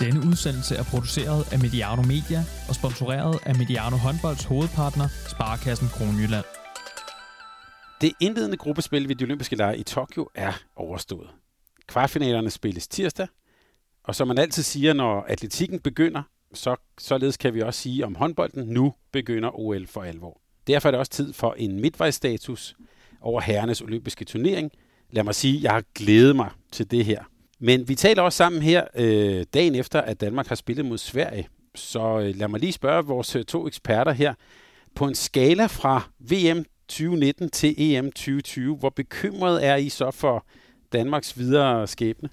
Denne udsendelse er produceret af Mediano Media og sponsoreret af Mediano Håndbolds hovedpartner, Sparkassen Kronjylland. Det indledende gruppespil ved de olympiske lege i Tokyo er overstået. Kvartfinalerne spilles tirsdag, og som man altid siger, når atletikken begynder, så således kan vi også sige om håndbolden, nu begynder OL for alvor. Derfor er det også tid for en midtvejsstatus over herrenes olympiske turnering. Lad mig sige, jeg har glædet mig til det her. Men vi taler også sammen her øh, dagen efter, at Danmark har spillet mod Sverige. Så øh, lad mig lige spørge vores øh, to eksperter her. På en skala fra VM 2019 til EM 2020, hvor bekymret er I så for Danmarks videre skæbne?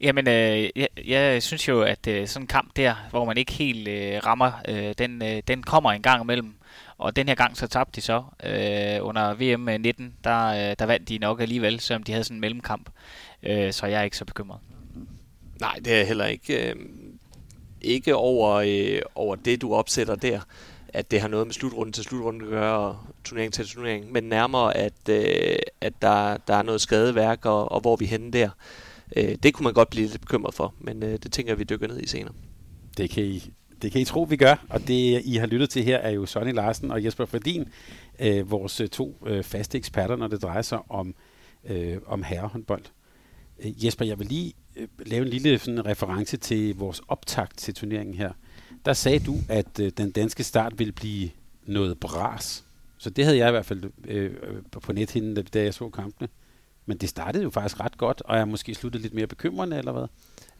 Jamen, øh, jeg, jeg synes jo, at øh, sådan en kamp der, hvor man ikke helt øh, rammer, øh, den, øh, den kommer en gang imellem. Og den her gang så tabte de så. Øh, under VM 19, der, øh, der vandt de nok alligevel, selvom de havde sådan en mellemkamp. Øh, så jeg er ikke så bekymret. Nej, det er heller ikke. Øh, ikke over, øh, over det, du opsætter der, at det har noget med slutrunden til slutrunden at gøre, og turnering til turnering, men nærmere, at, øh, at der, der er noget skadeværk, og, og hvor vi er henne der. Øh, det kunne man godt blive lidt bekymret for, men øh, det tænker jeg, vi dykker ned i senere. Det kan I, det kan I tro, vi gør, og det I har lyttet til her er jo Sonny Larsen og Jesper Fordin, øh, vores to øh, faste eksperter, når det drejer sig om, øh, om herrehåndbold. Øh, Jesper, jeg vil lige øh, lave en lille sådan, reference til vores optakt til turneringen her. Der sagde du, at øh, den danske start ville blive noget bras. Så det havde jeg i hvert fald øh, på nethinden, da jeg så kampene. Men det startede jo faktisk ret godt, og er måske sluttet lidt mere bekymrende, eller hvad?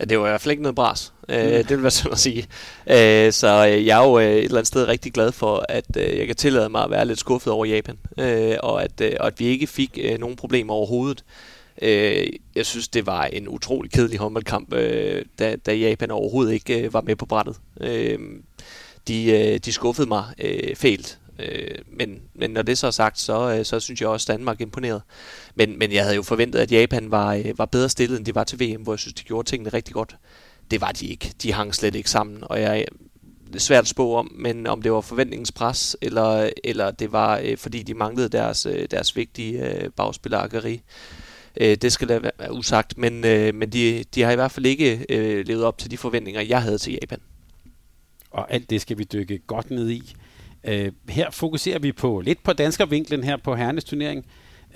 Det var i hvert fald ikke noget bras. Mm. Øh, det vil være sådan at sige. Øh, så jeg er jo et eller andet sted rigtig glad for, at øh, jeg kan tillade mig at være lidt skuffet over Japan. Øh, og, at, øh, og at vi ikke fik øh, nogen problemer overhovedet. Øh, jeg synes, det var en utrolig kedelig håndboldkamp, øh, da, da Japan overhovedet ikke øh, var med på brættet. Øh, de, øh, de skuffede mig øh, fælt. Øh, men, men når det så er sagt, så, øh, så synes jeg også, at Danmark imponerede. Men, men jeg havde jo forventet, at Japan var, øh, var bedre stillet, end de var til VM, hvor jeg synes, de gjorde tingene rigtig godt. Det var de ikke. De hang slet ikke sammen, og jeg det er svært at spå om, men om det var forventningens pres, eller, eller det var, øh, fordi de manglede deres, øh, deres vigtige øh, bagspiller Agari. Øh, det skal da være usagt, men, øh, men de, de har i hvert fald ikke øh, levet op til de forventninger, jeg havde til Japan. Og alt det skal vi dykke godt ned i. Øh, her fokuserer vi på lidt på danskervinklen her på herrenes turnering.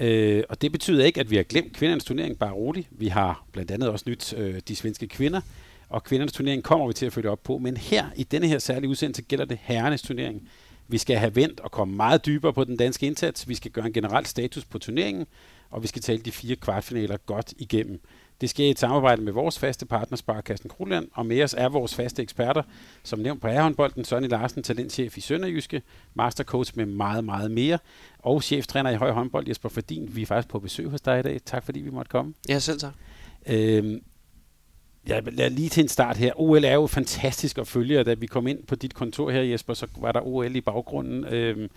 Øh, og det betyder ikke, at vi har glemt kvindernes turnering, bare roligt. Vi har blandt andet også nyt øh, de svenske kvinder, og kvindernes turnering kommer vi til at følge op på. Men her, i denne her særlige udsendelse, gælder det herrenes turnering. Vi skal have vendt og komme meget dybere på den danske indsats. Vi skal gøre en generel status på turneringen, og vi skal tale de fire kvartfinaler godt igennem. Det sker i et samarbejde med vores faste partner, Sparkassen Kroland, og med os er vores faste eksperter, som nævnt på herrehåndbolden, Sonny Larsen, talentchef i Sønderjyske, mastercoach med meget, meget mere, og cheftræner i høj håndbold, Jesper Fordin. Vi er faktisk på besøg hos dig i dag. Tak fordi vi måtte komme. Ja, selv tak. Øhm, jeg lader lige til en start her. OL er jo fantastisk at følge, og da vi kom ind på dit kontor her, Jesper, så var der OL i baggrunden. Øhm,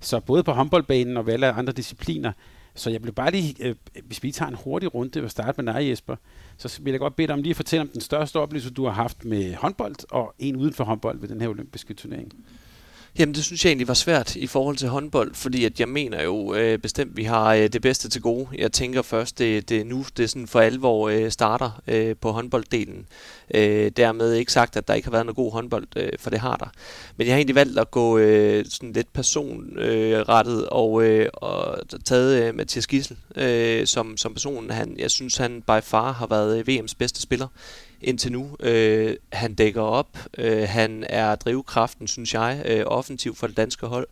så både på håndboldbanen og ved alle andre discipliner, så jeg vil bare lige, øh, hvis vi tager en hurtig runde og starte med dig, Jesper, så vil jeg godt bede dig om lige at fortælle om den største oplevelse, du har haft med håndbold, og en uden for håndbold ved den her olympiske turnering. Jamen, det synes jeg egentlig var svært i forhold til håndbold, fordi at jeg mener jo øh, bestemt, vi har øh, det bedste til gode. Jeg tænker først, det, det nu, det sådan for alvor øh, starter øh, på håndbolddelen. Øh, dermed ikke sagt, at der ikke har været noget god håndbold, øh, for det har der. Men jeg har egentlig valgt at gå øh, sådan lidt personrettet øh, og, øh, og taget øh, Mathias Gissel øh, som, som personen. Han, jeg synes, han by far har været øh, VM's bedste spiller indtil nu. Øh, han dækker op. Øh, han er drivkraften, synes jeg, øh, offensiv for det danske hold.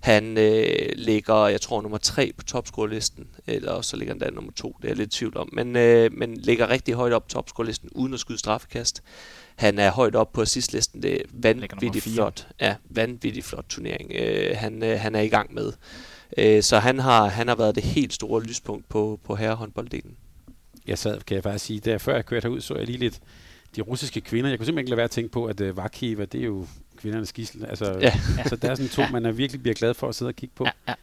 Han øh, ligger, jeg tror, nummer tre på topscore-listen, eller så ligger han der nummer to, det er jeg lidt i tvivl om, men, øh, men ligger rigtig højt op på topscore-listen, uden at skyde straffekast. Han er højt op på assistlisten, det er vanvittigt flot, ja, vanvittigt flot turnering, øh, han, øh, han er i gang med. Øh, så han har, han har været det helt store lyspunkt på, på herrehåndbolddelen jeg sad, kan jeg faktisk sige, der før jeg kørte herud, så jeg lige lidt de russiske kvinder. Jeg kunne simpelthen ikke lade være at tænke på, at uh, Vakiva, det er jo kvindernes gissel. Altså, ja. Så der er sådan to, man er virkelig bliver glad for at sidde og kigge på. Ja, ja,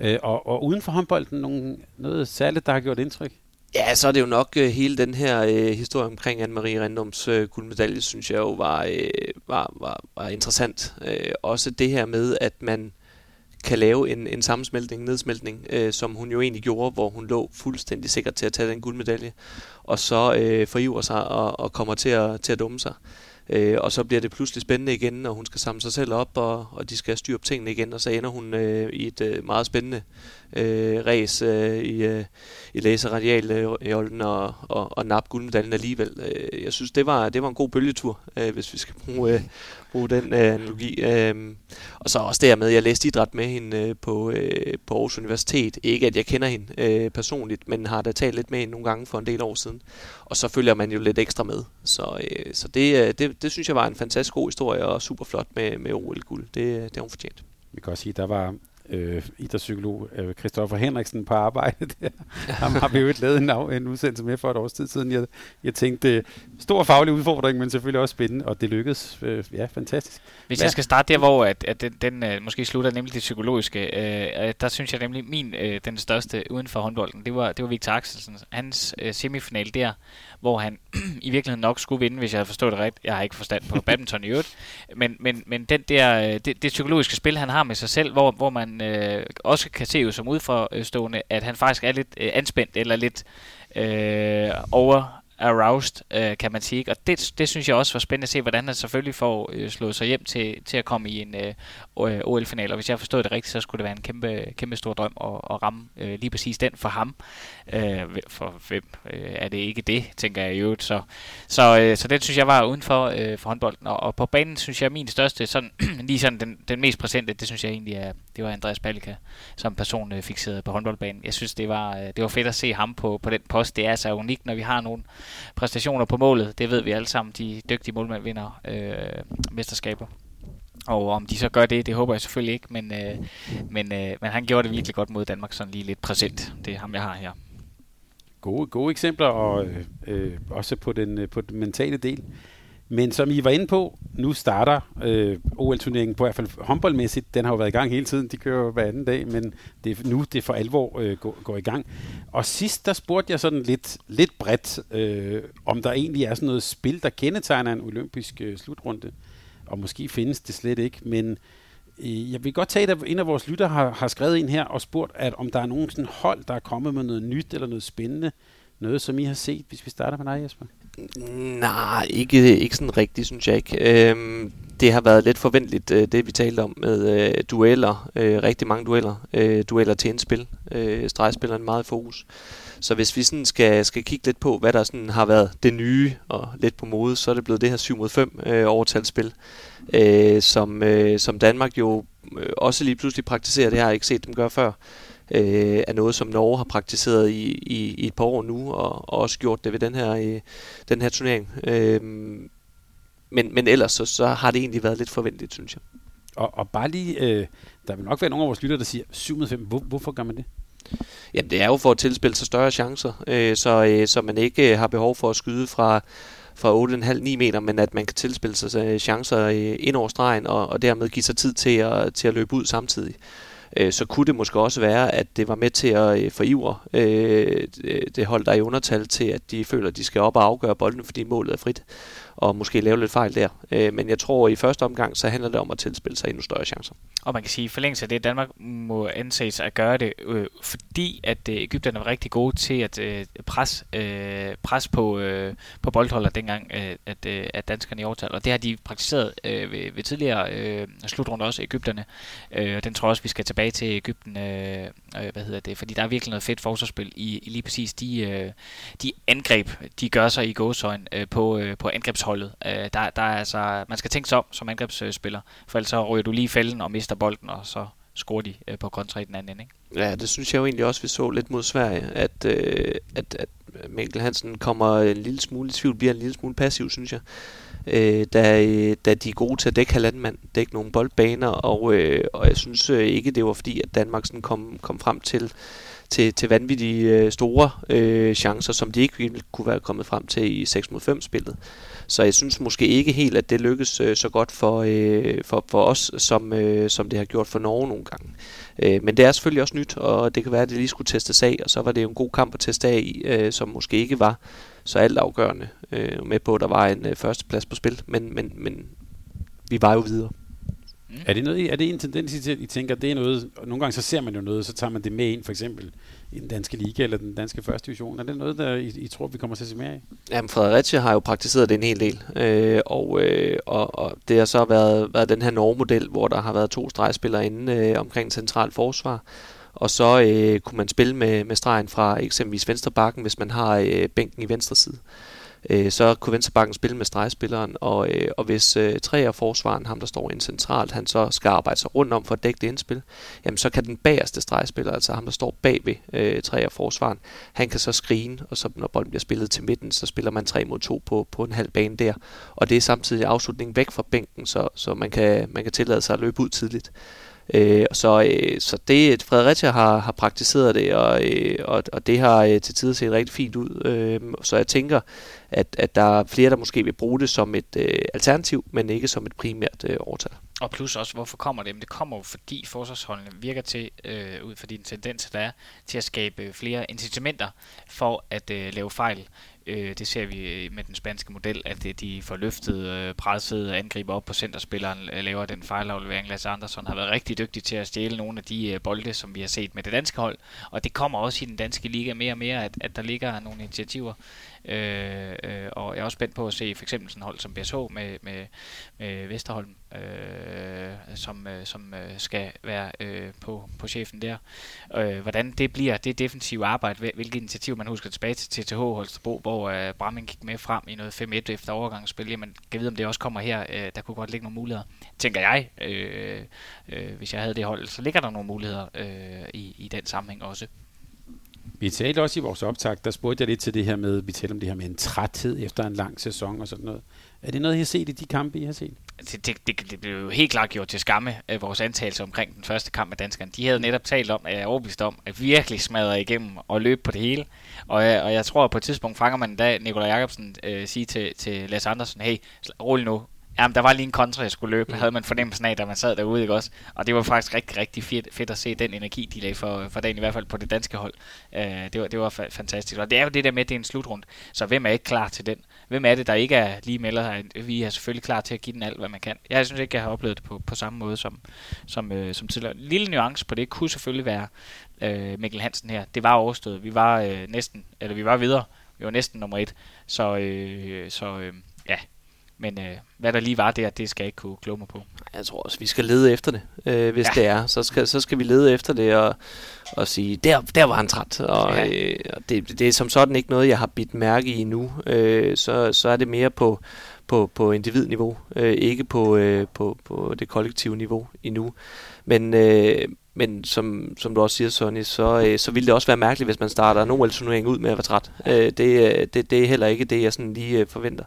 ja. Uh, og, og uden for håndbolden, nogle, noget særligt, der har gjort indtryk? Ja, så er det jo nok uh, hele den her uh, historie omkring Anne-Marie Rendums uh, guldmedalje, synes jeg jo var, uh, var, var, var interessant. Uh, også det her med, at man kan lave en, en sammensmeltning, nedsmeltning, øh, som hun jo egentlig gjorde, hvor hun lå fuldstændig sikkert til at tage den guldmedalje, og så øh, foriver sig og, og kommer til at, til at dumme sig. Øh, og så bliver det pludselig spændende igen, og hun skal samle sig selv op, og, og de skal styre op tingene igen, og så ender hun øh, i et øh, meget spændende øh, race øh, i, øh, i læse Radial øh, og, og, og nap guldmedaljen alligevel. Øh, jeg synes, det var, det var en god bølgetur, øh, hvis vi skal bruge, øh, bruge den øh, analogi. Øh, og så også dermed, jeg læste idræt med hende øh, på, øh, på Aarhus Universitet. Ikke at jeg kender hende øh, personligt, men har da talt lidt med hende nogle gange for en del år siden. Og så følger man jo lidt ekstra med. Så, øh, så det, øh, det, det synes jeg var en fantastisk god historie og super flot med, med OL-guld. Det, øh, det har hun fortjent. Vi kan også sige, der var øh, idrætspsykolog øh, Christoffer Henriksen på arbejde der. Ham har vi jo ikke lavet en, en udsendelse med for et års tid siden. Jeg, jeg tænkte, stor faglig udfordring, men selvfølgelig også spændende, og det lykkedes. Øh, ja, fantastisk. Hvis jeg skal starte der, hvor at, at den, den øh, måske slutter, nemlig det psykologiske, øh, der synes jeg nemlig, min øh, den største uden for håndbolden, det var, det var Victor Axelsen. Hans øh, semifinal der, hvor han i virkeligheden nok skulle vinde, hvis jeg havde forstået det rigtigt. Jeg har ikke forstand på badminton i øvrigt. Men, men, men den der, øh, det, det psykologiske spil, han har med sig selv, hvor, hvor man øh, også kan se jo som udforstående, at han faktisk er lidt øh, anspændt eller lidt øh, over aroused, øh, kan man sige. Og det, det synes jeg også var spændende at se, hvordan han selvfølgelig får øh, slået sig hjem til, til at komme i en øh, OL-final. Og hvis jeg forstod det rigtigt, så skulle det være en kæmpe, kæmpe stor drøm at, at ramme øh, lige præcis den for ham. Øh, for hvem øh, er det ikke det, tænker jeg i øvrigt. Så, så, øh, så det synes jeg var uden for, øh, for håndbolden. Og, og på banen synes jeg, min største, sådan, lige sådan den, den mest præsente, det synes jeg egentlig er, det var Andreas Balka, som person øh, fixeret på håndboldbanen. Jeg synes, det var, øh, det var fedt at se ham på, på den post. Det er så unikt, når vi har nogle præstationer på målet. Det ved vi alle sammen. De dygtige målmænd vinder øh, mesterskaber. Og om de så gør det, det håber jeg selvfølgelig ikke, men, øh, men, øh, men han gjorde det virkelig godt mod Danmark, sådan lige lidt præsent. Det er ham, jeg har her. Gode, gode eksempler, og øh, øh også på den, øh, på den mentale del. Men som I var inde på, nu starter øh, OL-turneringen på hvert fald håndboldmæssigt. Den har jo været i gang hele tiden. De kører jo hver anden dag, men det er nu det for alvor øh, går, går i gang. Og sidst der spurgte jeg sådan lidt, lidt bredt, øh, om der egentlig er sådan noget spil, der kendetegner en olympisk øh, slutrunde. Og måske findes det slet ikke, men øh, jeg vil godt tage, at en af vores lytter har, har skrevet ind her og spurgt, at om der er nogen sådan hold, der er kommet med noget nyt eller noget spændende. Noget, som I har set, hvis vi starter med dig, Jesper. Nej, ikke, ikke sådan rigtigt, synes jeg ikke. Øhm, det har været lidt forventeligt, øh, det vi talte om med øh, dueller, øh, rigtig mange dueller, øh, dueller til indspil, øh, stregspilleren meget i fokus. Så hvis vi sådan skal, skal kigge lidt på, hvad der sådan har været det nye og lidt på mode, så er det blevet det her 7 mod 5 øh, overtalsspil, øh, som, øh, som Danmark jo øh, også lige pludselig praktiserer. Det har jeg ikke set dem gøre før øh, er noget, som Norge har praktiseret i, i, i et par år nu, og, og også gjort det ved den her, øh, den her turnering. Øh, men, men ellers så, så har det egentlig været lidt forventeligt, synes jeg. Og, og bare lige, øh, der vil nok være nogle af vores lyttere, der siger 7 5. Hvor, hvorfor gør man det? Jamen det er jo for at tilspille sig større chancer, øh, så, øh, så man ikke øh, har behov for at skyde fra, fra 8,5-9 meter, men at man kan tilspille sig øh, chancer øh, ind over stregen, og, og dermed give sig tid til at, til at løbe ud samtidig øh, så kunne det måske også være, at det var med til at øh, forivre øh, det hold, der er i undertal til, at de føler, at de skal op og afgøre bolden, fordi målet er frit og måske lave lidt fejl der. Øh, men jeg tror, at i første omgang, så handler det om at tilspille sig endnu større chancer. Og man kan sige, at forlængelse af det, Danmark må anses at gøre det, øh, fordi at øh, Ægypterne var rigtig gode til at øh, presse øh, pres på, øh, på boldholder dengang, øh, at, øh, at danskerne i overtal. Og det har de praktiseret øh, ved, ved tidligere øh, slutrunder også, Ægypterne. Øh, den tror jeg også, vi skal tilbage til Ægypten, øh, øh, hvad hedder det, fordi der er virkelig noget fedt forsvarsspil i, i lige præcis de, øh, de angreb, de gør sig i gåsøjne øh, på, øh, på angrebs holdet. Øh, der, der er altså, man skal tænke sig om som angrebsspiller, for ellers så ryger du lige fælden og mister bolden, og så scorer de øh, på kontra i den anden ende. Ikke? Ja, det synes jeg jo egentlig også, vi så lidt mod Sverige, at, øh, at, at Mikkel Hansen kommer en lille smule i tvivl, bliver en lille smule passiv, synes jeg. Øh, da, da de er gode til at dække halvanden mand, dække nogle boldbaner, og, øh, og jeg synes øh, ikke, det var fordi, at Danmark sådan kom, kom frem til til, til vanvittige øh, store øh, chancer, som de ikke ville kunne være kommet frem til i 6 mod 5 spillet. Så jeg synes måske ikke helt, at det lykkes øh, så godt for, øh, for, for os, som, øh, som det har gjort for Norge nogle gange. Øh, men det er selvfølgelig også nyt, og det kan være, at det lige skulle testes af, og så var det jo en god kamp at teste af i, øh, som måske ikke var så altafgørende øh, med på, at der var en øh, førsteplads på spil, men, men, men vi var jo videre. Mm. Er, det noget, er det en tendens, I, I tænker, det er noget, og nogle gange så ser man jo noget, så tager man det med ind, for eksempel i den danske liga eller den danske første division. Er det noget, der I, I tror, vi kommer til at se mere af? Jamen, Fredericia har jo praktiseret det en hel del, øh, og, øh, og, og det har så været, været den her Norge-model, hvor der har været to stregspillere inde øh, omkring centralt forsvar, og så øh, kunne man spille med, med stregen fra eksempelvis venstre bakken, hvis man har øh, bænken i venstre side øh, Øh, så kunne Venstrebakken spille med stregspilleren, og, øh, og hvis øh, tre af forsvaren, ham der står ind centralt, han så skal arbejde sig rundt om for at dække det indspil, jamen så kan den bagerste stregspiller, altså ham der står bag ved øh, tre af forsvaren, han kan så skrine, og så når bolden bliver spillet til midten, så spiller man 3 mod 2 på, på en halv bane der, og det er samtidig afslutningen væk fra bænken, så, så man, kan, man kan tillade sig at løbe ud tidligt. Øh, så, øh, så det, øh, Fredericia har, har praktiseret det, og, øh, og, og det har øh, til tider set rigtig fint ud. Øh, så jeg tænker, at, at der er flere, der måske vil bruge det som et øh, alternativ, men ikke som et primært øh, overtal. Og plus også, hvorfor kommer det? Men det kommer jo, fordi forsvarsholdene virker til, øh, ud fra de tendenser, der er, til at skabe øh, flere incitamenter for at øh, lave fejl. Øh, det ser vi øh, med den spanske model, at øh, de får løftet øh, presset angriber op på centerspilleren, øh, laver den fejlaflevering. Lasse Andersson har været rigtig dygtig til at stjæle nogle af de øh, bolde, som vi har set med det danske hold. Og det kommer også i den danske liga mere og mere, at, at der ligger nogle initiativer. Øh, øh, og jeg er også spændt på at se for eksempel sådan hold som BSH med, med, med Vesterholm, øh, som, øh, som øh, skal være øh, på, på chefen der. Øh, hvordan det bliver, det defensive arbejde, hvilke initiativ man husker tilbage til TTH Holstebro, hvor øh, Bramming gik med frem i noget 5-1 efter overgangsspil. Jamen, kan vide, om det også kommer her. Øh, der kunne godt ligge nogle muligheder, tænker jeg. Øh, øh, hvis jeg havde det hold, så ligger der nogle muligheder øh, i, i den sammenhæng også. Vi talte også i vores optag, der spurgte jeg lidt til det her med, vi talte om det her med en træthed efter en lang sæson og sådan noget. Er det noget, I har set i de kampe, I har set? Altså, det, det, det, det blev jo helt klart gjort til skamme vores antagelse omkring den første kamp med danskerne. De havde netop talt om, at jeg er overbevist om, at virkelig smadre igennem og løbe på det hele. Og, øh, og jeg tror, at på et tidspunkt fanger man da Nikolaj Jacobsen øh, sige til, til Lasse Andersen, hey, rolig nu, Jamen, der var lige en kontra, jeg skulle løbe, mm. havde man fornemmelsen af, da man sad derude, ikke også? Og det var faktisk rigtig, rigtig fedt, fedt at se den energi, de lagde for, for dagen, i hvert fald på det danske hold. Uh, det, var, det var fa- fantastisk. Og det er jo det der med, at det er en slutrund. Så hvem er ikke klar til den? Hvem er det, der ikke er lige melder sig? Vi er selvfølgelig klar til at give den alt, hvad man kan. Jeg synes ikke, jeg har oplevet det på, på samme måde som, som, øh, som tidligere. En lille nuance på det kunne selvfølgelig være øh, Mikkel Hansen her. Det var overstået. Vi var øh, næsten, eller vi var videre. Vi var næsten nummer et. Så, øh, så øh, men øh, hvad der lige var der, det skal jeg ikke kunne kloge mig på. Jeg tror også, vi skal lede efter det, øh, hvis ja. det er. Så skal, så skal vi lede efter det og, og sige, der, der var han træt. Og, ja. øh, og det, det er som sådan ikke noget, jeg har bidt mærke i nu. Øh, så, så er det mere på, på, på individniveau, øh, ikke på, øh, på, på det kollektive niveau endnu. Men, øh, men som, som du også siger, Sonny, så, øh, så ville det også være mærkeligt, hvis man starter en OL-turnering ud med at være træt. Øh, det, øh, det, det er heller ikke det, jeg sådan lige øh, forventer.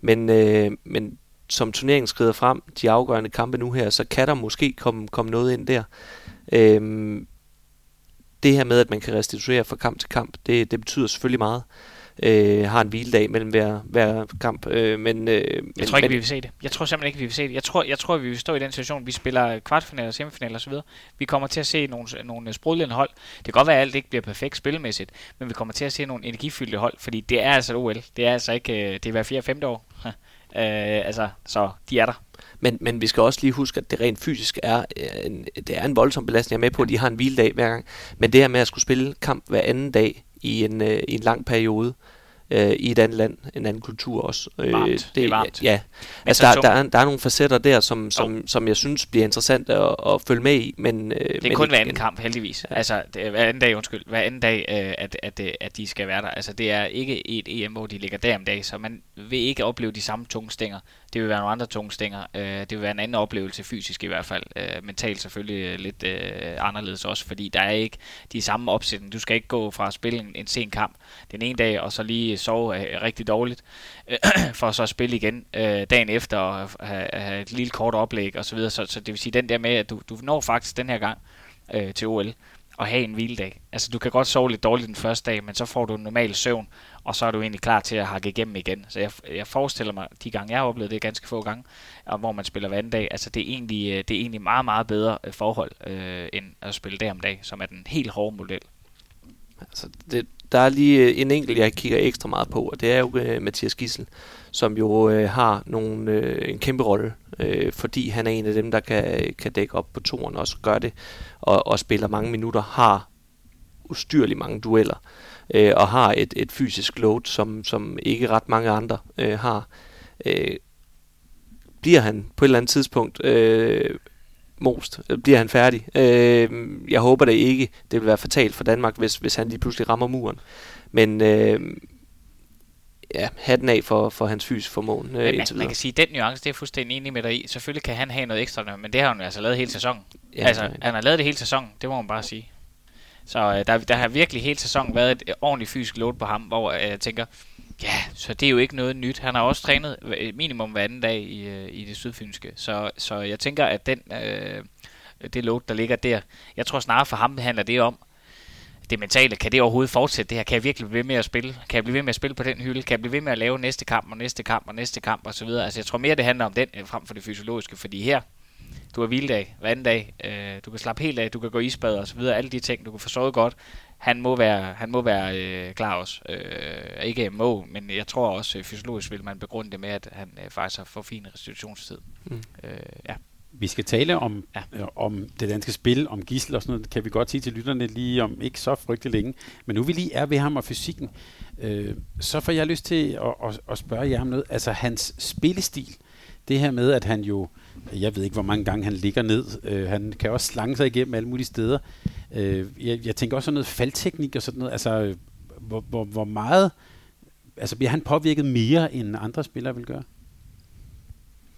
Men, øh, men som turneringen skrider frem, de afgørende kampe nu her, så kan der måske komme, komme noget ind der. Øh, det her med, at man kan restituere fra kamp til kamp, det, det betyder selvfølgelig meget øh, har en hviledag mellem hver, hver kamp. Øh, men, øh, jeg tror ikke, men, vi vil se det. Jeg tror simpelthen ikke, vi vil se det. Jeg tror, jeg tror, vi vil stå i den situation, vi spiller kvartfinaler, semifinaler osv. Vi kommer til at se nogle, nogle sprudlende hold. Det kan godt være, at alt ikke bliver perfekt spilmæssigt, men vi kommer til at se nogle energifyldte hold, fordi det er altså et OL. Det er altså ikke, øh, det er hver 4 femte år. øh, altså, så de er der. Men, men vi skal også lige huske, at det rent fysisk er en, det er en voldsom belastning. Jeg er med på, at de har en hviledag hver gang. Men det her med at skulle spille kamp hver anden dag i en, øh, i en lang periode, øh, i et andet land, en anden kultur også. Øh, varmt. det, det er varmt. Ja, altså der, der, er, der er nogle facetter der, som, som, som jeg synes bliver interessant at, at følge med i. Men, øh, det er men kun hver anden kamp, heldigvis. Ja. Altså, det er hver anden dag, undskyld, hver anden dag, øh, at, at, at de skal være der. Altså, det er ikke et EM, hvor de ligger der om dag, så man vil ikke opleve de samme tunge stænger. Det vil være nogle andre tunge stænger. Øh, det vil være en anden oplevelse, fysisk i hvert fald. Øh, mentalt selvfølgelig øh, lidt øh, anderledes også, fordi der er ikke de samme opsætninger. Du skal ikke gå fra at spille en, en sen kamp den ene dag, og så lige sove øh, rigtig dårligt, øh, for så at spille igen øh, dagen efter og have, have et lille kort oplæg osv. Så, videre. så, så det vil sige den der med, at du, du når faktisk den her gang øh, til OL at have en hviledag. Altså du kan godt sove lidt dårligt den første dag, men så får du en normal søvn, og så er du egentlig klar til at hakke igennem igen. Så jeg, jeg forestiller mig, de gange jeg har oplevet det ganske få gange, hvor man spiller hver anden dag, altså det er egentlig, øh, det er egentlig meget, meget bedre øh, forhold, øh, end at spille dag om dag, som er den helt hårde model. Altså, det, der er lige øh, en enkelt, jeg kigger ekstra meget på, og det er jo øh, Mathias Gissel, som jo øh, har nogle, øh, en kæmpe rolle, øh, fordi han er en af dem, der kan, kan dække op på toren og gør det, og, og spiller mange minutter, har ustyrligt mange dueller, øh, og har et, et fysisk load, som, som ikke ret mange andre øh, har. Øh, bliver han på et eller andet tidspunkt øh, most? Bliver han færdig? Øh, jeg håber det ikke. Det vil være fatalt for Danmark, hvis, hvis han lige pludselig rammer muren. Men øh, ja, hatten af for, for hans fysisk formåen øh, man, man kan sige, at den nuance, det er fuldstændig enig med dig i. Selvfølgelig kan han have noget ekstra, men det har han jo altså lavet hele sæsonen. Ja, altså, han har lavet det hele sæsonen, det må man bare sige. Så øh, der, der har virkelig hele sæsonen været et ordentligt fysisk load på ham, hvor øh, jeg tænker, Ja, så det er jo ikke noget nyt. Han har også trænet minimum hver anden dag i, øh, i det sydfynske. Så, så jeg tænker, at den, øh, det load, der ligger der, jeg tror snarere for ham handler det om, det mentale, kan det overhovedet fortsætte det her? Kan jeg virkelig blive ved med at spille? Kan jeg blive ved med at spille på den hylde? Kan jeg blive ved med at lave næste kamp og næste kamp og næste kamp og så videre? Altså jeg tror mere, det handler om den øh, frem for det fysiologiske, fordi her, du har hviledag hver anden dag, øh, du kan slappe helt af, du kan gå isbad og så videre, alle de ting, du kan få sovet godt han må være, han må være øh, klar også. Øh, ikke må, men jeg tror også øh, fysiologisk vil man begrunde det med, at han øh, faktisk har for fin restitutionstid. Mm. Øh, ja. Vi skal tale om, ja. øh, om det danske spil, om gissel og sådan noget, kan vi godt sige til lytterne lige om ikke så frygtelig længe. Men nu vi lige er ved ham og fysikken, øh, så får jeg lyst til at, at, at spørge jer om noget. Altså hans spillestil, det her med, at han jo jeg ved ikke, hvor mange gange han ligger ned. Øh, han kan også slange sig igennem alle mulige steder. Øh, jeg, jeg tænker også sådan noget faldteknik og sådan noget. Altså, hvor, hvor, hvor meget... Altså, bliver han påvirket mere, end andre spillere vil gøre?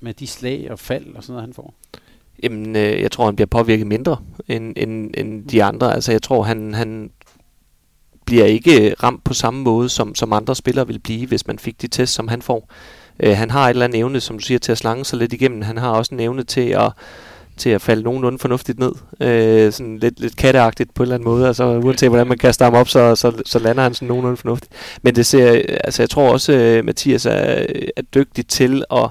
Med de slag og fald og sådan noget, han får? Jamen, øh, jeg tror, han bliver påvirket mindre end, end, end de andre. Altså, jeg tror, han, han bliver ikke ramt på samme måde, som, som andre spillere vil blive, hvis man fik de tests, som han får. Øh, han har et eller andet evne, som du siger, til at slange sig lidt igennem. Han har også en evne til at til at falde nogenlunde fornuftigt ned. Øh, sådan lidt, lidt katteagtigt på en eller anden måde. Altså uanset hvordan man kaster ham op, så, så, så lander han sådan nogenlunde fornuftigt. Men det ser, øh, altså jeg tror også, øh, Mathias er, øh, er dygtig til at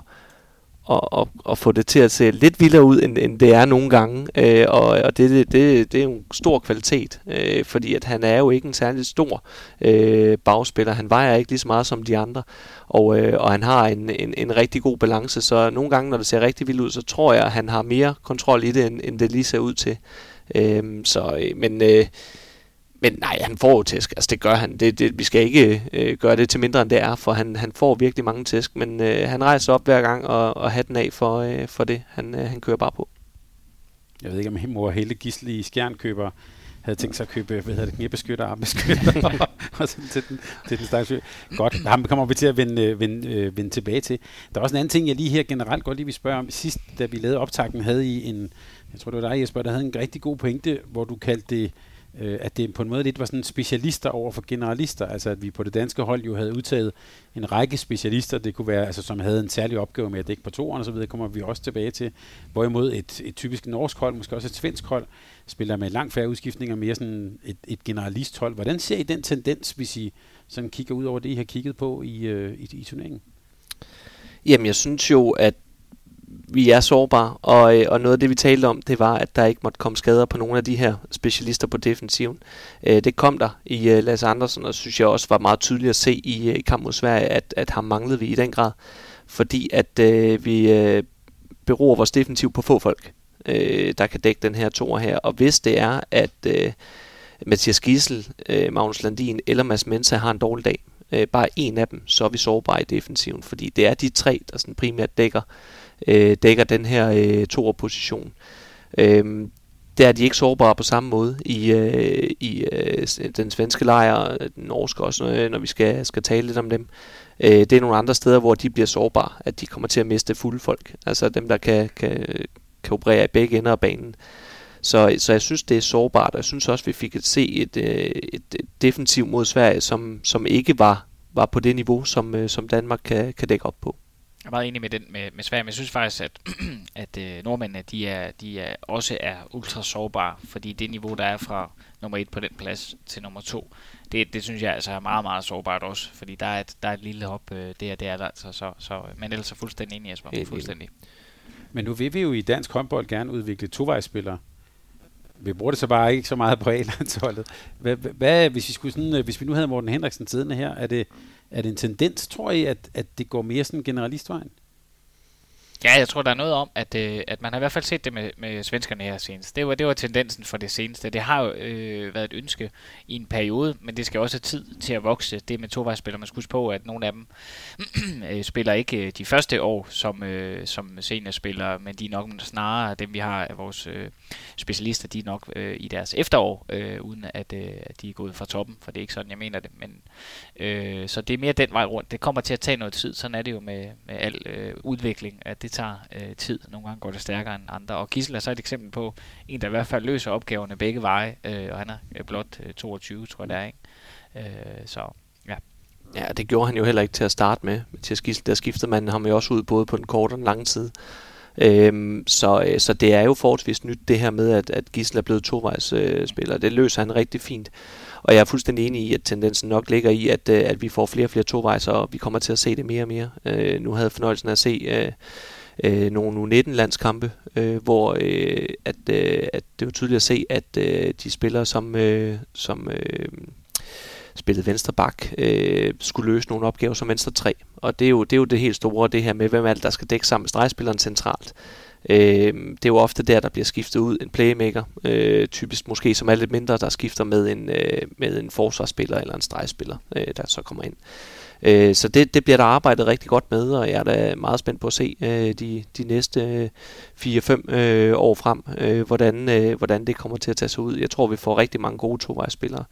og, og, og få det til at se lidt vildere ud, end, end det er nogle gange. Øh, og og det, det, det, det er jo en stor kvalitet, øh, fordi at han er jo ikke en særlig stor øh, bagspiller. Han vejer ikke lige så meget som de andre, og, øh, og han har en, en, en rigtig god balance. Så nogle gange, når det ser rigtig vildt ud, så tror jeg, at han har mere kontrol i det, end, end det lige ser ud til. Øh, så, øh, men... Øh, men nej, han får jo tæsk. Altså det gør han. Det, det, vi skal ikke øh, gøre det til mindre end det er, for han, han får virkelig mange tæsk. Men øh, han rejser op hver gang og, og har den af for, øh, for det. Han, øh, han kører bare på. Jeg ved ikke, om mor Helle Gisle i Skjern køber havde tænkt sig at købe, hvad hedder det, knæbeskytter, armbeskytter, og sådan til den, til den stakkels Godt, ham kommer vi til at vende, vende, øh, vende tilbage til. Der er også en anden ting, jeg lige her generelt godt lige vil spørge om. Sidst, da vi lavede optakten, havde I en, jeg tror det var dig Jesper, der havde en rigtig god pointe, hvor du kaldte det øh, at det på en måde lidt var sådan specialister over for generalister, altså at vi på det danske hold jo havde udtaget en række specialister, det kunne være, altså som havde en særlig opgave med at dække på toeren og så videre, kommer vi også tilbage til, hvorimod et, et typisk norsk hold, måske også et svensk hold, spiller med langt færre udskiftninger, mere sådan et, et generalisthold. Hvordan ser I den tendens, hvis I sådan kigger ud over det, I har kigget på i, øh, i, i turneringen? Jamen, jeg synes jo, at vi er sårbare, og, øh, og noget af det, vi talte om, det var, at der ikke måtte komme skader på nogle af de her specialister på defensiven. Øh, det kom der i øh, Lasse Andersen, og synes jeg også var meget tydeligt at se i, øh, i kamp mod Sverige, at, at ham manglede vi i den grad, fordi at øh, vi øh, beror vores defensiv på få folk, øh, der kan dække den her toer her, og hvis det er, at øh, Mathias Gissel, øh, Magnus Landin eller Mads Mensa har en dårlig dag, øh, bare en af dem, så er vi sårbare i defensiven, fordi det er de tre, der sådan primært dækker øh, dækker den her øh, toerposition. Øh, der er de ikke sårbare på samme måde i, øh, i øh, den svenske lejr, den norske også, øh, når vi skal, skal tale lidt om dem. Øh, det er nogle andre steder, hvor de bliver sårbare, at de kommer til at miste fulde folk. Altså dem, der kan, kan, kan operere i begge ender af banen. Så, så jeg synes, det er sårbart, og jeg synes også, vi fik at se et, øh, et, et defensiv mod Sverige, som, som ikke var, var på det niveau, som, øh, som Danmark kan, kan dække op på. Jeg er meget enig med den med, med Sverige, men jeg synes faktisk, at, at øh, nordmændene de er, de er, også er ultra sårbare, fordi det niveau, der er fra nummer et på den plads til nummer to, det, det synes jeg altså er meget, meget sårbart også, fordi der er et, der er et lille hop øh, der, der er der altså, så, så, men ellers er fuldstændig enig, Jesper, fuldstændig. Men nu vil vi jo i dansk håndbold gerne udvikle tovejsspillere. vi bruger det så bare ikke så meget på A-landsholdet. Hvad, hvad, hvis, vi skulle sådan, øh, hvis vi nu havde Morten Henriksen siddende her, er det, er det en tendens, tror I, at, at det går mere sådan generalistvejen? Ja, jeg tror, der er noget om, at, øh, at man har i hvert fald set det med, med svenskerne her senest. Det var, det var tendensen for det seneste. Det har jo øh, været et ønske i en periode, men det skal også have tid til at vokse. Det med tovejsspillere, man skal huske på, at nogle af dem øh, spiller ikke øh, de første år som, øh, som seniorspillere, men de er nok snarere dem, vi har af vores øh, specialister, de er nok øh, i deres efterår, øh, uden at, øh, at de er gået fra toppen, for det er ikke sådan, jeg mener det. Men, øh, så det er mere den vej rundt. Det kommer til at tage noget tid, sådan er det jo med, med al øh, udvikling, at det det tager øh, tid. Nogle gange går det stærkere end andre. Og Gissel er så et eksempel på en, der i hvert fald løser opgaverne begge veje, øh, og han er øh, blot øh, 22, tror jeg det er. Ikke? Øh, så ja. Ja, det gjorde han jo heller ikke til at starte med. Til Gissel, der skiftede man ham jo også ud både på den korte og den lange side. Øhm, så, øh, så det er jo forholdsvis nyt det her med, at, at Gissel er blevet tovejsspiller. Øh, det løser han rigtig fint. Og jeg er fuldstændig enig i, at tendensen nok ligger i, at, øh, at vi får flere og flere tovejser, og vi kommer til at se det mere og mere. Øh, nu havde jeg fornøjelsen af at se øh, øh, nogle U19-landskampe, øh, hvor øh, at, øh, at det var tydeligt at se, at øh, de spillere, som, øh, som øh, spillede venstre bak, øh, skulle løse nogle opgaver som venstre 3. Og det er, jo, det er jo det helt store, det her med, hvem er det, der skal dække sammen med stregspilleren centralt. Øh, det er jo ofte der, der bliver skiftet ud en playmaker, øh, typisk måske som er lidt mindre, der skifter med en, øh, med en forsvarsspiller eller en stregspiller, øh, der så kommer ind. Øh, Øh, så det, det bliver der arbejdet rigtig godt med, og jeg er da meget spændt på at se øh, de, de næste øh, 4-5 øh, år frem, øh, hvordan, øh, hvordan det kommer til at tage sig ud. Jeg tror, vi får rigtig mange gode tovejsspillere.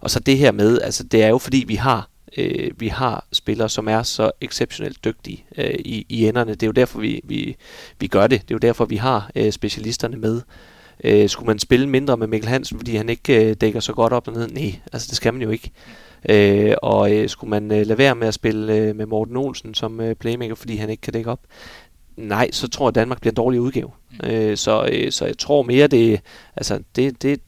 Og så det her med, altså det er jo fordi, vi har øh, vi har spillere, som er så exceptionelt dygtige øh, i, i enderne. Det er jo derfor, vi, vi, vi gør det. Det er jo derfor, vi har øh, specialisterne med. Øh, skulle man spille mindre med Mikkel Hansen, fordi han ikke øh, dækker så godt op og ned? Nej, altså det skal man jo ikke. Øh, og øh, skulle man øh, lade være med at spille øh, med Morten Olsen som øh, playmaker, fordi han ikke kan dække op? Nej, så tror jeg, at Danmark bliver en dårlig udgave. Mm. Øh, så, øh, så jeg tror mere, det, altså, det, det,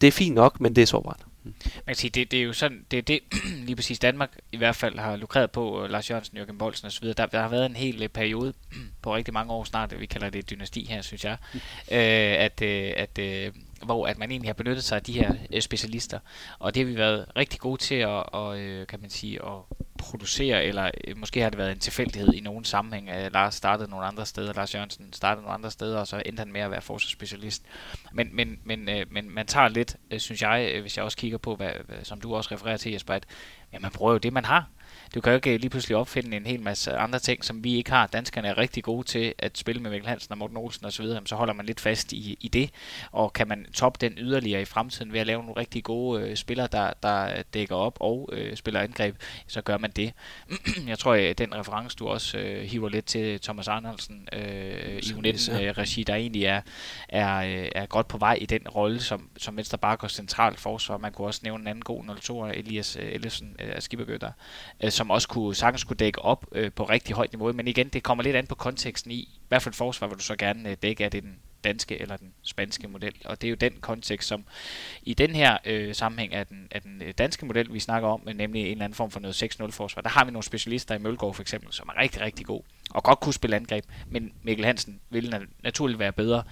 det er fint nok, men det er sårbart. Man kan sige, det, det er jo sådan, det er det, lige præcis Danmark i hvert fald har lukreret på, Lars Jørgensen, Jørgen Bolsen osv. Der, der har været en hel periode på rigtig mange år snart, vi kalder det et dynasti her, synes jeg, mm. øh, at, øh, at øh, hvor at man egentlig har benyttet sig af de her øh, specialister. Og det har vi været rigtig gode til at, og, øh, kan man sige, at producere, eller øh, måske har det været en tilfældighed i nogen sammenhæng. at Lars startede nogle andre steder, Lars Jørgensen startede nogle andre steder, og så endte han med at være forsvarsspecialist. Men, men, men, øh, men man tager lidt, øh, synes jeg, øh, hvis jeg også kigger på, hvad, hvad, som du også refererer til, Jesper, at ja, man bruger jo det, man har. Du kan jo ikke lige pludselig opfinde en hel masse andre ting, som vi ikke har. Danskerne er rigtig gode til at spille med Mikkel Hansen og Morten Olsen osv., så holder man lidt fast i, i det, og kan man toppe den yderligere i fremtiden ved at lave nogle rigtig gode øh, spillere, der, der dækker op og øh, spiller angreb, så gør man det. Jeg tror, at den reference, du også øh, hiver lidt til Thomas Arnoldsen øh, i U19-regi, øh, der egentlig er, er, øh, er godt på vej i den rolle som, som venstre bakke og centralt forsvar. Man kunne også nævne en anden god 02 Elias øh, Ellefsen øh, Skibbergøtter, øh, som som også kunne, sagtens kunne dække op øh, på rigtig højt niveau. Men igen, det kommer lidt an på konteksten i, hvad for et forsvar vil du så gerne øh, dække? Er det den danske eller den spanske model? Og det er jo den kontekst, som i den her øh, sammenhæng er den, er den øh, danske model, vi snakker om, nemlig en eller anden form for noget 6-0 forsvar. Der har vi nogle specialister i Mølgaard for eksempel, som er rigtig, rigtig god og godt kunne spille angreb, men Mikkel Hansen ville naturligt være bedre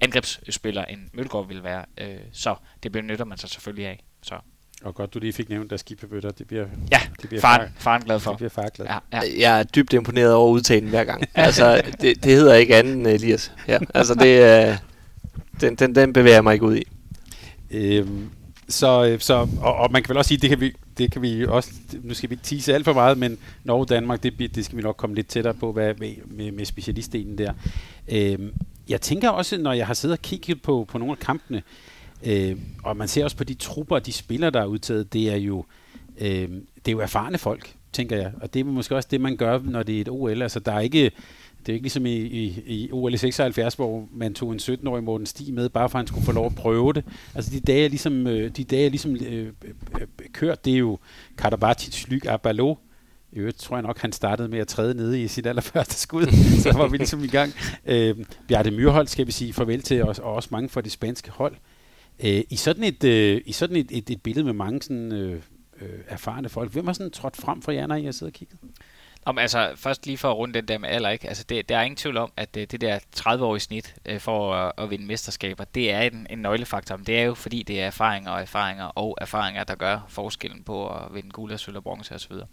angrebsspiller, end Mølgaard ville være. Øh, så det benytter man sig selvfølgelig af. Så og godt, du lige fik nævnt, der skibebøtter. Det bliver, ja, det bliver faren, far, faren glad for. Det bliver far glad. Ja, ja. Jeg er dybt imponeret over udtalen hver gang. altså, det, det hedder ikke andet end Elias. Ja, altså, det, uh, den, den, den bevæger jeg mig ikke ud i. Øhm, så, øh, så, og, og, man kan vel også sige, det kan vi, det kan vi også, nu skal vi ikke tease alt for meget, men Norge Danmark, det, det skal vi nok komme lidt tættere på hvad, med, med, med specialistdelen der. Øhm, jeg tænker også, når jeg har siddet og kigget på, på nogle af kampene, Øh, og man ser også på de trupper de spillere, der er udtaget, det er jo, øh, det er jo erfarne folk, tænker jeg. Og det er måske også det, man gør, når det er et OL. Altså, der er ikke, det er ikke ligesom i, i, i OL i 76, hvor man tog en 17-årig Morten Stig med, bare for at han skulle få lov at prøve det. Altså de dage er ligesom, øh, de dage ligesom øh, øh, kørt, det er jo Karabatic, Lyk, Abalo. I øvrigt tror jeg nok, han startede med at træde nede i sit allerførste skud, så var vi ligesom i gang. Øh, Bjarte Myrhold skal vi sige farvel til, og, og også mange for det spanske hold. Øh, I sådan et, øh, i sådan et, et, et billede med mange sådan, øh, øh, erfarne folk, hvem har sådan trådt frem for jer, når I har siddet og kigget? Om, altså, først lige for at runde den der med alder, ikke? Altså, det, der er ingen tvivl om, at det, det der 30-årige snit øh, for at, at vinde mesterskaber, det er en, en nøglefaktor. Men det er jo fordi, det er erfaringer og erfaringer og erfaringer, der gør forskellen på at vinde guld og sølv og bronze osv. Og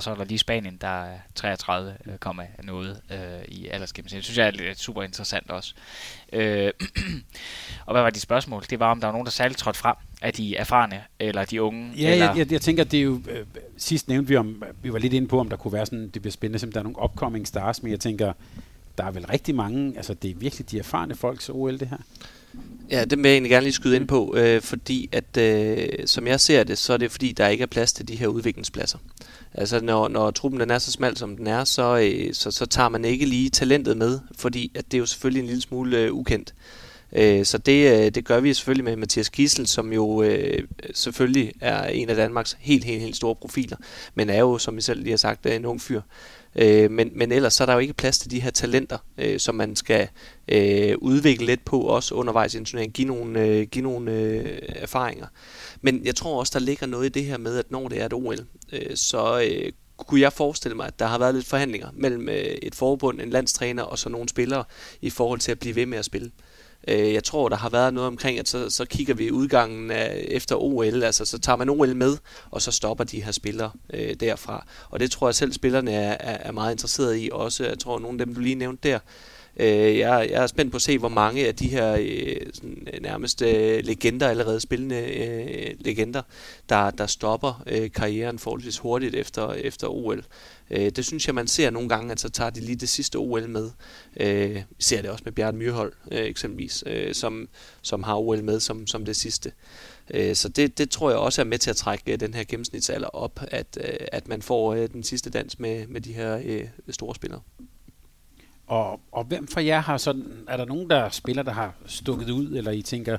så er der lige Spanien, der er 33, øh, kommer noget øh, i aldersgennemsnit. Det synes jeg er super interessant også. Øh, og hvad var de spørgsmål? Det var, om der var nogen, der særligt trådte frem af de erfarne, eller de unge? Ja, eller? Jeg, jeg, jeg tænker, det er jo... Øh, sidst nævnte vi om, vi var lidt inde på, om der kunne være sådan, det bliver spændende, som der er nogle upcoming stars, men jeg tænker, der er vel rigtig mange, altså det er virkelig de erfarne folks OL, det her. Ja, det vil jeg egentlig gerne lige skyde ind på, øh, fordi at, øh, som jeg ser det, så er det fordi, der ikke er plads til de her udviklingspladser. Altså når, når truppen den er så smal som den er, så, øh, så, så tager man ikke lige talentet med, fordi at det er jo selvfølgelig en lille smule øh, ukendt. Øh, så det, øh, det gør vi selvfølgelig med Mathias Kissel, som jo øh, selvfølgelig er en af Danmarks helt, helt, helt store profiler, men er jo, som I selv lige har sagt, øh, en ung fyr. Øh, men, men ellers så er der jo ikke plads til de her talenter, øh, som man skal øh, udvikle lidt på, også undervejs i en turnering, give nogle, øh, give nogle øh, erfaringer. Men jeg tror også, der ligger noget i det her med, at når det er et OL, øh, så øh, kunne jeg forestille mig, at der har været lidt forhandlinger mellem øh, et forbund, en landstræner og så nogle spillere i forhold til at blive ved med at spille. Øh, Øh, jeg tror, der har været noget omkring, at så, så kigger vi udgangen af, efter OL, altså så tager man OL med, og så stopper de her spillere øh, derfra. Og det tror jeg selv, spillerne er, er, er meget interesserede i også. Jeg tror, nogle af dem, du lige nævnte der, Øh, jeg, jeg er spændt på at se, hvor mange af de her øh, sådan, øh, nærmest øh, legender, allerede spillende øh, legender, der, der stopper øh, karrieren forholdsvis hurtigt efter, efter OL. Øh, det synes jeg, man ser nogle gange, at så tager de lige det sidste OL med. Øh, vi ser det også med Bjørn Myrhold øh, eksempelvis, øh, som, som har OL med som, som det sidste. Øh, så det, det tror jeg også er med til at trække øh, den her gennemsnitsalder op, at, øh, at man får øh, den sidste dans med, med de her øh, store spillere. Og, og hvem for jer har sådan, er der nogen, der spiller, der har stukket ud, eller I tænker,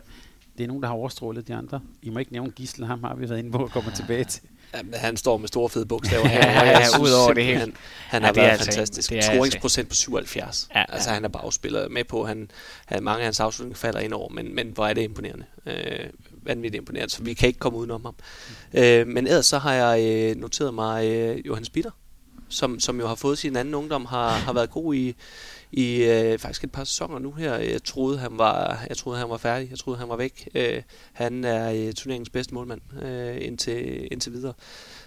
det er nogen, der har overstrålet de andre? I må ikke nævne Gisle, ham har vi været inde på at komme tilbage til. Jamen, han står med store fede bogstaver her. ja, ja, ja, udover det hele. Han, han ja, har været altså fantastisk. En, Scoringsprocent på 77. Ja, altså, ja. han er bagspiller med på. Han, han, mange af hans afslutninger falder ind over, men, men hvor er det imponerende. Øh, vanvittigt imponerende, så vi kan ikke komme udenom ham. Mm. Øh, men ellers så har jeg øh, noteret mig øh, Johannes Bitter, som, som jo har fået sin anden ungdom, har, har været god i, i øh, faktisk et par sæsoner nu her. Jeg troede, han var, jeg troede, han var færdig. Jeg troede, han var væk. Øh, han er øh, turneringens bedste målmand øh, indtil, indtil videre.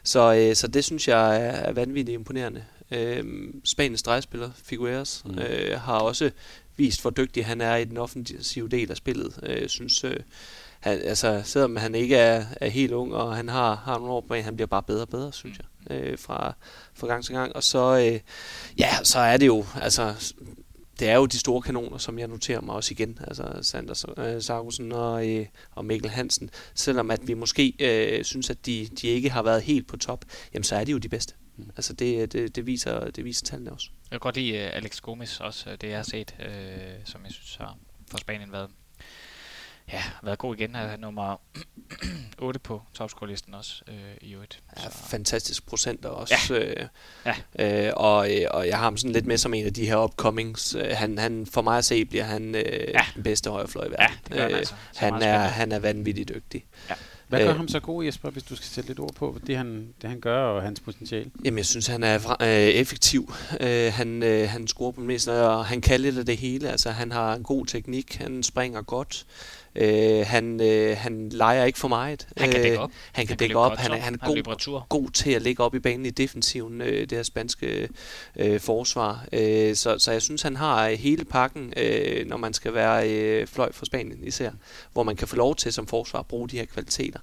Så, øh, så det synes jeg er, er vanvittigt imponerende. Øh, Spaniens drejespiller, Figueres, mm. øh, har også vist, hvor dygtig han er i den offensive del af spillet. Øh, jeg synes, øh, han, altså, selvom han ikke er, er helt ung, og han har, har nogle år på han bliver bare bedre og bedre, synes jeg, øh, fra, fra gang til gang. Og så, øh, ja, så er det jo, altså, det er jo de store kanoner, som jeg noterer mig også igen, altså Sanders øh, Sargussen og, øh, og Mikkel Hansen. Selvom at vi måske øh, synes, at de, de ikke har været helt på top, jamen så er de jo de bedste. Mm. Altså det, det, det, viser, det viser tallene også. Jeg kan godt lide uh, Alex Gomes også, det jeg har set, øh, som jeg synes har for Spanien været ja, været god igen. Han er nummer 8 på topscore-listen også øh, i øvrigt. Ja, fantastisk procenter også. Ja. Øh, ja. Øh, og, øh, og jeg har ham sådan lidt med som en af de her upcomings. Øh, han, han, for mig at se bliver han øh, ja. den bedste højrefløj i verden. Ja, det han, øh, altså. han, er, han er vanvittigt dygtig. Ja. Hvad gør øh, ham så god, Jesper, hvis du skal sætte lidt ord på det, han, det han gør og hans potentiale? Jamen, jeg synes, han er øh, effektiv. Øh, han, øh, han scorer på mest, og han kan lidt af det hele. Altså, han har en god teknik, han springer godt. Øh, han, øh, han leger ikke for meget. Han kan dække op. Øh, han kan han dække op. Han er, han er god, god til at ligge op i banen i defensiven, øh, det her spanske øh, forsvar. Øh, så, så jeg synes, han har hele pakken, øh, når man skal være øh, fløj for Spanien især, hvor man kan få lov til som forsvar at bruge de her kvaliteter.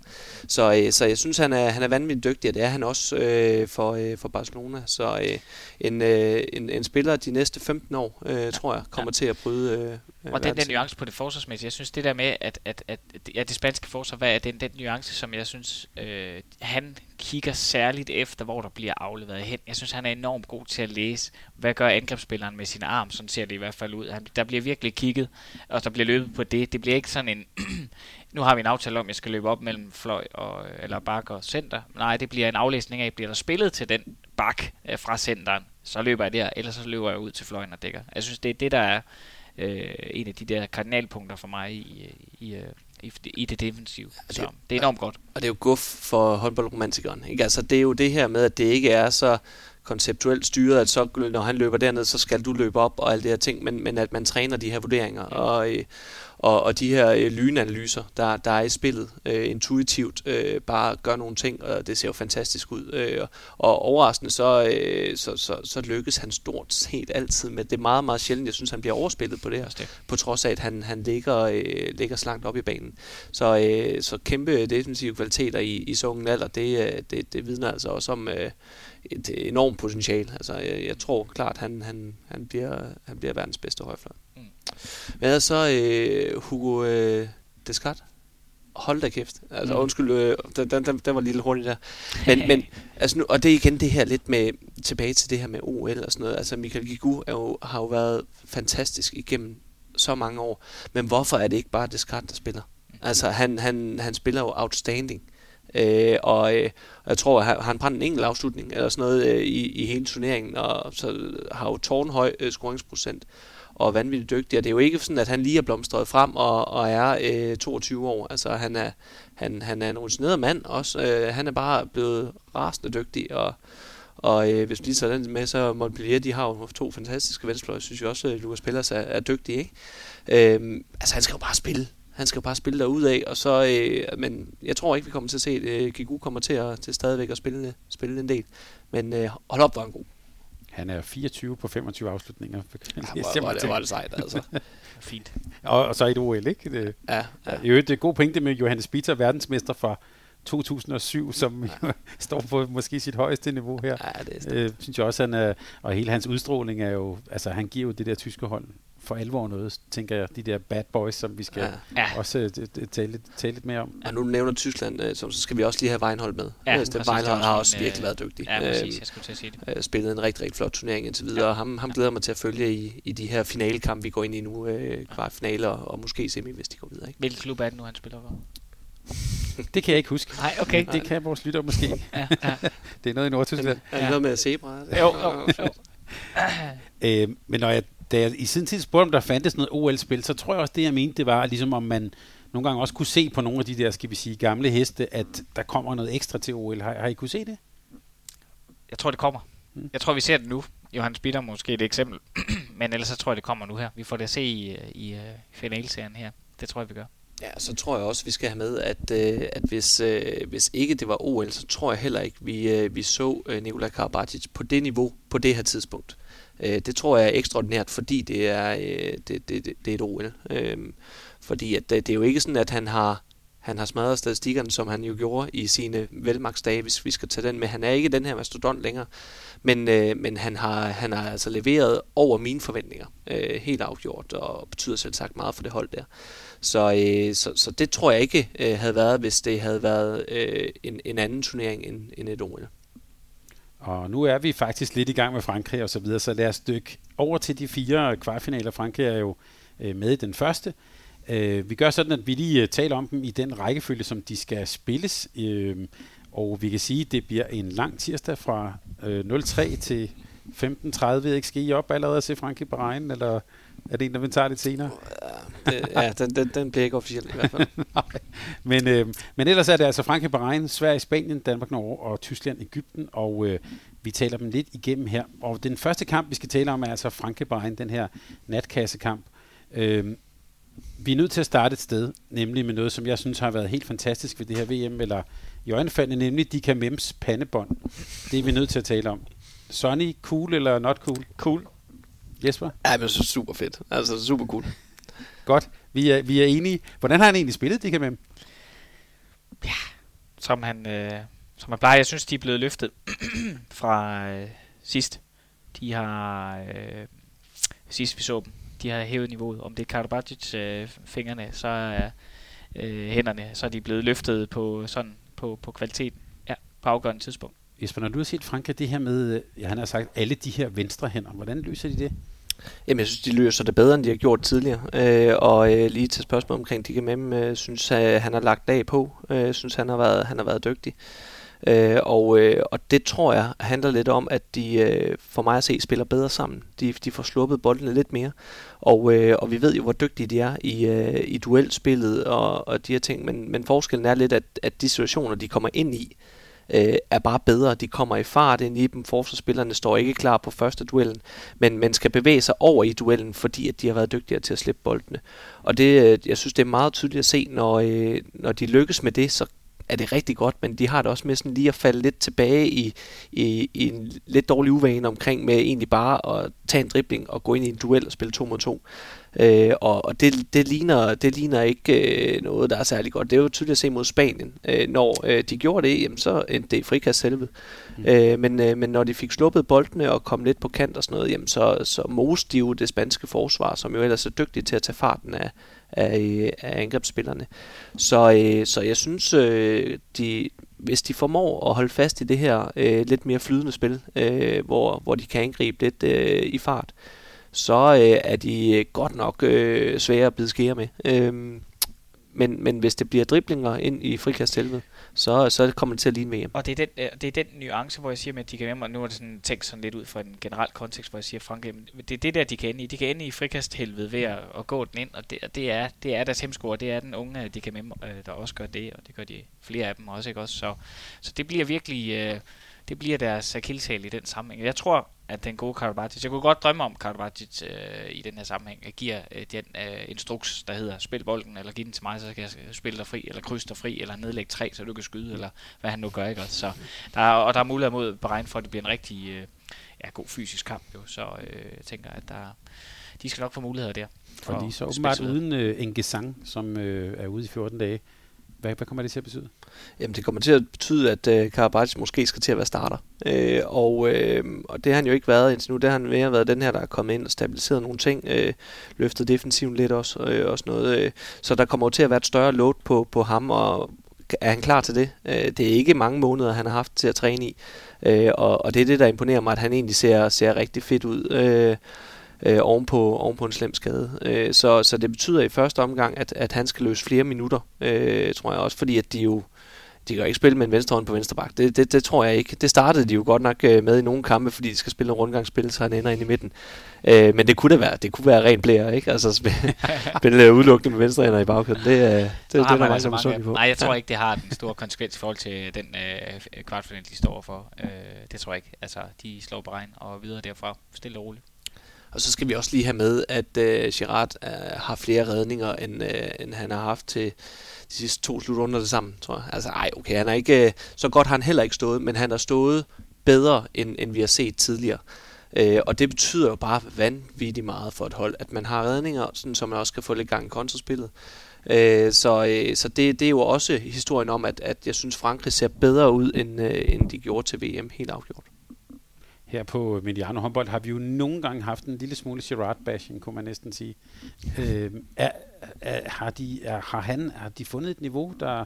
Så, øh, så jeg synes, han er, han er vanvittigt dygtig, og det er han også øh, for, øh, for Barcelona. Så øh, en, øh, en, en spiller de næste 15 år, øh, tror jeg, kommer ja. til at bryde øh, og den, den nuance på det forsvarsmæssige, jeg synes det der med, at, at, at ja, det spanske forsvar, hvad er den, den nuance, som jeg synes, øh, han kigger særligt efter, hvor der bliver afleveret hen. Jeg synes, han er enormt god til at læse, hvad gør angrebsspilleren med sin arm, sådan ser det i hvert fald ud. Han, der bliver virkelig kigget, og der bliver løbet på det. Det bliver ikke sådan en, nu har vi en aftale om, at jeg skal løbe op mellem fløj og, eller bak og center. Nej, det bliver en aflæsning af, bliver der spillet til den bak øh, fra centeren, så løber jeg der, ellers så løber jeg ud til fløjen og dækker. Jeg synes, det er det, der er øh, en af de der kardinalpunkter for mig i, i, i, i det defensive. Så det, det er enormt godt. Og det er jo guf for håndboldromantikeren. Ikke? Altså, det er jo det her med, at det ikke er så konceptuelt styret, at så når han løber derned, så skal du løbe op og alle de her ting, men, men at man træner de her vurderinger. Og, øh, og, og de her øh, lynanalyser, der, der er i spillet, øh, intuitivt øh, bare gør nogle ting, og det ser jo fantastisk ud. Øh, og overraskende, så, øh, så, så, så lykkes han stort set altid med det er meget, meget sjældent. Jeg synes, han bliver overspillet på det her, det. på trods af, at han, han ligger, øh, ligger så langt op i banen. Så, øh, så kæmpe defensive kvaliteter i, i så unge alder, det, øh, det, det vidner altså også om øh, et enormt potentiale. Altså, jeg, jeg tror klart, han, han, han, bliver, han bliver verdens bedste højfløj. Hvad er så øh, Hugo øh, Descartes? Hold da kæft. Altså, mm. undskyld, øh, den, den, den, den var lidt hurtigt der. Men, men altså nu, og det er igen det her lidt med, tilbage til det her med OL og sådan noget. Altså, Michael Gigu er jo, har jo været fantastisk igennem så mange år. Men hvorfor er det ikke bare Descartes, der spiller? Mm. Altså, han, han, han spiller jo outstanding. Øh, og øh, jeg tror, at han brændte en enkelt afslutning eller sådan noget øh, i, i hele turneringen, og så har jo tårnhøj øh, scoringsprocent og vanvittigt dygtig. Og det er jo ikke sådan, at han lige er blomstret frem og, og er øh, 22 år. Altså, han er, han, han er en rutineret mand også. Øh, han er bare blevet rasende dygtig, og, og øh, hvis vi lige tager den med, så Montpellier, de har jo to fantastiske venstrefløje. Jeg synes jo også, øh, at Lukas Pellers er, er dygtig, ikke? Øh, altså, han skal jo bare spille. Han skal jo bare spille derud af, og så, øh, men jeg tror ikke, vi kommer til at se, at øh, Gigu kommer til at til stadigvæk at spille, spille en del. Men øh, hold op, er han god. Han er 24 på 25 afslutninger. Ja, hvor, hvor, det var det sejt, altså. Fint. Og, og så et OL, ikke? Det, ja, ja. Øvrigt, det er god pointe med Johannes Bitter, verdensmester fra 2007, som ja. står på måske sit højeste niveau her. Ja, det er øh, synes jeg også, han er, og hele hans udstråling er jo, altså han giver jo det der tyske hold for alvor noget, tænker jeg, de der bad boys, som vi skal ja. også uh, tale, lidt, tale lidt mere om. Ja, nu nævner Tyskland, uh, så skal vi også lige have Weinhold med. Ja, altså, Weinhold har også virkelig uh, været dygtig. Ja, præcis, jeg skulle til at sige det. Spillet en rigtig, rigtig flot turnering indtil videre, ja. og ham, ham glæder mig til at følge i, i de her finalekampe, vi går ind i nu, uh, kvartfinaler og måske semi, hvis de går videre. Ikke? Hvilken klub er det nu, han spiller for? Det kan jeg ikke huske. Nej, okay. Det kan vores lytter måske. ja, ja. det er noget i Nordtyskland. Er det noget med zebra? Jo, jo, jo. øh, men når jeg da jeg i sin tid spurgte, om der fandtes noget OL-spil, så tror jeg også, det jeg mente, det var ligesom om man nogle gange også kunne se på nogle af de der, skal vi sige, gamle heste, at der kommer noget ekstra til OL. Har, har I kunne se det? Jeg tror, det kommer. Hmm. Jeg tror, vi ser det nu. Johannes Bitter måske et eksempel. Men ellers så tror jeg, det kommer nu her. Vi får det at se i, i, i finalserien her. Det tror jeg, vi gør. Ja, så tror jeg også, vi skal have med, at, øh, at hvis, øh, hvis ikke det var OL, så tror jeg heller ikke, vi, øh, vi så øh, Nikola Karabatic på det niveau, på det her tidspunkt. Øh, det tror jeg er ekstraordinært, fordi det er, øh, det, det, det, det er et OL. Øh, fordi at det, det er jo ikke sådan, at han har han har smadret statistikkerne, som han jo gjorde i sine velmagsdage, hvis vi skal tage den med. Han er ikke den her mastodont længere, men, øh, men han, har, han har altså leveret over mine forventninger, øh, helt afgjort, og betyder selv sagt meget for det hold der. Så, øh, så, så det tror jeg ikke øh, havde været, hvis det havde været øh, en, en anden turnering end, end et OL. Og nu er vi faktisk lidt i gang med Frankrig og så videre, så lad os dykke over til de fire kvartfinaler. Frankrig er jo øh, med i den første. Øh, vi gør sådan, at vi lige øh, taler om dem i den rækkefølge, som de skal spilles. Øh, og vi kan sige, at det bliver en lang tirsdag fra øh, 03 til 15.30. Ikke skal I op allerede og se Frankrig på regnen, eller er det en, der vi tager lidt senere? Ja, det, ja den, den, den bliver ikke officielt i hvert fald. men, øh, men ellers er det altså Frankrig, Bahrain, Sverige, Spanien, Danmark, Norge og Tyskland, Ægypten, og øh, vi taler dem lidt igennem her. Og den første kamp, vi skal tale om, er altså Frankrig, Bahrain, den her natkassekamp. Øh, vi er nødt til at starte et sted, nemlig med noget, som jeg synes har været helt fantastisk ved det her VM, eller i øjenfaldene, nemlig Dika Mems pandebånd. Det er vi nødt til at tale om. Sonny, cool eller not cool? Cool. Jesper? Ja, men så super fedt. Altså super cool. Godt. Vi er, vi er enige. Hvordan har han egentlig spillet, det kan med? Ja, som han, øh, som han plejer. Jeg synes, de er blevet løftet fra øh, sidst. De har, øh, sidst vi så dem, de har hævet niveauet. Om det er Karabatic øh, fingrene, så er øh, hænderne, så er de blevet løftet på sådan på, på kvaliteten. Ja, på afgørende tidspunkt. Jesper, når du har set Frankrig det her med, ja, han har sagt, alle de her venstre hænder, hvordan løser de det? Jamen, jeg synes, de løser det bedre, end de har gjort tidligere. Øh, og øh, lige til spørgsmål omkring Digamem, øh, synes jeg, han har lagt dag på. Øh, synes, han har været, han har været dygtig. Øh, og, øh, og det tror jeg handler lidt om, at de øh, for mig at se spiller bedre sammen. De, de får sluppet boldene lidt mere. Og, øh, og vi ved jo, hvor dygtige de er i, øh, i duelspillet og, og de her ting. Men, men forskellen er lidt, at, at de situationer, de kommer ind i, øh, er bare bedre. De kommer i fart ind i dem. Forsvarsspillerne står ikke klar på første duellen, men man skal bevæge sig over i duellen, fordi at de har været dygtigere til at slippe boldene. Og det, øh, jeg synes, det er meget tydeligt at se, når, øh, når de lykkes med det, så er det rigtig godt, men de har det også med sådan lige at falde lidt tilbage i, i, i en lidt dårlig uvane omkring med egentlig bare at tage en dribling og gå ind i en duel og spille to mod to. Øh, og og det, det, ligner, det ligner ikke øh, noget, der er særlig godt. Det er jo tydeligt at se mod Spanien. Øh, når øh, de gjorde det, jamen, så endte det i frikast selve. Mm. Øh, men, øh, men når de fik sluppet boldene og kom lidt på kant og sådan noget, jamen, så, så moste de jo det spanske forsvar, som jo ellers er dygtigt til at tage farten af, af, øh, af angrebsspillerne. Så, øh, så jeg synes, øh, de, hvis de formår at holde fast i det her øh, lidt mere flydende spil, øh, hvor, hvor de kan angribe lidt øh, i fart, så øh, er de øh, godt nok øh, svære at bide skære med. Øh, men, men hvis det bliver driblinger ind i frikasthelvede, så, så kommer det til at ligne VM. Og det er, den, øh, det er den nuance, hvor jeg siger, at de kan med nu er det sådan tænkt sådan lidt ud fra en generel kontekst, hvor jeg siger, Frankrig, det er det der, de kan ende i. De kan ende i frikasthelvede ved at, at gå den ind, og det, det, er, det er deres hemsko, det er den unge, de kan med, øh, der også gør det, og det gør de flere af dem også, ikke også? Så, så det bliver virkelig, øh, det bliver deres akilleshæl i den sammenhæng. Jeg tror, at den gode Karabatic, jeg kunne godt drømme om Karabatic øh, i den her sammenhæng, at giver øh, den øh, instruks, der hedder spil bolden, eller giv den til mig, så kan jeg spille dig fri, eller krydse dig fri, eller nedlægge tre, så du kan skyde, eller hvad han nu gør, ikke også? Så der er, og der er mulighed mod beregnet for, at det bliver en rigtig øh, ja, god fysisk kamp, jo, så øh, jeg tænker, at der, de skal nok få muligheder der. Og lige så åbenbart uden øh, Engesang, som øh, er ude i 14 dage, hvad, hvad kommer det til at betyde? Jamen det kommer til at betyde, at øh, Karabatic måske skal til at være starter. Øh, og, øh, og det har han jo ikke været indtil nu. Det har han mere været den her, der er kommet ind og stabiliseret nogle ting. Øh, løftet defensiven lidt også. Øh, også noget, øh, så der kommer jo til at være et større load på, på ham, og er han klar til det? Øh, det er ikke mange måneder, han har haft til at træne i. Øh, og, og det er det, der imponerer mig, at han egentlig ser, ser rigtig fedt ud. Øh, øh, ovenpå, ovenpå en slem skade. Øh, så, så det betyder i første omgang, at, at han skal løse flere minutter, øh, tror jeg også, fordi at de jo de kan ikke spille med en venstre hånd på venstre bak. Det, det, det tror jeg ikke. Det startede de jo godt nok øh, med i nogle kampe, fordi de skal spille en rundgangsspil, så han ender ind i midten. Øh, men det kunne da være, det kunne være rent blære, ikke? Altså spille, spille udelukkende med venstre hænder i bagkæden. Det, øh, det, det, det er der mange, mange på. Nej, jeg tror ikke, det har den store konsekvens i forhold til den øh, kvartfinal, de står for. Øh, det tror jeg ikke. Altså, de slår beregn og videre derfra, stille og roligt. Og så skal vi også lige have med, at øh, Girard øh, har flere redninger, end, øh, end han har haft til de sidste to slutrunder det sammen, tror jeg. Altså, ej, okay, han er ikke, øh, så godt har han heller ikke stået, men han har stået bedre, end, end vi har set tidligere. Øh, og det betyder jo bare vanvittigt meget for et hold, at man har redninger, sådan, så man også kan få lidt gang i kontraspillet. Øh, så øh, så det, det er jo også historien om, at, at jeg synes, Frankrig ser bedre ud, end, øh, end de gjorde til VM, helt afgjort her på Mediano håndbold har vi jo nogle gange haft en lille smule Gerard-bashing, kunne man næsten sige. Øh, er, er, har, de, er, har, han, har de fundet et niveau, der...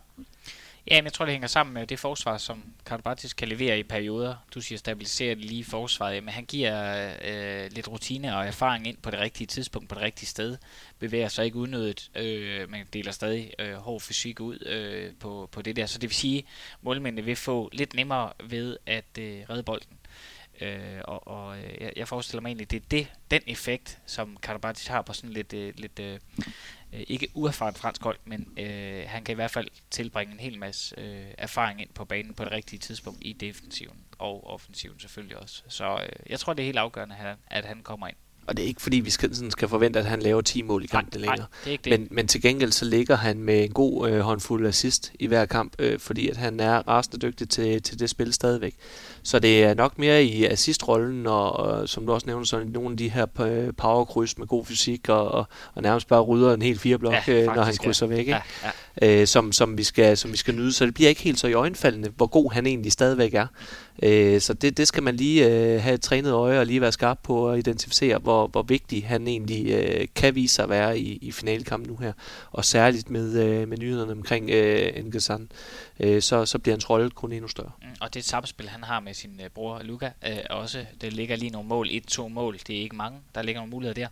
Ja, men jeg tror, det hænger sammen med det forsvar, som Karabatis kan levere i perioder. Du siger stabilisere det lige forsvaret. Men han giver øh, lidt rutine og erfaring ind på det rigtige tidspunkt, på det rigtige sted. Bevæger sig ikke unødigt. Øh, man deler stadig øh, hård fysik ud øh, på, på det der. Så det vil sige, at målmændene vil få lidt nemmere ved at øh, redde bolden. Øh, og og øh, jeg, jeg forestiller mig egentlig, det er det, den effekt, som Karabatic har på sådan lidt, øh, lidt øh, øh, ikke uerfaren fransk hold, men øh, han kan i hvert fald tilbringe en hel masse øh, erfaring ind på banen på det rigtige tidspunkt i defensiven og offensiven selvfølgelig også. Så øh, jeg tror, det er helt afgørende, at han, at han kommer ind. Og det er ikke fordi, vi skal, sådan skal forvente, at han laver 10 mål i kampen længere. Nej, det. Men, men til gengæld så ligger han med en god øh, håndfuld assist i hver kamp, øh, fordi at han er rasende dygtig til, til det spil stadigvæk. Så det er nok mere i assistrollen, og, og som du også nævner, så nogle af de her øh, powerkryds med god fysik, og, og, og nærmest bare rydder en helt fire blok, ja, øh, når han krydser væk, ikke? Ja, ja. Øh, som, som, vi skal, som vi skal nyde. Så det bliver ikke helt så i øjenfaldende, hvor god han egentlig stadigvæk er. Øh, så det, det skal man lige øh, have et trænet øje og lige være skarp på at identificere, hvor, hvor vigtig han egentlig øh, kan vise sig at være i, i finalekampen nu her. Og særligt med, øh, med nyhederne omkring øh, Nguyen øh, så, så bliver hans rolle kun endnu større. Mm, og det samspil, han har med sin øh, bror Luca, øh, også, det ligger lige nogle mål, et-to mål, det er ikke mange, der ligger nogle muligheder der.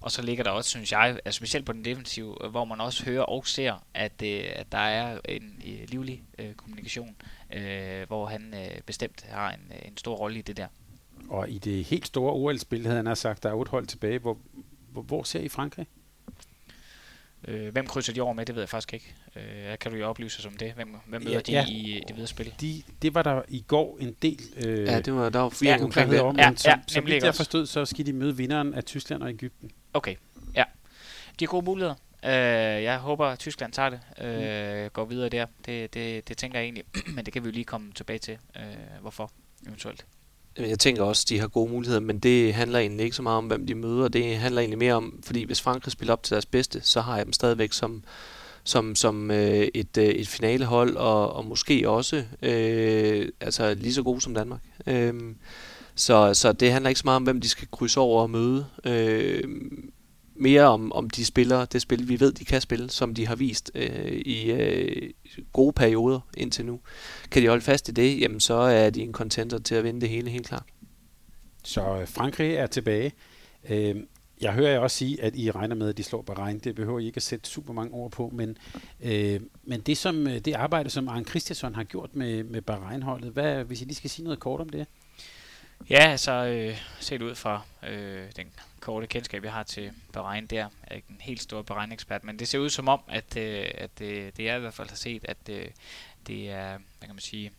Og så ligger der også, synes jeg, altså specielt på den defensive, hvor man også hører og ser, at, øh, at der er en øh, livlig øh, kommunikation øh, hvor han øh, bestemt har en, øh, en stor rolle i det der. Og i det helt store OL-spil, havde han sagt, der er otte hold tilbage. Hvor, hvor, hvor ser I Frankrig? Øh, hvem krydser de over med, det ved jeg faktisk ikke. Øh, kan du jo oplyse os om det? Hvem, hvem møder Ja, de ja. i det videre spil? De, det var der i går en del øh, Ja, det var, der var fire Ja, omkring det. om, Ja, men som, ja, som nemlig vidt jeg forstod, så skal de møde vinderen af Tyskland og Ægypten. Okay, ja. De har gode muligheder. Øh, jeg håber, at Tyskland tager det. Øh, går videre der. Det, det, det tænker jeg egentlig. Men det kan vi jo lige komme tilbage til. Øh, hvorfor eventuelt. Jeg tænker også, de har gode muligheder, men det handler egentlig ikke så meget om, hvem de møder. Det handler egentlig mere om, fordi hvis Frankrig spiller op til deres bedste, så har jeg dem stadigvæk som, som, som øh, et, øh, et finalehold, og, og måske også øh, altså lige så gode som Danmark. Øh, så, så det handler ikke så meget om, hvem de skal krydse over og møde. Øh, mere om, om de spiller det spil, vi ved, de kan spille, som de har vist øh, i øh, gode perioder indtil nu. Kan de holde fast i det, jamen så er de en contender til at vinde det hele, helt klart. Så øh, Frankrig er tilbage. Øh, jeg hører jer også sige, at I regner med, at de slår Bahrain. Det behøver I ikke at sætte super mange ord på, men, øh, men det, som, øh, det arbejde, som Arne Christensen har gjort med, med Bahrain-holdet, hvad, hvis I lige skal sige noget kort om det? Ja, altså øh, set ud fra øh, den korte kendskab, jeg har til Bahrain der, er ikke en helt stor Bahrain-ekspert, men det ser ud som om, at, øh, at øh, det jeg i hvert fald har set, at øh, det er, hvad kan man sige,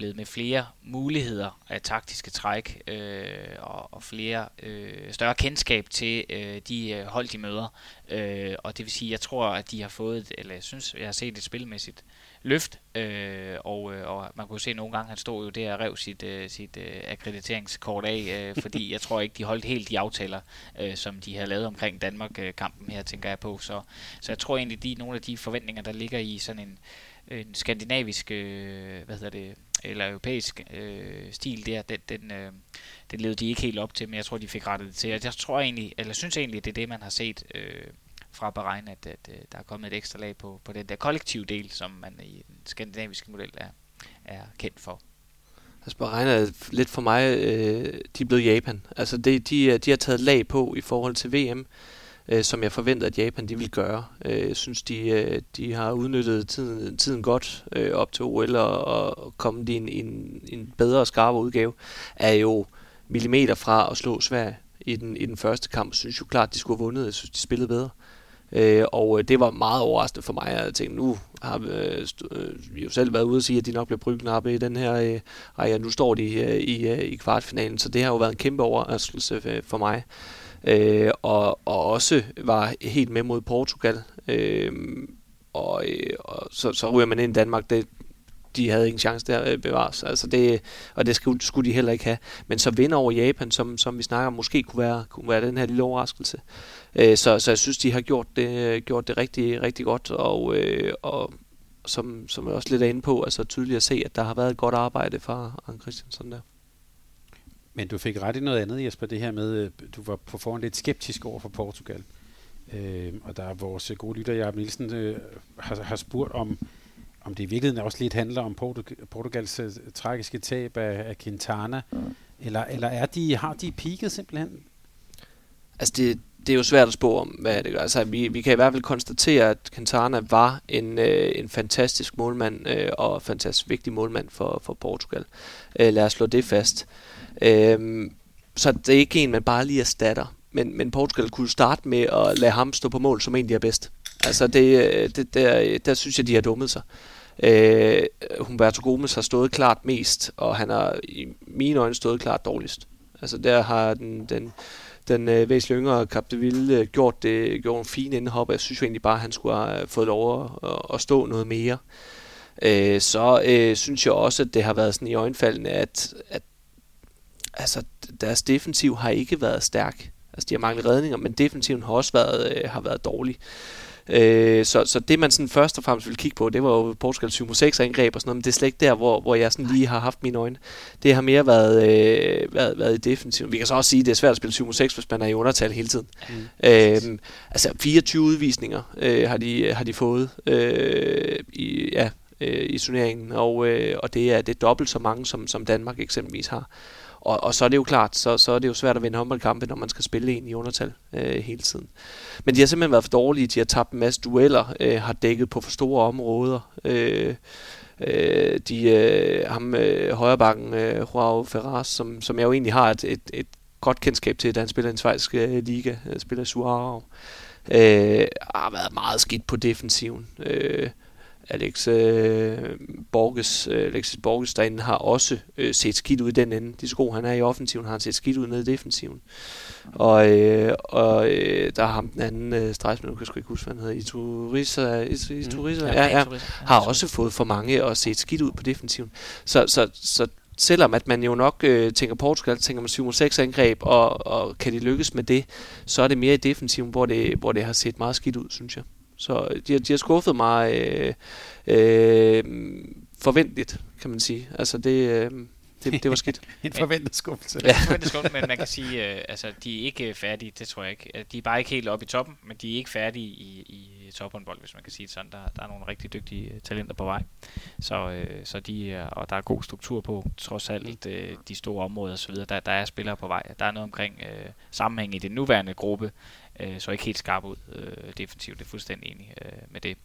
blevet med flere muligheder af taktiske træk øh, og, og flere øh, større kendskab til øh, de øh, hold, de møder. Øh, og det vil sige, jeg tror, at de har fået, et- eller jeg synes, jeg har set et spilmæssigt løft, øh, og, øh, og man kunne se nogle gange, han stod jo der og rev sit, øh, sit øh, akkrediteringskort af, øh, fordi jeg tror ikke, de holdt helt de aftaler, øh, som de har lavet omkring Danmark-kampen her, tænker jeg på. Så, så jeg tror egentlig, de nogle af de forventninger, der ligger i sådan en, en skandinavisk, øh, hvad hedder det, eller europæisk øh, stil der, den, den, øh, den levede de ikke helt op til, men jeg tror, de fik rettet det til. Jeg tror egentlig, eller synes egentlig, det er det, man har set øh, fra Bahrain, at, at øh, der er kommet et ekstra lag på, på den der kollektive del, som man i den skandinaviske model er, er kendt for. Altså Bahrain er lidt for mig, øh, de er blevet Japan. Altså det, de, de har taget lag på i forhold til VM, øh, som jeg forventede, at Japan de ville gøre. Øh, jeg synes, de, øh, de har udnyttet tiden, tiden godt øh, op til OL og, og kommet i en, en, en bedre og skarpere udgave, er jo millimeter fra at slå Sverige i den, i den første kamp. Jeg synes jo klart, de skulle have vundet. Jeg synes, de spillede bedre. Øh, og øh, det var meget overraskende for mig. Jeg tænkte, nu har øh, vi, øh, vi jo selv været ude og sige, at de nok bliver brygknappe i den her øh, række, nu står de øh, i, øh, i kvartfinalen, så det har jo været en kæmpe overraskelse øh, for mig. Øh, og, og også var helt med mod Portugal. Øh, og, øh, og så, så ryger man ind i Danmark. Det, de havde ingen chance der øh, bevares. Altså det, og det skulle, skulle de heller ikke have. Men så vinder over Japan, som, som vi snakker om, måske kunne være, kunne være den her lille overraskelse. Øh, så, så jeg synes, de har gjort det, gjort det rigtig, rigtig godt, og, øh, og som, som jeg også lidt er inde på, altså tydeligt at se, at der har været et godt arbejde fra Arne Christiansen der. Men du fik ret i noget andet, Jesper, det her med, øh, du var på forhånd lidt skeptisk over for Portugal. Øh, og der er vores gode lytter, Jacob Nielsen, øh, har, har spurgt om, om det i virkeligheden også lidt handler om Portug- Portugals øh, tragiske tab af, af Quintana. Eller, eller er de, har de peaked simpelthen? Altså det, det er jo svært at spå om, hvad det gør. Altså vi, vi kan i hvert fald konstatere, at Quintana var en, øh, en fantastisk målmand, øh, og fantastisk vigtig målmand for, for Portugal. Øh, lad os slå det fast. Øh, Øhm, så det er ikke en, man bare lige erstatter. Men, men Portugal kunne starte med at lade ham stå på mål, som egentlig er bedst. Altså det, øh, det, der, der synes jeg, de har dummet sig. Øh, Humberto Gomes har stået klart mest, og han har i mine øjne stået klart dårligst. Altså der har den, den, den øh, væsentligt yngre Capdeville øh, gjort, det, gjort en fin indhop, og jeg synes jo egentlig bare, at han skulle have fået lov at, at stå noget mere. Øh, så øh, synes jeg også, at det har været sådan i øjenfaldene, at, at altså, deres defensiv har ikke været stærk. Altså, de har manglet redninger, men defensiven har også været, øh, har været dårlig. Øh, så, så det man sådan først og fremmest ville kigge på, det var jo Portugal 7 6 angreb og sådan noget, men det er slet ikke der, hvor, hvor jeg sådan lige har haft mine øjne. Det har mere været, øh, været, været i defensiven. Vi kan så også sige, at det er svært at spille 7 6 hvis man er i undertal hele tiden. Mm. Øh, altså 24 udvisninger øh, har, de, har de fået øh, i, ja, øh, i turneringen, og, øh, og det er det er dobbelt så mange, som, som Danmark eksempelvis har. Og, og så er det jo klart, så, så er det jo svært at vinde håndboldkampe, når man skal spille en i undertal øh, hele tiden. Men de har simpelthen været for dårlige, de har tabt en masse dueller, øh, har dækket på for store områder. Øh, øh, de, øh, ham øh, højrebakken, øh, Joao Ferraz, som, som jeg jo egentlig har et, et, et godt kendskab til, da han spiller i den svejske øh, liga, øh, spiller i Suarau. øh, har været meget skidt på defensiven. Øh, Alex øh, Borges, øh, Alexis Borges derinde har også øh, set skidt ud i den ende. De sko, han er i offensiven, har han set skidt ud nede i defensiven. Og, øh, og øh, der har ham den anden øh, stregsmand, nu kan jeg sgu ikke huske, hvad han hedder, Iturisa, Iturisa, mm. ja, ja, ja, har også fået for mange og set skidt ud på defensiven. Så, så, så selvom at man jo nok øh, tænker Portugal, tænker man 7 6 angreb, og, og kan de lykkes med det, så er det mere i defensiven, hvor det, hvor det har set meget skidt ud, synes jeg. Så de, de har skuffet mig øh, øh, forventeligt, kan man sige. Altså det, øh, det, det var skidt. en forventet skuffelse. Ja. en forventet skuffelse, men man kan sige, øh, altså de er ikke færdige, det tror jeg ikke. De er bare ikke helt oppe i toppen, men de er ikke færdige i, i tophåndbold, hvis man kan sige det sådan. Der, der er nogle rigtig dygtige øh, talenter på vej. Så, øh, så de, er, og der er god struktur på, trods alt øh, de store områder osv. Der, der er spillere på vej. Der er noget omkring øh, sammenhæng i den nuværende gruppe, øh, så ikke helt skarp ud øh, defensivt. Det er fuldstændig enig øh, med det.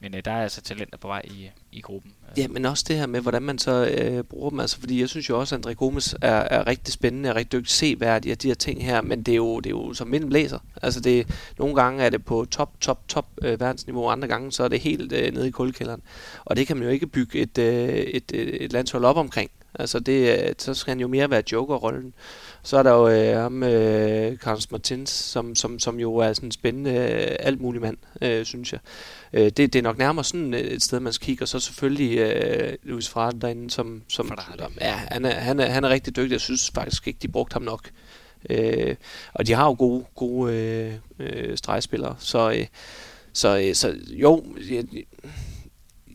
Men øh, der er altså talenter på vej i, i gruppen. Øh. Ja, men også det her med, hvordan man så øh, bruger dem. Altså, fordi jeg synes jo også, at André Gomes er, er rigtig spændende og rigtig dygtig seværdig af de her ting her, men det er jo, det er jo som vinden blæser. Altså, det, nogle gange er det på top, top, top øh, verdensniveau, andre gange så er det helt øh, nede i kuldkælderen. Og det kan man jo ikke bygge et, øh, et, øh, et landshold op omkring. Altså, det, øh, så skal han jo mere være joker-rollen. Så er der jo øh, ham, øh, Carlos Martins, som, som, som jo er sådan en spændende øh, alt mulig mand, øh, synes jeg. Øh, det, det er nok nærmere sådan et sted, man skal kigge, og så selvfølgelig øh, Luis Frade derinde, som, som ja, han, er, han, er, han er rigtig dygtig. Jeg synes faktisk ikke, de brugte ham nok. Øh, og de har jo gode, gode øh, øh, stregspillere, så, øh, så, øh, så jo, jeg,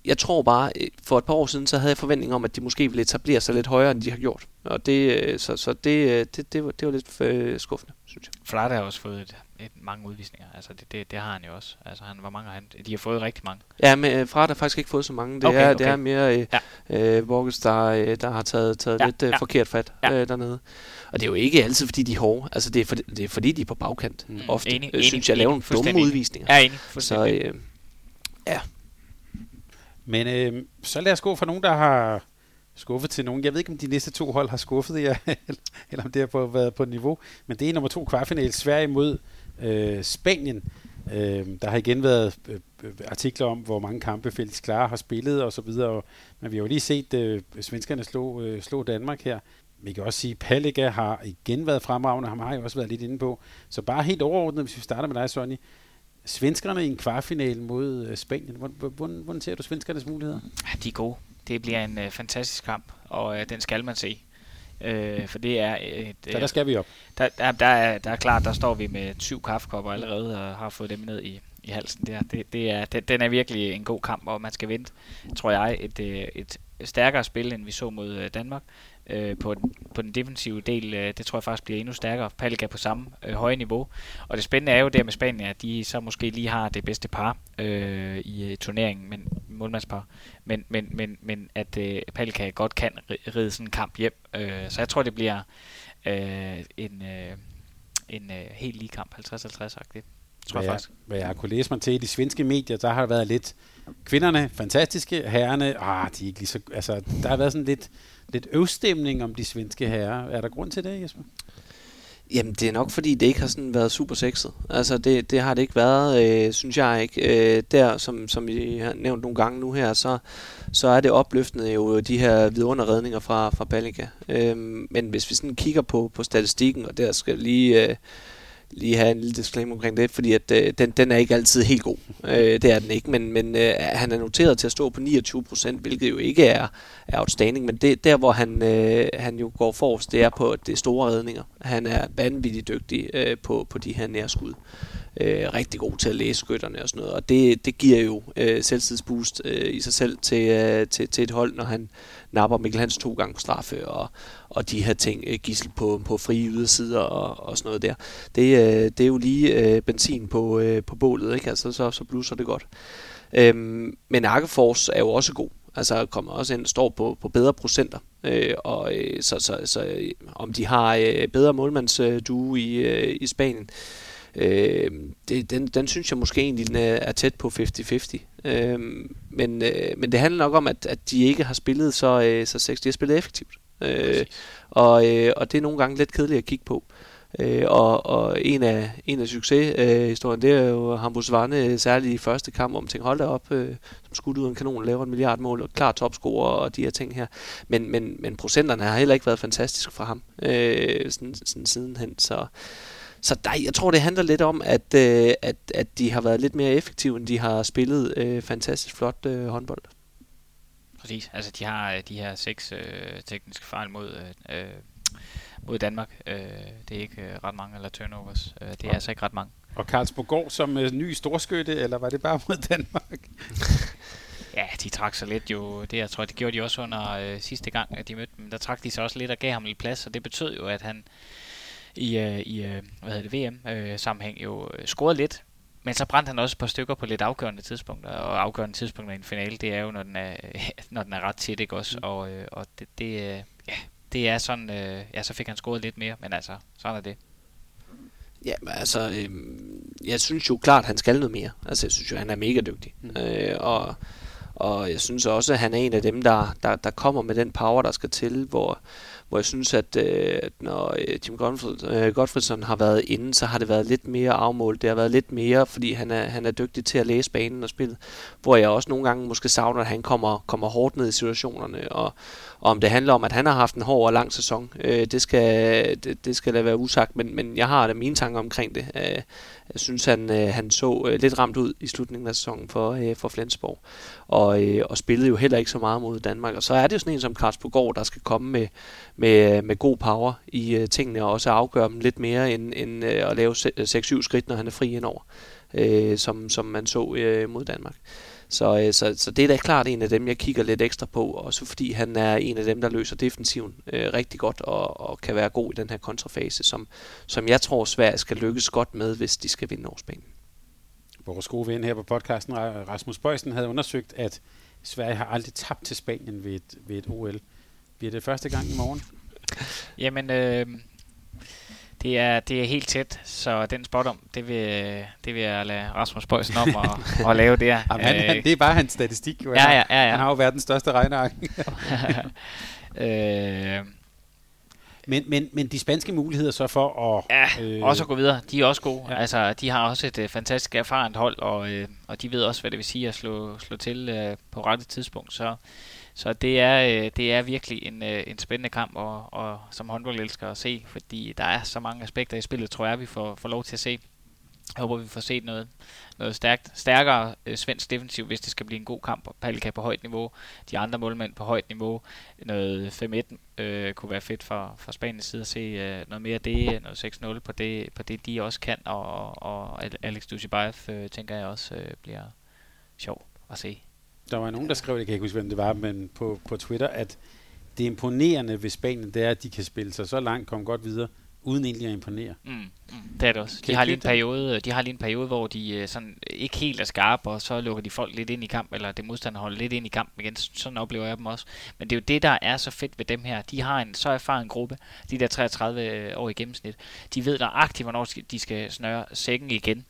jeg tror bare, øh, for et par år siden, så havde jeg forventning om, at de måske ville etablere sig lidt højere, end de har gjort. Og det, øh, så, så det, øh, det, det, var, det var lidt øh, skuffende, synes jeg. Flart har også fået et, et, mange udvisninger. Altså det, det, det, har han jo også. Altså han var mange han, de har fået rigtig mange. Ja, men Flart har faktisk ikke fået så mange. Det, okay, er, okay. det er mere øh, ja. øh, Borges, der, der har taget, taget ja, lidt øh, ja. forkert fat ja. øh, dernede. Og det er jo ikke altid, fordi de er hårde. Altså det er, for, det er fordi, de er på bagkant. Mm. Ofte enig, øh, synes jeg, laver nogle dumme udvisninger. Ja, enig. Så øh, ja, men øh, så lad os gå fra nogen, der har skuffet til nogen. Jeg ved ikke, om de næste to hold har skuffet jer, eller om det har været på niveau. Men det er nummer to kvartfinal, Sverige mod øh, Spanien. Øh, der har igen været øh, øh, artikler om, hvor mange kampe Felix Klar har spillet og så videre. Men vi har jo lige set øh, svenskerne slå, øh, slå Danmark her. Vi kan også sige, at Palliga har igen været fremragende. Ham har jeg også været lidt inde på. Så bare helt overordnet, hvis vi starter med dig, Sonny svenskerne i en kvartfinale mod øh, Spanien. Hvordan, hvordan ser du svenskernes muligheder? Ja, de er gode. Det bliver en uh, fantastisk kamp, og uh, den skal man se. Uh, for det er et... Uh, Så der skal vi op. Der, der, der, er, der er klart, der står vi med syv kaffekopper allerede, og har fået dem ned i, i halsen der. Det, det er, det, den er virkelig en god kamp, og man skal vente, tror jeg, et, et stærkere spil, end vi så mod Danmark øh, på, på den defensive del. Øh, det tror jeg faktisk bliver endnu stærkere. Palka på samme øh, høje niveau. Og det spændende er jo der med Spanien, at de så måske lige har det bedste par øh, i øh, turneringen, men målmandspar. Men, men, men, men at øh, Palka godt kan ride sådan en kamp hjem. Øh, så jeg tror, det bliver øh, en, øh, en øh, helt lige kamp, 50-50-agtigt. Tror jeg, faktisk. Hvad jeg kunne læse mig til i de svenske medier, der har der været lidt kvinderne fantastiske, herrerne, ah, de er ikke lige så, altså, der har været sådan lidt lidt øvstemning om de svenske herrer. Er der grund til det, Jesper? Jamen, det er nok fordi, det ikke har sådan været super sexet. Altså, det, det har det ikke været, øh, synes jeg ikke. Øh, der, som, som vi har nævnt nogle gange nu her, så, så er det opløftende jo de her vidunderredninger fra, fra Ballica. Øh, men hvis vi sådan kigger på, på statistikken, og der skal lige... Øh, lige have en lille disclaimer omkring det, fordi at, øh, den, den er ikke altid helt god. Øh, det er den ikke, men, men øh, han er noteret til at stå på 29 procent, hvilket jo ikke er, er outstanding, men det, der hvor han, øh, han jo går forrest, det er på det store redninger. Han er vanvittigt dygtig øh, på, på de her nærskud. Øh, rigtig god til at læse skytterne og sådan noget, og det, det giver jo øh, selvtidsboost øh, i sig selv til, øh, til, til et hold, når han napper Mikkel Hans to gange på straffe, og, og de her ting, øh, gissel på, på frie ydersider og, og sådan noget der. Det, øh, det er jo lige øh, benzin på, øh, på bålet, ikke? Altså, så, så bluser det godt. Øhm, men Akkefors er jo også god. Altså kommer også ind står på, på bedre procenter. Øh, og øh, så, så, så øh, om de har øh, bedre målmandsdue øh, i, øh, i Spanien, øh, det, den, den synes jeg måske egentlig den er, er tæt på 50-50. Øh, men, øh, men det handler nok om, at, at de ikke har spillet så, øh, så sex. De har spillet effektivt. Øh, og, øh, og det er nogle gange lidt kedeligt at kigge på. Øh, og, og en af, en af succeshistorien, øh, det er jo Hambus Vanne, særligt i første kamp, hvor man tænker, hold da op, øh, som skudt ud af en kanon, laver en milliardmål, og klar topscorer og de her ting her. Men, men, men procenterne har heller ikke været fantastiske fra ham øh, sådan, sådan sidenhen, så... Så der, jeg tror, det handler lidt om, at, øh, at, at de har været lidt mere effektive, end de har spillet øh, fantastisk flot øh, håndbold. Præcis. Altså, de har øh, de her seks øh, tekniske fejl mod, øh, øh, mod Danmark. Øh, det er ikke øh, ret mange, eller turnovers. Øh, det er ja. altså ikke ret mange. Og Karlsborg som øh, ny storskytte, eller var det bare mod Danmark? ja, de trak sig lidt jo. Det jeg tror, det gjorde de også under øh, sidste gang, at de mødte dem. Der trak de sig også lidt og gav ham lidt plads, og det betød jo, at han i, øh, i øh, hvad hedder det, VM-sammenhæng øh, jo scorede lidt, men så brændte han også et par stykker på lidt afgørende tidspunkter, og afgørende tidspunkter i en finale, det er jo, når den er, når den er ret tæt, ikke også? Mm. Og, øh, og det, det, øh, ja, det er sådan, øh, ja, så fik han scoret lidt mere, men altså, sådan er det. Ja, altså, øh, jeg synes jo klart, han skal noget mere. Altså, jeg synes jo, han er mega dygtig. Mm. Øh, og, og jeg synes også, at han er en af dem, der, der, der kommer med den power, der skal til, hvor, hvor jeg synes, at, øh, at når øh, Jim Tim øh, Godfredson har været inde, så har det været lidt mere afmålt. Det har været lidt mere, fordi han er, han er dygtig til at læse banen og spillet. Hvor jeg også nogle gange måske savner, at han kommer, kommer hårdt ned i situationerne. Og, og om det handler om, at han har haft en hård og lang sæson, øh, det, skal, det, det skal da være usagt. Men, men jeg har da mine tanker omkring det. Øh, jeg synes, han, øh, han så øh, lidt ramt ud i slutningen af sæsonen for, øh, for Flensborg. Og, øh, og spillede jo heller ikke så meget mod Danmark. Og så er det jo sådan en som Karlsbogård, der skal komme med, med, øh, med god power i øh, tingene, og også afgøre dem lidt mere end, end øh, at lave 6-7 øh, skridt, når han er fri indover, øh, som, som man så øh, mod Danmark. Så, øh, så, så det er da klart en af dem, jeg kigger lidt ekstra på, også fordi han er en af dem, der løser defensiven øh, rigtig godt og, og kan være god i den her kontrafase, som, som jeg tror Sverige skal lykkes godt med, hvis de skal vinde Årsbanen. Vores gode ven her på podcasten, Rasmus Bøjsen, havde undersøgt, at Sverige har aldrig tabt til Spanien ved et, ved et OL. Bliver det første gang i morgen? Jamen, øh, det er, det er helt tæt, så den spot om, det vil, det vil jeg lade Rasmus Bøjsen om at, at lave der. Jamen, han, han, det er bare hans statistik. Jo. Ja, ja, ja, ja. Han har jo verdens største regneark. øh, men, men, men de spanske muligheder så for at... Ja, øh, også at gå videre. De er også gode. Ja. Altså, de har også et uh, fantastisk erfarent hold, og, uh, og de ved også, hvad det vil sige at slå, slå til uh, på rette tidspunkt. Så så det er, øh, det er virkelig en, øh, en spændende kamp og, og som håndboldelsker at se, fordi der er så mange aspekter i spillet, tror jeg, vi får, får lov til at se. Jeg håber, vi får set noget, noget stærkt, stærkere øh, svensk defensiv, hvis det skal blive en god kamp. Palika på højt niveau, de andre målmænd på højt niveau. Noget 5-1 øh, kunne være fedt for, for Spaniens side at se øh, noget mere af det, noget 6-0 på det, på det, de også kan. Og, og Alex Dusibayev, øh, tænker jeg også, øh, bliver sjov at se. Der var nogen, der skrev, jeg kan ikke huske, hvem det var, men på, på Twitter, at det imponerende ved Spanien, det er, at de kan spille sig så langt, komme godt videre, uden egentlig at imponere. Mm, mm, det er det også. De har, lige en periode, de har lige en periode, hvor de øh, sådan ikke helt er skarpe, og så lukker de folk lidt ind i kamp, eller det modstander lidt ind i kamp igen. Sådan oplever jeg dem også. Men det er jo det, der er så fedt ved dem her. De har en så erfaren gruppe, de der 33 øh, år i gennemsnit. De ved nøjagtigt, hvornår de skal snøre sækken igen.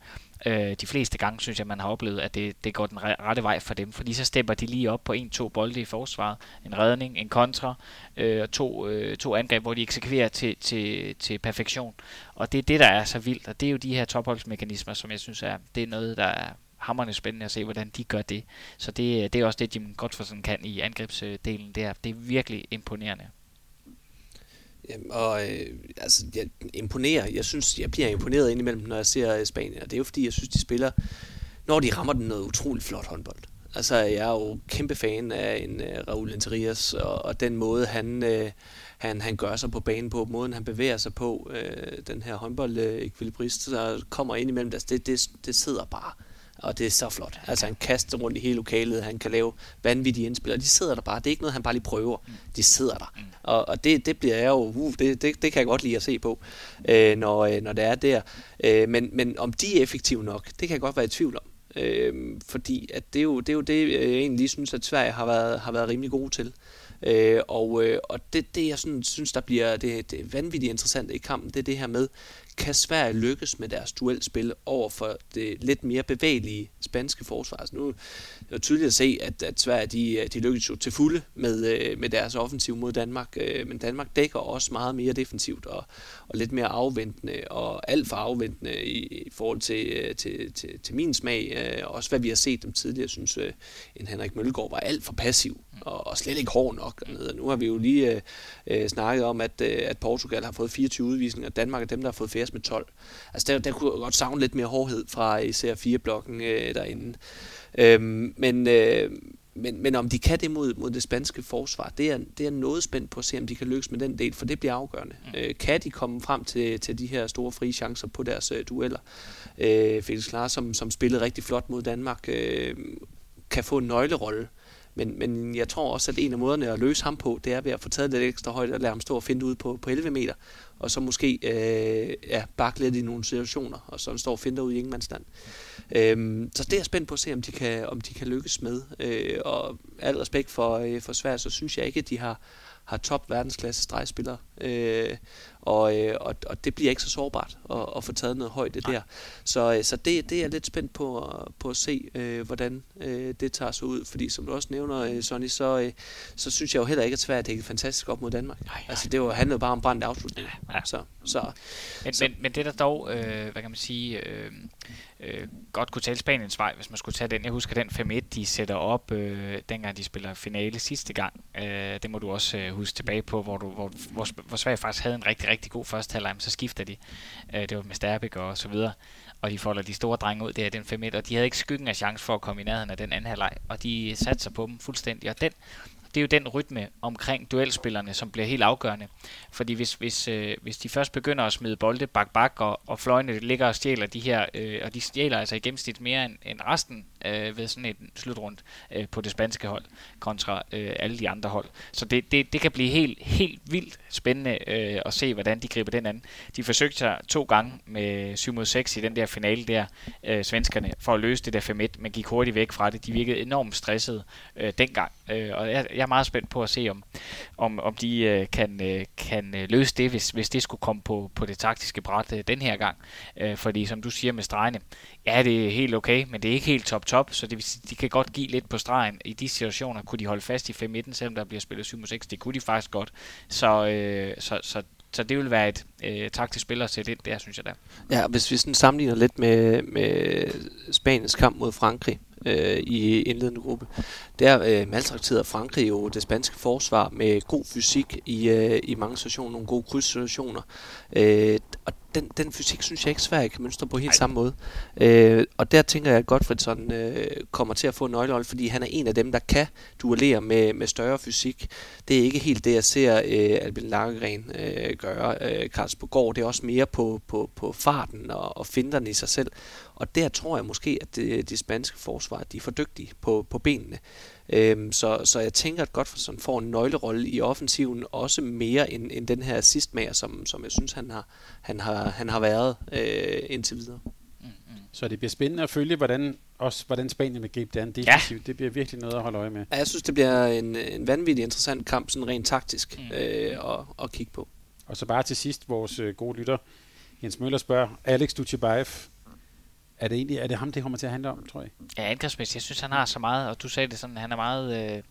Øh, de fleste gange synes jeg, man har oplevet, at det, det går den rette vej for dem, fordi så stepper de lige op på en-to bolde i forsvaret, en redning, en kontra, øh, og to, øh, to angreb, hvor de eksekverer til, til, til perfektion. Og det er det, der er så vildt, og det er jo de her topholdsmekanismer, som jeg synes er, det er noget, der er hammerne spændende at se, hvordan de gør det. Så det, øh, det er også det, Jim Godfredsen kan i angrebsdelen der. Det er virkelig imponerende. Øhm, og øh, altså, jeg imponerer. Jeg synes, jeg bliver imponeret indimellem, når jeg ser øh, Spanien. Og det er jo fordi, jeg synes, de spiller, når de rammer den noget utroligt flot håndbold. Altså, jeg er jo kæmpe fan af en øh, uh, Raul Interias, og, og den måde, han, uh, han, han gør sig på banen på, måden han bevæger sig på, uh, den her håndbold-ekvilibrist, der kommer ind imellem, altså, det, det, det sidder bare og det er så flot. Altså han kaster rundt i hele lokalet, han kan lave vanvittige indspil, og de sidder der bare. Det er ikke noget, han bare lige prøver. Mm. De sidder der. Mm. Og, og det, det bliver jeg jo, uh, det, det, det kan jeg godt lide at se på, øh, når, øh, når det er der. Øh, men, men om de er effektive nok, det kan jeg godt være i tvivl om. Øh, fordi at det, er jo, det er jo det, jeg egentlig lige synes, at Sverige har været, har været rimelig gode til. Øh, og øh, og det, det, jeg sådan, synes, der bliver det, det vanvittigt interessant i kampen, det er det her med, kan Sverige lykkes med deres duelspil over for det lidt mere bevægelige spanske forsvar? Altså nu er det jo tydeligt at se, at, at Sverige de, de lykkes jo til fulde med, øh, med deres offensiv mod Danmark, øh, men Danmark dækker også meget mere defensivt og, og lidt mere afventende og alt for afventende i, i forhold til, øh, til, til, til min smag. Også hvad vi har set dem tidligere, jeg synes, en Henrik Møllegaard var alt for passiv og, og slet ikke hård nok. Og nu har vi jo lige øh, snakket om, at, at Portugal har fået 24 udvisninger, og Danmark er dem, der har fået færrest med 12. Altså der, der kunne jeg godt savne lidt mere hårdhed fra især 4-blokken øh, derinde. Øhm, men, øh, men, men om de kan det mod, mod det spanske forsvar, det er, det er noget spændt på at se, om de kan lykkes med den del, for det bliver afgørende. Mm. Øh, kan de komme frem til, til de her store frie chancer på deres øh, dueller? Øh, Felix Klar, som, som spillede rigtig flot mod Danmark, øh, kan få en nøglerolle. Men, men jeg tror også, at en af måderne at løse ham på, det er ved at få taget lidt ekstra højde og lade ham stå og finde ud på, på 11 meter og så måske øh, ja, bakke lidt i nogle situationer, og så står og finder ud i ingenmandsland. Øhm, så det er jeg spændt på at se, om de kan, om de kan lykkes med. Øh, og al respekt for, øh, for Sverige, så synes jeg ikke, at de har, har top verdensklasse stregspillere. Øh, og, øh, og, og det bliver ikke så sårbart at, at få taget noget højde der. Så, øh, så det, det er jeg lidt spændt på, på at se, øh, hvordan øh, det tager sig ud. Fordi som du også nævner, øh, Sonny, så, øh, så synes jeg jo heller ikke, at Sverige dækkede fantastisk op mod Danmark. Nej, nej. Altså det var, handlede bare om brændt afslutning. Ja, ja. Så, så, men, så. Men, men det der dog, øh, hvad kan man sige... Øh, øh, godt kunne tale Spaniens vej, hvis man skulle tage den. Jeg husker den 5-1, de sætter op, øh, dengang de spiller finale sidste gang. Øh, det må du også øh, huske tilbage på, hvor, du, hvor, hvor, hvor Sverige faktisk havde en rigtig, rigtig god første halvleg, så skifter de. Øh, det var med Sterbik og så videre. Og de folder de store drenge ud det er den 5-1, og de havde ikke skyggen af chance for at komme i nærheden af den anden halvleg. Og de satte sig på dem fuldstændig. Og den, det er jo den rytme omkring duelspillerne, som bliver helt afgørende. Fordi hvis, hvis, øh, hvis de først begynder at smide bolde bak bak, og, og fløjene ligger og stjæler de her, øh, og de stjæler altså i gennemsnit mere end, end resten øh, ved sådan en slutrund øh, på det spanske hold, kontra øh, alle de andre hold. Så det, det, det kan blive helt, helt vildt spændende øh, at se, hvordan de griber den anden. De forsøgte sig to gange med 7 mod 6 i den der finale der, øh, svenskerne, for at løse det der 5-1, men gik hurtigt væk fra det. De virkede enormt stressede øh, dengang, øh, og jeg, jeg meget spændt på at se, om, om, om de øh, kan, øh, kan øh, løse det, hvis, hvis det skulle komme på, på det taktiske bræt øh, den her gang. Øh, fordi som du siger med stregene, ja, det er helt okay, men det er ikke helt top-top, så det de kan godt give lidt på stregen. I de situationer kunne de holde fast i 5-1, selvom der bliver spillet 7-6. Det kunne de faktisk godt. Så, øh, så, så så det vil være et øh, taktisk spil at sætte ind der, synes jeg da. Ja, hvis vi sådan sammenligner lidt med, med Spaniens kamp mod Frankrig, øh, i indledende gruppe. Der øh, maltrakterede Frankrig jo det spanske forsvar med god fysik i, øh, i mange situationer, nogle gode krydssituationer. Øh, og den, den fysik synes jeg ikke Sverige kan mønstre på helt Ej. samme måde. Øh, og der tænker jeg, at Godfredsson øh, kommer til at få nøglehold, fordi han er en af dem, der kan duellere med, med større fysik. Det er ikke helt det, jeg ser øh, Albin Lagergren øh, gøre. Øh, Karlsborg det er også mere på, på, på farten og, og finterne i sig selv. Og der tror jeg måske, at det, de spanske forsvar de er for dygtige på, på benene. Øhm, så, så jeg tænker, at Godfredsson får en nøglerolle i offensiven, også mere end, end den her assistmager, som, som jeg synes, han har, han har, han har været øh, indtil videre. Så det bliver spændende at følge, hvordan, også, hvordan Spanien vil gribe det an defensivt. Ja. Det bliver virkelig noget at holde øje med. Ja, jeg synes, det bliver en, en vanvittig interessant kamp, sådan rent taktisk, mm. øh, at, at kigge på. Og så bare til sidst, vores øh, gode lytter, Jens Møller spørger, Alex Dutjebaev, er det egentlig er det ham, det kommer til at handle om, tror jeg? Ja, angrebsmæssigt. Jeg synes, han har så meget, og du sagde det sådan, han er meget øh,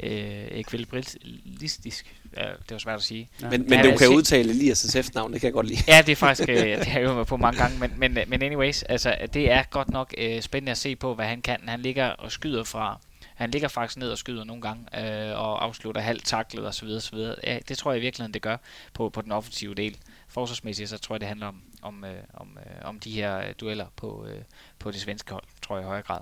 øh, ekvilibristisk. Ja, det var svært at sige. Ja. Men, men ja, du kan udtale Elias' efternavn, det kan jeg godt lide. ja, det er faktisk, øh, det har jeg jo på mange gange, men, men, men anyways, altså, det er godt nok øh, spændende at se på, hvad han kan. Han ligger og skyder fra han ligger faktisk ned og skyder nogle gange, øh, og afslutter halvt taklet osv. osv. Ja, det tror jeg i virkeligheden, det gør på, på den offensive del forsvarsmæssigt, så tror jeg, det handler om, om, øh, om, øh, om de her øh, dueller på, øh, på det svenske hold, tror jeg i højere grad.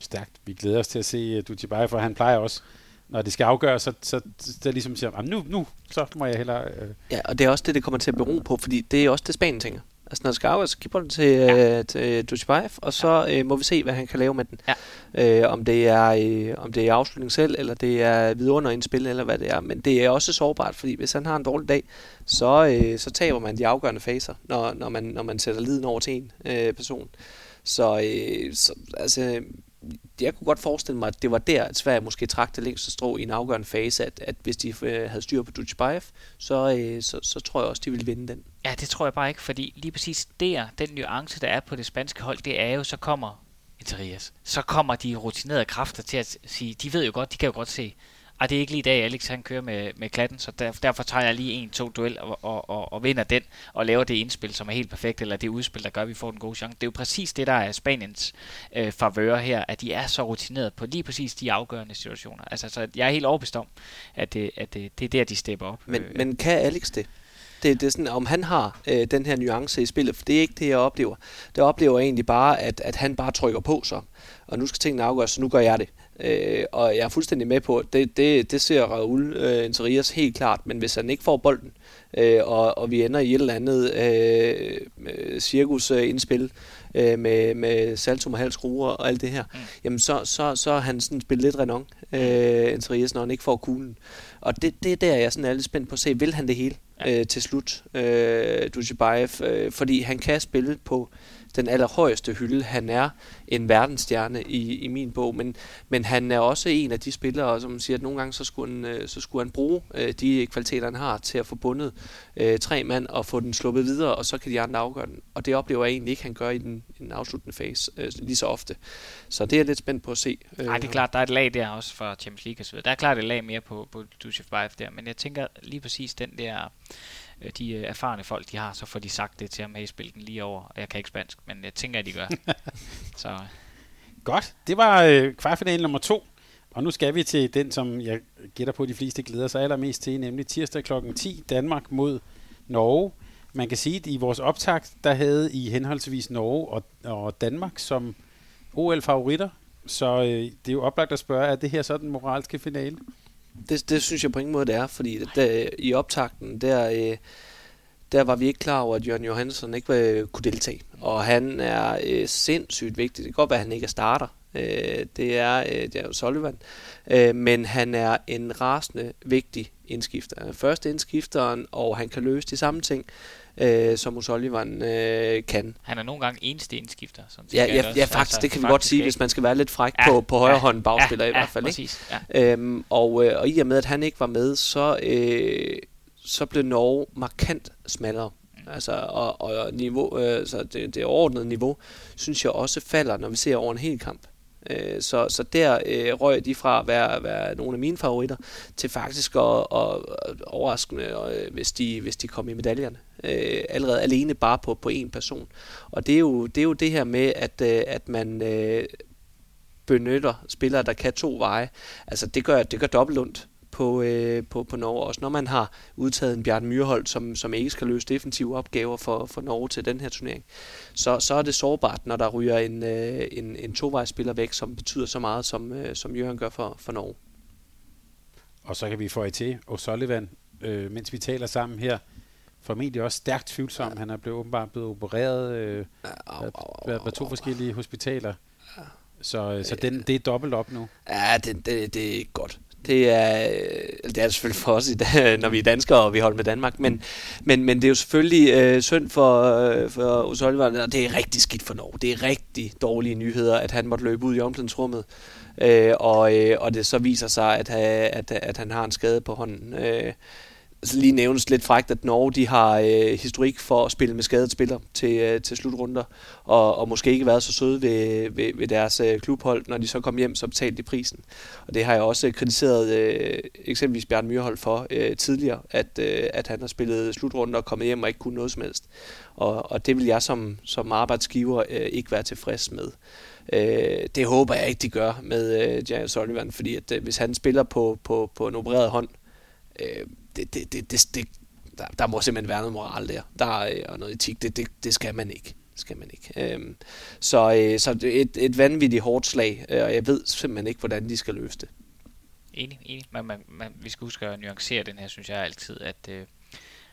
Stærkt. Vi glæder os til at se uh, Dutjebae, for han plejer også, når det skal afgøres, så, så, så det ligesom siger, nu, nu, så må jeg hellere... Øh. Ja, og det er også det, det kommer til at bero på, fordi det er også det, Spanien tænker. Altså når det skal afgøres, så giver den til, ja. øh, til Dutjebaev, og så øh, må vi se, hvad han kan lave med den. Ja. Øh, om, det er, øh, om det er afslutning selv, eller det er vidunderindspil, eller hvad det er. Men det er også sårbart, fordi hvis han har en dårlig dag, så, øh, så taber man de afgørende faser, når, når, man, når man sætter liden over til en øh, person. Så, øh, så altså, jeg kunne godt forestille mig, at det var der, at Sverige måske trak det længste strå i en afgørende fase, at, at hvis de øh, havde styr på Dutchbaev, så, øh, så, så tror jeg også, de ville vinde den. Ja, det tror jeg bare ikke, fordi lige præcis der, den nuance, der er på det spanske hold, det er jo, så kommer Interias. Så kommer de rutinerede kræfter til at sige, de ved jo godt, de kan jo godt se, at det er ikke lige i dag, Alex han kører med, med klatten, så der, derfor tager jeg lige en, to duel og, og, og, og vinder den, og laver det indspil, som er helt perfekt, eller det udspil, der gør, at vi får den gode chance. Det er jo præcis det, der er Spaniens øh, favør her, at de er så rutineret på lige præcis de afgørende situationer. Altså, så jeg er helt overbevist om, at det, at det, det er der, de stepper op. Men, øh. men kan Alex det? Det, det er sådan, om han har øh, den her nuance i spillet, for det er ikke det, jeg oplever. Det oplever jeg egentlig bare, at, at han bare trykker på så. Og nu skal tingene afgøres, så nu gør jeg det. Øh, og jeg er fuldstændig med på, at det, det, det ser Raul øh, Interias helt klart, men hvis han ikke får bolden, øh, og, og vi ender i et eller andet øh, øh cirkusindspil øh, med, med saltum og halvskruer og alt det her, mm. jamen så, så, så er han sådan spillet lidt renon, øh, Interias, når han ikke får kuglen. Og det, det er der, jeg sådan er lidt spændt på at se, vil han det hele ja. øh, til slut, øh, Dushibayev, øh, fordi han kan spille på øh, den allerhøjeste hylde. Han er en verdensstjerne i, i min bog, men, men han er også en af de spillere, som siger, at nogle gange så skulle han, øh, så skulle han bruge øh, de kvaliteter, han har til at få bundet øh, tre mand og få den sluppet videre, og så kan de andre afgøre den. Og det oplever jeg egentlig ikke, han gør i den, i den afsluttende fase øh, lige så ofte. Så det er jeg lidt spændt på at se. Øh. Nej, det er klart, der er et lag der også for Champions League osv. Der er klart et lag mere på, på Dushev der, men jeg tænker lige præcis den der de øh, erfarne folk, de har, så får de sagt det til ham, hey, spil den lige over. Jeg kan ikke spansk, men jeg tænker, at de gør. så. Godt. Det var øh, kvartfinalen nummer to. Og nu skal vi til den, som jeg gætter på, de fleste glæder sig allermest til, nemlig tirsdag kl. 10, Danmark mod Norge. Man kan sige, at i vores optakt, der havde I henholdsvis Norge og, og Danmark som OL-favoritter. Så øh, det er jo oplagt at spørge, er det her så den moralske finale? Det, det synes jeg på ingen måde, det er, fordi der, i optakten, der, øh, der var vi ikke klar over, at Jørgen Johansson ikke øh, kunne deltage. Og han er øh, sindssygt vigtig. Det kan godt være, at han ikke er starter. Øh, det, er, øh, det er jo Sullivan. Øh, men han er en rasende vigtig indskifter. Første indskifteren, og han kan løse de samme ting øh, som O'Sullivan øh, kan. Han er nogle gange eneste indskifter. Sådan ja, ja, ja, faktisk, altså, det kan vi godt sige, ikke. hvis man skal være lidt fræk ja, på, på højre ja, hånd bagspiller ja, i hvert fald. Ja, præcis, ja. Øhm, og, øh, og i og med, at han ikke var med, så, øh, så blev Norge markant smallere. Mm. Altså, og, og niveau, øh, så det, det overordnede niveau, synes jeg også falder, når vi ser over en hel kamp. Øh, så, så der øh, røg de fra at være, være nogle af mine favoritter, til faktisk at, at, at overraskende, øh, hvis, de, hvis de kom i medaljerne. Øh, allerede alene bare på, på én person. Og det er, jo, det er jo det her med, at, øh, at man øh, benytter spillere, der kan to veje. Altså det gør, det gør dobbelt ondt på, øh, på, på Norge. Også når man har udtaget en Bjørn Myrhold, som, som ikke skal løse defensive opgaver for, for Norge til den her turnering, så, så er det sårbart, når der ryger en, øh, en, en tovejsspiller væk, som betyder så meget, som, øh, som Jørgen gør for, for Norge. Og så kan vi få i til O'Sullivan, øh, mens vi taler sammen her, formentlig også stærkt tvivlsom. Ja. Han er blevet åbenbart blevet opereret øh, ja, au, au, au, to forskellige hospitaler. Ja. Så, så den, det er dobbelt op nu. Ja, det, det, det er ikke godt. Øh, det er, det er selvfølgelig for os, når vi er danskere, og vi holder med Danmark. Men, men, men det er jo selvfølgelig øh, synd for, øh, for Osoliver, og det er rigtig skidt for Norge. Det er rigtig dårlige nyheder, at han måtte løbe ud i omklædningsrummet. Øh, og, øh, og det så viser sig, at, øh, at, at han har en skade på hånden. Øh, altså lige nævnes lidt frækt, at Norge de har øh, historik for at spille med skadet spiller til, øh, til slutrunder, og, og måske ikke været så søde ved, ved, ved deres øh, klubhold, når de så kom hjem, så betalte de prisen. Og det har jeg også øh, kritiseret øh, eksempelvis Bjørn Myrhold for øh, tidligere, at, øh, at han har spillet slutrunder og kommet hjem og ikke kunne noget som helst. Og, og det vil jeg som, som arbejdsgiver øh, ikke være tilfreds med. Øh, det håber jeg ikke, de gør med øh, James Sullivan, fordi at, øh, hvis han spiller på, på, på en opereret hånd, øh, det, det, det, det, det, der, der må simpelthen være noget moral der. Der øh, og noget etik. Det, det, det skal man ikke. skal man ikke. Øhm, så øh, så et, et vanvittigt hårdt slag, øh, og jeg ved simpelthen ikke, hvordan de skal løse det. Enig, enig. Man, man, man, vi skal huske at nuancere den her, synes jeg altid, at, øh,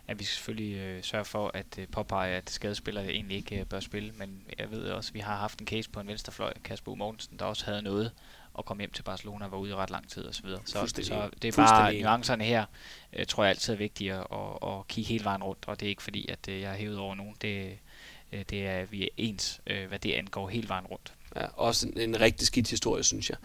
at vi skal selvfølgelig øh, sørge for at øh, påpege, at skadespillere egentlig ikke øh, bør spille, men jeg ved også, at vi har haft en case på en venstrefløj, Kasper U. Mortensen, der også havde noget og kom hjem til Barcelona og var ude i ret lang tid osv. Så, så, så det er bare nuancerne her, øh, tror jeg altid er vigtige at, at, at kigge hele vejen rundt, og det er ikke fordi, at øh, jeg er hævet over nogen. Det, øh, det er, vi er ens, øh, hvad det angår hele vejen rundt. Ja, også en, en rigtig skidt historie, synes jeg.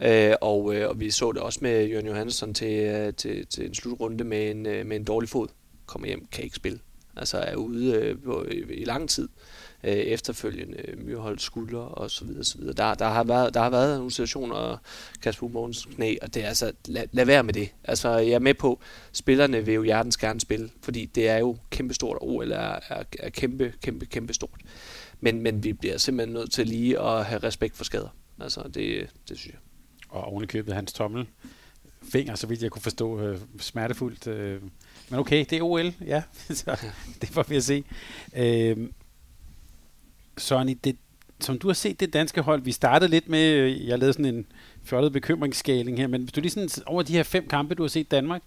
Øh, og, øh, og vi så det også med Jørgen Johansson til, øh, til, til en slutrunde med en, øh, med en dårlig fod. Kommer hjem, kan ikke spille. Altså er ude øh, på, i, i lang tid øh, efterfølgende øh, Myrholds skulder og så videre, så videre. Der, der, har været, der har været nogle situationer, Kasper Mogens knæ, og det er altså, lad, lad være med det. Altså, jeg er med på, spillerne vil jo hjertens gerne spille, fordi det er jo kæmpestort, og OL er, er, er kæmpe, kæmpe, kæmpe stort. Men, men vi bliver simpelthen nødt til lige at have respekt for skader. Altså, det, det synes jeg. Og ovenikøbet hans tommel finger, så vidt jeg kunne forstå, øh, smertefuldt. Øh. Men okay, det er OL, ja. så, det får vi at se. Øh, Sonny, det, som du har set det danske hold, vi startede lidt med, øh, jeg lavede sådan en fjollet bekymringsskaling her, men hvis du lige sådan, over de her fem kampe, du har set Danmark,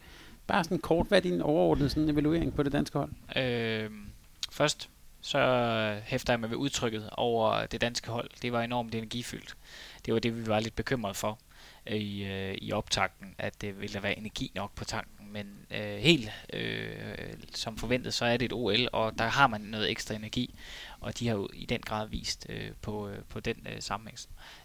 bare sådan kort, hvad er din overordnede sådan evaluering på det danske hold? Øh, først, så hæfter jeg mig ved udtrykket over det danske hold. Det var enormt energifyldt. Det var det, vi var lidt bekymret for øh, i, øh, i optakten, at det ville der være energi nok på tanken. Men øh, helt øh, som forventet, så er det et OL, og der har man noget ekstra energi og de har jo i den grad vist øh, på, øh, på den øh, sammenhæng,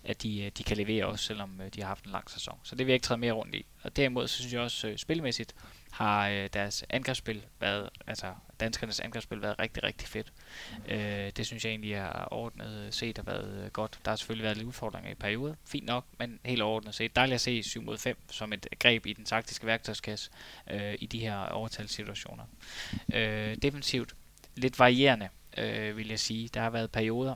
at de, øh, de kan levere også, selvom øh, de har haft en lang sæson. Så det vil jeg ikke træde mere rundt i. Og derimod så synes jeg også, øh, spilmæssigt har øh, deres angrebsspil været, altså danskernes angrebsspil været rigtig, rigtig fedt. Øh, det synes jeg egentlig er ordnet set har været øh, godt. Der har selvfølgelig været lidt udfordringer i perioder, fint nok, men helt ordnet set. Dejligt at se 7 mod 5 som et greb i den taktiske værktøjskasse øh, i de her overtalssituationer. Øh, defensivt lidt varierende øh, vil jeg sige. Der har været perioder,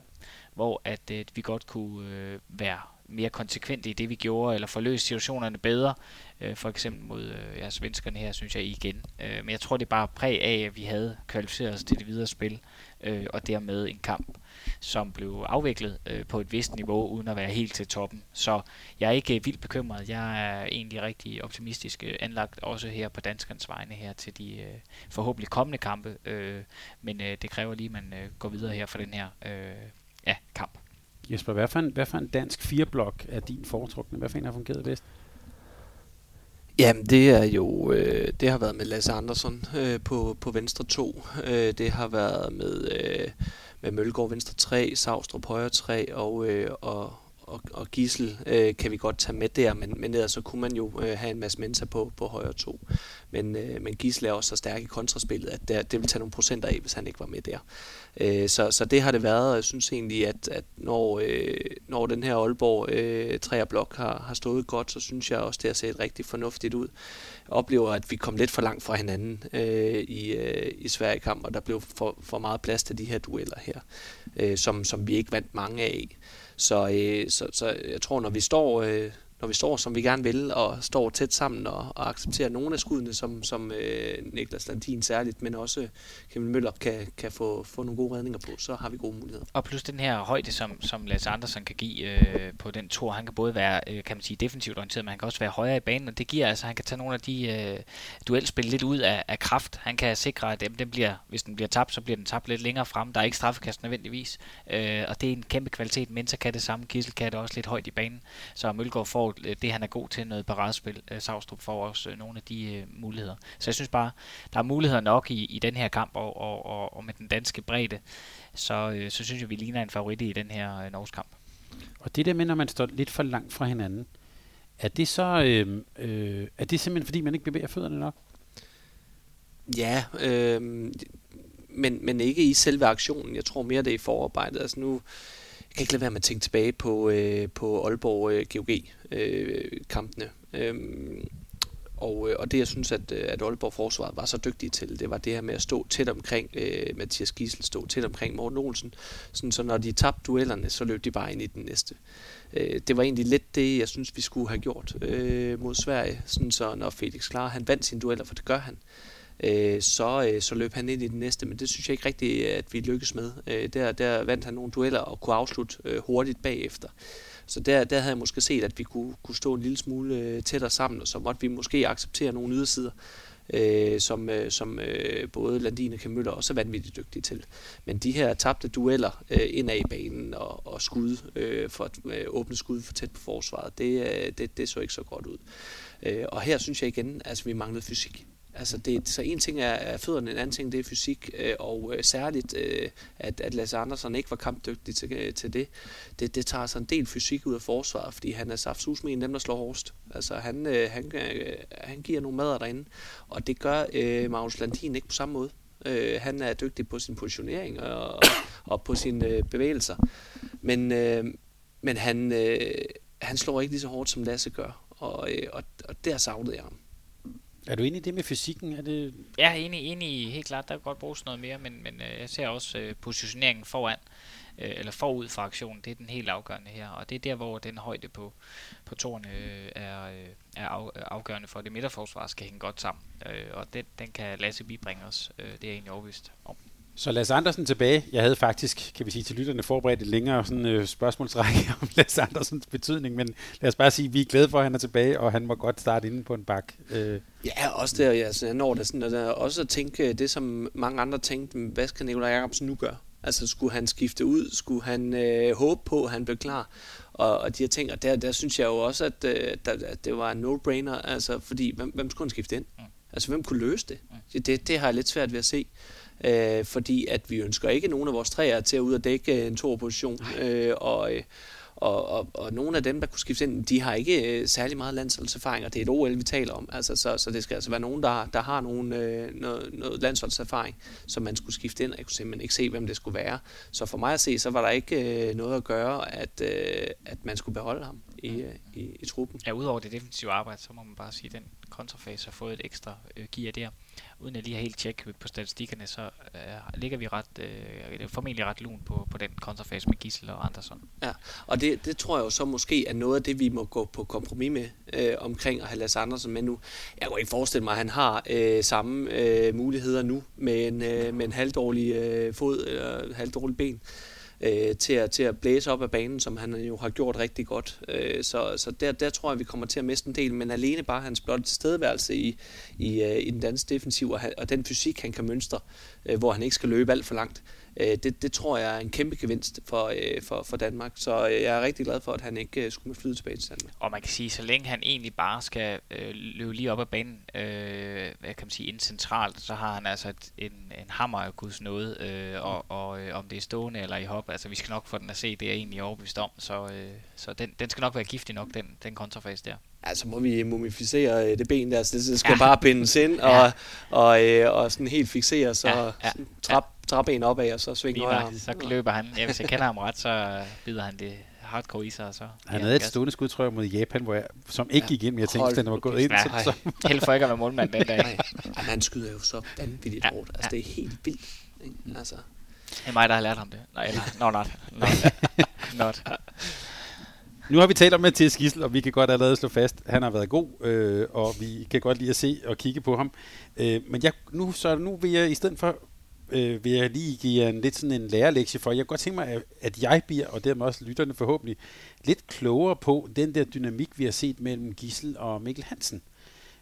hvor at øh, vi godt kunne øh, være mere konsekvente i det, vi gjorde, eller forløse situationerne bedre. Øh, for eksempel mod øh, ja, svenskerne her, synes jeg igen. Øh, men jeg tror, det er bare præg af, at vi havde kvalificeret os til det videre spil, øh, og dermed en kamp, som blev afviklet øh, på et vist niveau, uden at være helt til toppen. Så jeg er ikke øh, vildt bekymret. Jeg er egentlig rigtig optimistisk øh, anlagt, også her på danskernes vegne her til de øh, forhåbentlig kommende kampe. Øh, men øh, det kræver lige, at man øh, går videre her for den her øh, ja, kamp. Jesper, hvad for en, hvad for en dansk fireblok er din foretrukne? Hvad for en har fungeret bedst? Jamen, det er jo, øh, det har været med Lasse Andersen øh, på, på venstre 2. Øh, det har været med, øh, med Mølgaard venstre 3, Savstrup højre 3 og, øh, og, og, og Gissel øh, kan vi godt tage med der, men, men ellers så kunne man jo øh, have en masse Mensa på, på højre to. Men, øh, men Gissel er også så stærk i kontraspillet, at der, det vil tage nogle procenter af, hvis han ikke var med der. Øh, så, så det har det været, og jeg synes egentlig, at, at når, øh, når den her Aalborg øh, træerblok har, har stået godt, så synes jeg også, det har set rigtig fornuftigt ud. Oplever, at vi kom lidt for langt fra hinanden øh, i, øh, i Sverige-kamp, og der blev for, for meget plads til de her dueller her, øh, som, som vi ikke vandt mange af. Så, øh, så, så jeg tror, når vi står... Øh, når vi står, som vi gerne vil, og står tæt sammen og, og accepterer nogle af skuddene, som, som øh, Niklas Landin særligt, men også Kevin Møller kan, kan få, få nogle gode redninger på, så har vi gode muligheder. Og plus den her højde, som, som Lasse Andersen kan give øh, på den tur, han kan både være, øh, kan man sige, defensivt orienteret, men han kan også være højere i banen, og det giver altså, han kan tage nogle af de øh, duelspil lidt ud af, af kraft. Han kan sikre, at den bliver, hvis den bliver tabt, så bliver den tabt lidt længere frem. Der er ikke straffekast nødvendigvis, øh, og det er en kæmpe kvalitet. Mensa kan det samme, Kissel kan det også lidt højt i banen, så Mølgaard får får øh, det, han er god til, noget paradespil. Øh, Savstrup får også øh, nogle af de øh, muligheder. Så jeg synes bare, der er muligheder nok i, i den her kamp, og, og, og, og med den danske bredde, så, øh, så synes jeg, vi ligner en favorit i den her øh, Norges kamp. Og det der med, når man står lidt for langt fra hinanden, er det så øh, øh, er det simpelthen fordi, man ikke bevæger fødderne nok? Ja, øh, men, men ikke i selve aktionen. Jeg tror mere, det er i forarbejdet. Altså nu, jeg kan ikke lade være med at tænke tilbage på, øh, på Aalborg øh, GOG-kampene. Øh, øhm, og, øh, og det, jeg synes, at, øh, at Aalborg Forsvaret var så dygtige til, det var det her med at stå tæt omkring øh, Mathias Gissel, stå tæt omkring Morten Olsen. Sådan, så når de tabte duellerne, så løb de bare ind i den næste. Øh, det var egentlig lidt det, jeg synes, vi skulle have gjort øh, mod Sverige. Sådan, så når Felix Klar, han vandt sine dueller, for det gør han, øh, Øh, så, øh, så løb han ind i den næste, men det synes jeg ikke rigtigt, at vi lykkedes med. Øh, der, der vandt han nogle dueller og kunne afslutte øh, hurtigt bagefter. Så der, der havde jeg måske set, at vi kunne, kunne stå en lille smule øh, tættere sammen, og så måtte vi måske acceptere nogle ydersider, øh, som, øh, som øh, både Landine og Kamøller også er vanvittigt dygtige til. Men de her tabte dueller øh, indad i banen og, og skud øh, for øh, åbne skud for tæt på forsvaret, det, øh, det, det så ikke så godt ud. Øh, og her synes jeg igen, at altså, vi manglede fysik. Altså det, så en ting er, er fødderne, en anden ting det er fysik, øh, og øh, særligt, øh, at, at Lasse Andersen ikke var kampdygtig til, øh, til det, det, det tager så en del fysik ud af forsvaret, fordi han er saftsus med en dem, der slår hårdest. Altså han, øh, han, øh, han giver nogle mader derinde, og det gør øh, Magnus Landin ikke på samme måde. Øh, han er dygtig på sin positionering og, og, og på sine øh, bevægelser, men, øh, men han, øh, han slår ikke lige så hårdt, som Lasse gør, og, øh, og, og der savnede jeg ham. Er du enig i det med fysikken? Er det... Ja, enig, enig helt klart. Der kan godt bruges noget mere, men, men øh, jeg ser også øh, positioneringen foran, øh, eller forud for aktionen. Det er den helt afgørende her, og det er der, hvor den højde på, på tårne øh, er, øh, er af, afgørende for, at det midterforsvar skal hænge godt sammen. Øh, og den, den kan Lasse bibringe os. Øh, det er jeg egentlig overbevist om. Så Lasse Andersen tilbage. Jeg havde faktisk, kan vi sige til lytterne, forberedt et længere sådan, øh, spørgsmålsrække om Lasse Andersens betydning, men lad os bare sige, at vi er glade for, at han er tilbage, og han må godt starte inde på en bak. Øh. Ja, også der, ja, så når det sådan, og også at tænke det, som mange andre tænkte, hvad skal Nikolaj Jacobsen nu gøre? Altså, skulle han skifte ud? Skulle han øh, håbe på, at han blev klar? Og, og de her ting, og der, der synes jeg jo også, at, øh, der, at det var en no-brainer, altså, fordi hvem, hvem skulle han skifte ind? Mm. Altså, hvem kunne løse det? Mm. Det, det har jeg lidt svært ved at se øh, fordi at vi ønsker ikke nogen af vores træer til at ud og dække en position. Øh, og, øh, og, og, og nogle af dem, der kunne skifte ind, de har ikke øh, særlig meget landsholdserfaring, og det er et OL, vi taler om, altså, så, så det skal altså være nogen, der, der har nogen, øh, noget, noget landsholdserfaring, som man skulle skifte ind, og jeg kunne simpelthen ikke se, hvem det skulle være. Så for mig at se, så var der ikke øh, noget at gøre, at, øh, at man skulle beholde ham i, øh, i, i truppen. Ja, udover det defensive arbejde, så må man bare sige, at den kontrafase har fået et ekstra øh, gear der uden at lige har helt tjek på statistikkerne, så øh, ligger vi ret, øh, formentlig ret lun på, på den kontrafase med Gissel og Andersson. Ja, og det, det tror jeg jo så måske er noget af det, vi må gå på kompromis med øh, omkring at have Lasse Andersen med nu. Jeg kan ikke forestille mig, at han har øh, samme øh, muligheder nu med en, øh, med en halvdårlig øh, fod eller halvdårlig ben øh, Øh, til, at, til at blæse op af banen, som han jo har gjort rigtig godt. Øh, så så der, der tror jeg, vi kommer til at miste en del, men alene bare hans blotte tilstedeværelse i, i, øh, i den danske defensiv, og, og den fysik, han kan mønstre, øh, hvor han ikke skal løbe alt for langt, øh, Øh, det, det tror jeg er en kæmpe gevinst for, øh, for, for Danmark. Så øh, jeg er rigtig glad for, at han ikke øh, skulle med flyde tilbage til Danmark. Og man kan sige, så længe han egentlig bare skal øh, løbe lige op ad banen, øh, hvad kan man sige, ind centralt, så har han altså et, en, en hammer af guds nåde, øh, og, og øh, om det er stående eller i hop, altså vi skal nok få den at se, det er jeg egentlig overbevist om, så, øh, så den, den skal nok være giftig nok, den, den kontrafase der. Altså må vi mumificere øh, det ben der, så det skal ja. bare bindes ind og, ja. og, øh, og sådan helt fixere, så ja, ja, trap, trap en opad, og så svinge højre Så løber han, ja, hvis jeg kender ham ret, så bider han det hardcore i sig. Og så, han havde et stående skud, tror jeg, mod Japan, hvor jeg, som ikke ja. gik ind, men jeg tænkte, at den var gået ind. Ja. Så, så. Held for ikke at være målmand den dag. Nej. Han skyder jo så vanvittigt ja. hårdt. Altså, ja. det er helt vildt. Ikke? Altså. Det er mig, der har lært ham det. Nej, eller, no, not. Not. not. Nu har vi talt om Mathias Gissel, og vi kan godt allerede slå fast, at han har været god, øh, og vi kan godt lide at se og kigge på ham. Øh, men jeg, nu, så nu vil jeg i stedet for øh, vil jeg lige give jer en, lidt sådan en lærerlektie for. Jeg kan godt tænke mig, at jeg bliver, og dermed også lytterne forhåbentlig, lidt klogere på den der dynamik, vi har set mellem Gissel og Mikkel Hansen.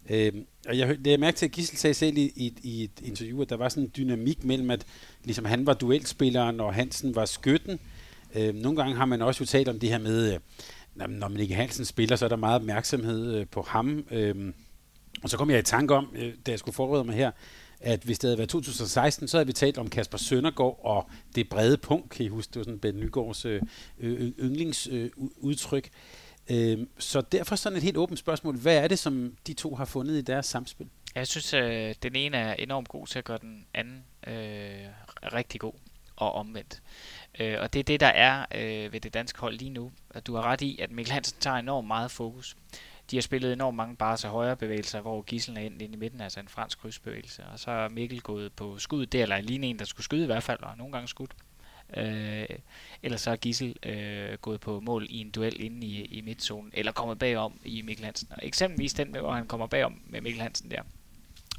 Øh, og jeg, det jeg mærke til, at Gissel sagde selv i, i, i et interview, at der var sådan en dynamik mellem, at ligesom han var duelspilleren, og Hansen var skytten. Øh, nogle gange har man også jo talt om det her med, øh, når Mikkel Hansen spiller, så er der meget opmærksomhed øh, på ham. Øh, og så kom jeg i tanke om, øh, da jeg skulle forberede mig her, at hvis det havde været 2016, så havde vi talt om Kasper Søndergaard og det brede punkt, kan I huske, det var sådan Ben Nygaards øh, yndlingsudtryk. Øh, øh, så derfor sådan et helt åbent spørgsmål. Hvad er det, som de to har fundet i deres samspil? Jeg synes, øh, den ene er enormt god til at gøre den anden øh, rigtig god og omvendt. Øh, og det er det, der er øh, ved det danske hold lige nu. At du har ret i, at Mikkel Hansen tager enormt meget fokus. De har spillet enormt mange bare så højre bevægelser, hvor Gissel er ind, ind i midten, altså en fransk krydsbevægelse. Og så er Mikkel gået på skud, det eller lige en, der skulle skyde i hvert fald, og nogle gange skudt. Øh, eller så er Gissel øh, gået på mål i en duel inde i, i midtzonen, eller kommet bagom i Mikkel Hansen. Og eksempelvis den, hvor han kommer bagom med Mikkel Hansen der,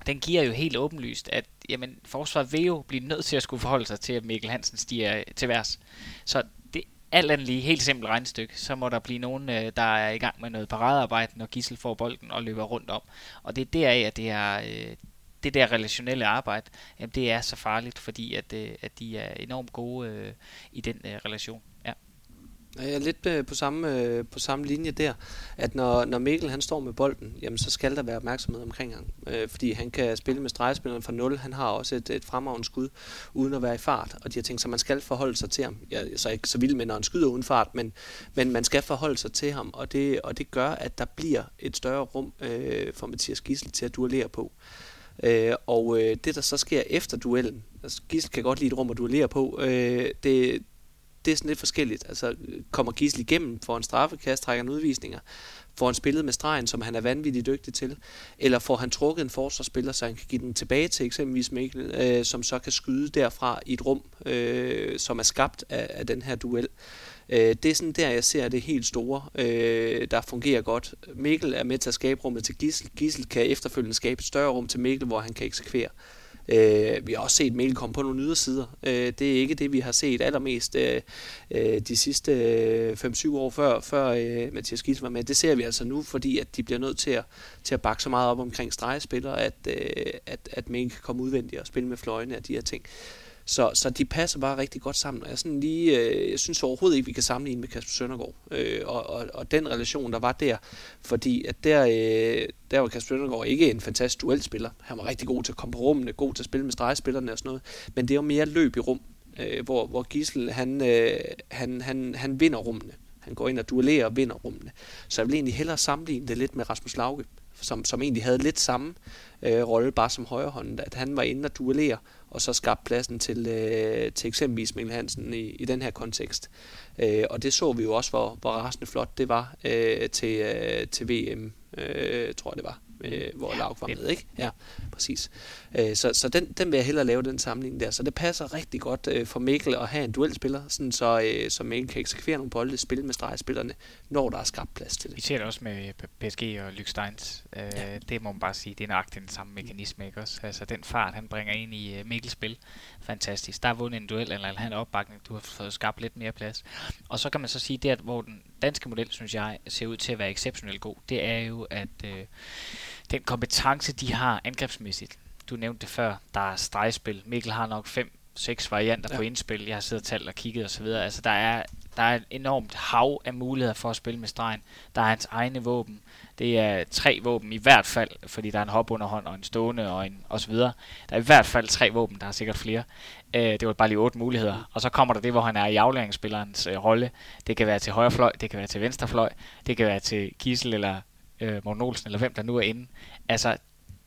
den giver jo helt åbenlyst, at jamen, forsvaret vil jo blive nødt til at skulle forholde sig til, at Mikkel Hansen stiger øh, til værs. Så det alt andet lige helt simpelt regnstykke, så må der blive nogen, øh, der er i gang med noget paradearbejde, når Gissel får bolden og løber rundt om. Og det er deraf, at det er, øh, det der relationelle arbejde, jamen det er så farligt, fordi at, at de er enormt gode i den relation. Jeg er lidt øh, på samme, øh, på samme linje der, at når, når Mikkel han står med bolden, jamen så skal der være opmærksomhed omkring ham. Øh, fordi han kan spille med stregspilleren fra 0, han har også et, et fremragende skud, uden at være i fart, og de har tænkt sig, at man skal forholde sig til ham. Jeg er så ikke så vild med, når han skyder uden fart, men, men man skal forholde sig til ham, og det, og det gør, at der bliver et større rum øh, for Mathias Gissel til at duellere på. Øh, og øh, det, der så sker efter duellen, altså Gissel kan godt lide et rum at duellere på, øh, det, det er sådan lidt forskelligt. Altså, kommer Gisli igennem, får en straffekast, trækker en udvisninger, får han spillet med stregen, som han er vanvittigt dygtig til, eller får han trukket en forsvarsspiller, så han kan give den tilbage til eksempelvis Mikkel, øh, som så kan skyde derfra i et rum, øh, som er skabt af, af den her duel. Øh, det er sådan der, jeg ser det helt store, øh, der fungerer godt. Mikkel er med til at skabe rummet til Gissel. Gissel kan efterfølgende skabe et større rum til Mikkel, hvor han kan eksekvere. Øh, Øh, vi har også set Mikkel komme på nogle ydersider. Øh, det er ikke det, vi har set allermest øh, øh de sidste øh, 5-7 år før, før øh, Mathias Gissel var med. Det ser vi altså nu, fordi at de bliver nødt til at, til at bakke så meget op omkring stregspillere, at, øh, at, at Mikkel kan komme udvendigt og spille med fløjene og de her ting. Så, så de passer bare rigtig godt sammen. Og jeg, sådan lige, øh, jeg synes overhovedet ikke, vi kan sammenligne med Kasper Søndergaard. Øh, og, og, og den relation, der var der. Fordi at der, øh, der var Kasper Søndergaard ikke en fantastisk duelspiller. Han var rigtig god til at komme på rummene, god til at spille med stregspillerne og sådan noget. Men det var mere løb i rum, øh, hvor, hvor Gissel, han, øh, han, han, han vinder rummene. Han går ind og duellerer og vinder rummene. Så jeg vil egentlig hellere sammenligne det lidt med Rasmus Lauke, som, som egentlig havde lidt samme øh, rolle, bare som højrehånden, at han var inde og duellere, og så skabt pladsen til, øh, til eksempelvis Mikkel Hansen i, i den her kontekst. Øh, og det så vi jo også, hvor, hvor rasende flot det var øh, til, øh, til VM, øh, tror jeg det var øh, hvor ja, Lauk var med, ikke? Ja, præcis. Øh, så så den, den vil jeg hellere lave, den sammenligning der. Så det passer rigtig godt øh, for Mikkel at have en duelspiller, sådan så, øh, så Mikkel kan eksekvere nogle bolde, spille med stregspillerne, når der er skabt plads til det. Vi ser det også med PSG og Lyksteins. Øh, ja. Det må man bare sige, det er nøjagtigt den samme mekanisme, ikke også? Altså den fart, han bringer ind i uh, Mikkels spil, fantastisk. Der er vundet en duel, eller han opbakning, du har fået skabt lidt mere plads. Og så kan man så sige, der hvor den danske model, synes jeg, ser ud til at være exceptionelt god, det er jo, at øh, den kompetence, de har angrebsmæssigt, du nævnte det før, der er stregspil. Mikkel har nok fem, seks varianter ja. på indspil. Jeg har siddet og talt og kigget og så videre. Altså, der er, der er et enormt hav af muligheder for at spille med stregen. Der er hans egne våben. Det er tre våben i hvert fald, fordi der er en hopunderhånd og en stående og, en, og så videre. Der er i hvert fald tre våben, der er sikkert flere. Øh, det var bare lige otte muligheder. Og så kommer der det, hvor han er i aflæringsspillerens øh, rolle. Det kan være til højre fløj, det kan være til venstre fløj, det kan være til Kissel eller øh, Morten Olsen, eller hvem der nu er inde. Altså,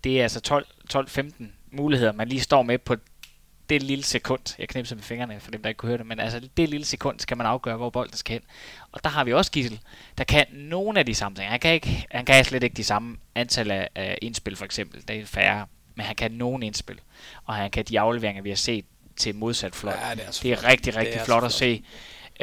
det er altså 12-15 muligheder, man lige står med på det lille sekund. Jeg knipser med fingrene for dem, der ikke kunne høre det, men altså det lille sekund skal man afgøre, hvor bolden skal hen. Og der har vi også Gissel, der kan nogle af de samme ting. Han kan, ikke, han kan slet ikke de samme antal af, af indspil, for eksempel. Det er færre, men han kan nogle indspil. Og han kan de afleveringer, vi har set til modsat flot. Ja, det, er det er rigtig, rigtig er flot, flot at se.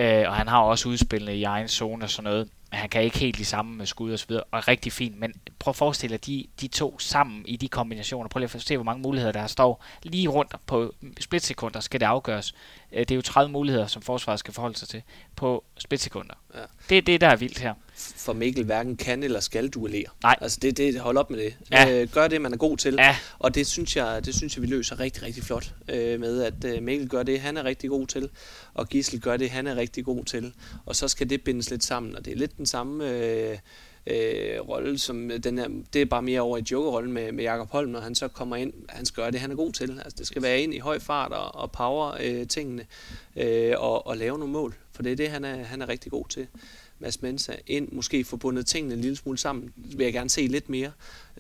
Uh, og han har også udspillende i egen zone og sådan noget men han kan ikke helt de samme med skud og så videre, og rigtig fint, men prøv at forestille dig de, de to sammen i de kombinationer. Prøv lige at se, hvor mange muligheder der står lige rundt på splitsekunder skal det afgøres. Øh, det er jo 30 muligheder, som forsvaret skal forholde sig til på splitsekunder. Ja. Det er det, der er vildt her. For Mikkel hverken kan eller skal duellere. Nej. Altså det, det hold op med det. Ja. Øh, gør det, man er god til. Ja. Og det synes jeg, det synes jeg, vi løser rigtig, rigtig flot øh, med, at øh, Mikkel gør det, han er rigtig god til, og Gisel gør det, han er rigtig god til. Og så skal det bindes lidt sammen, og det er lidt den samme... Øh, øh, rolle, som den her, det er bare mere over i jokerrollen med, med Jakob Holm, når han så kommer ind, han skal gøre det, han er god til. Altså, det skal være ind i høj fart og, og power øh, tingene øh, og, og lave nogle mål, for det er det, han er, han er rigtig god til. Mads Mensa ind, måske forbundet tingene en lille smule sammen, vil jeg gerne se lidt mere,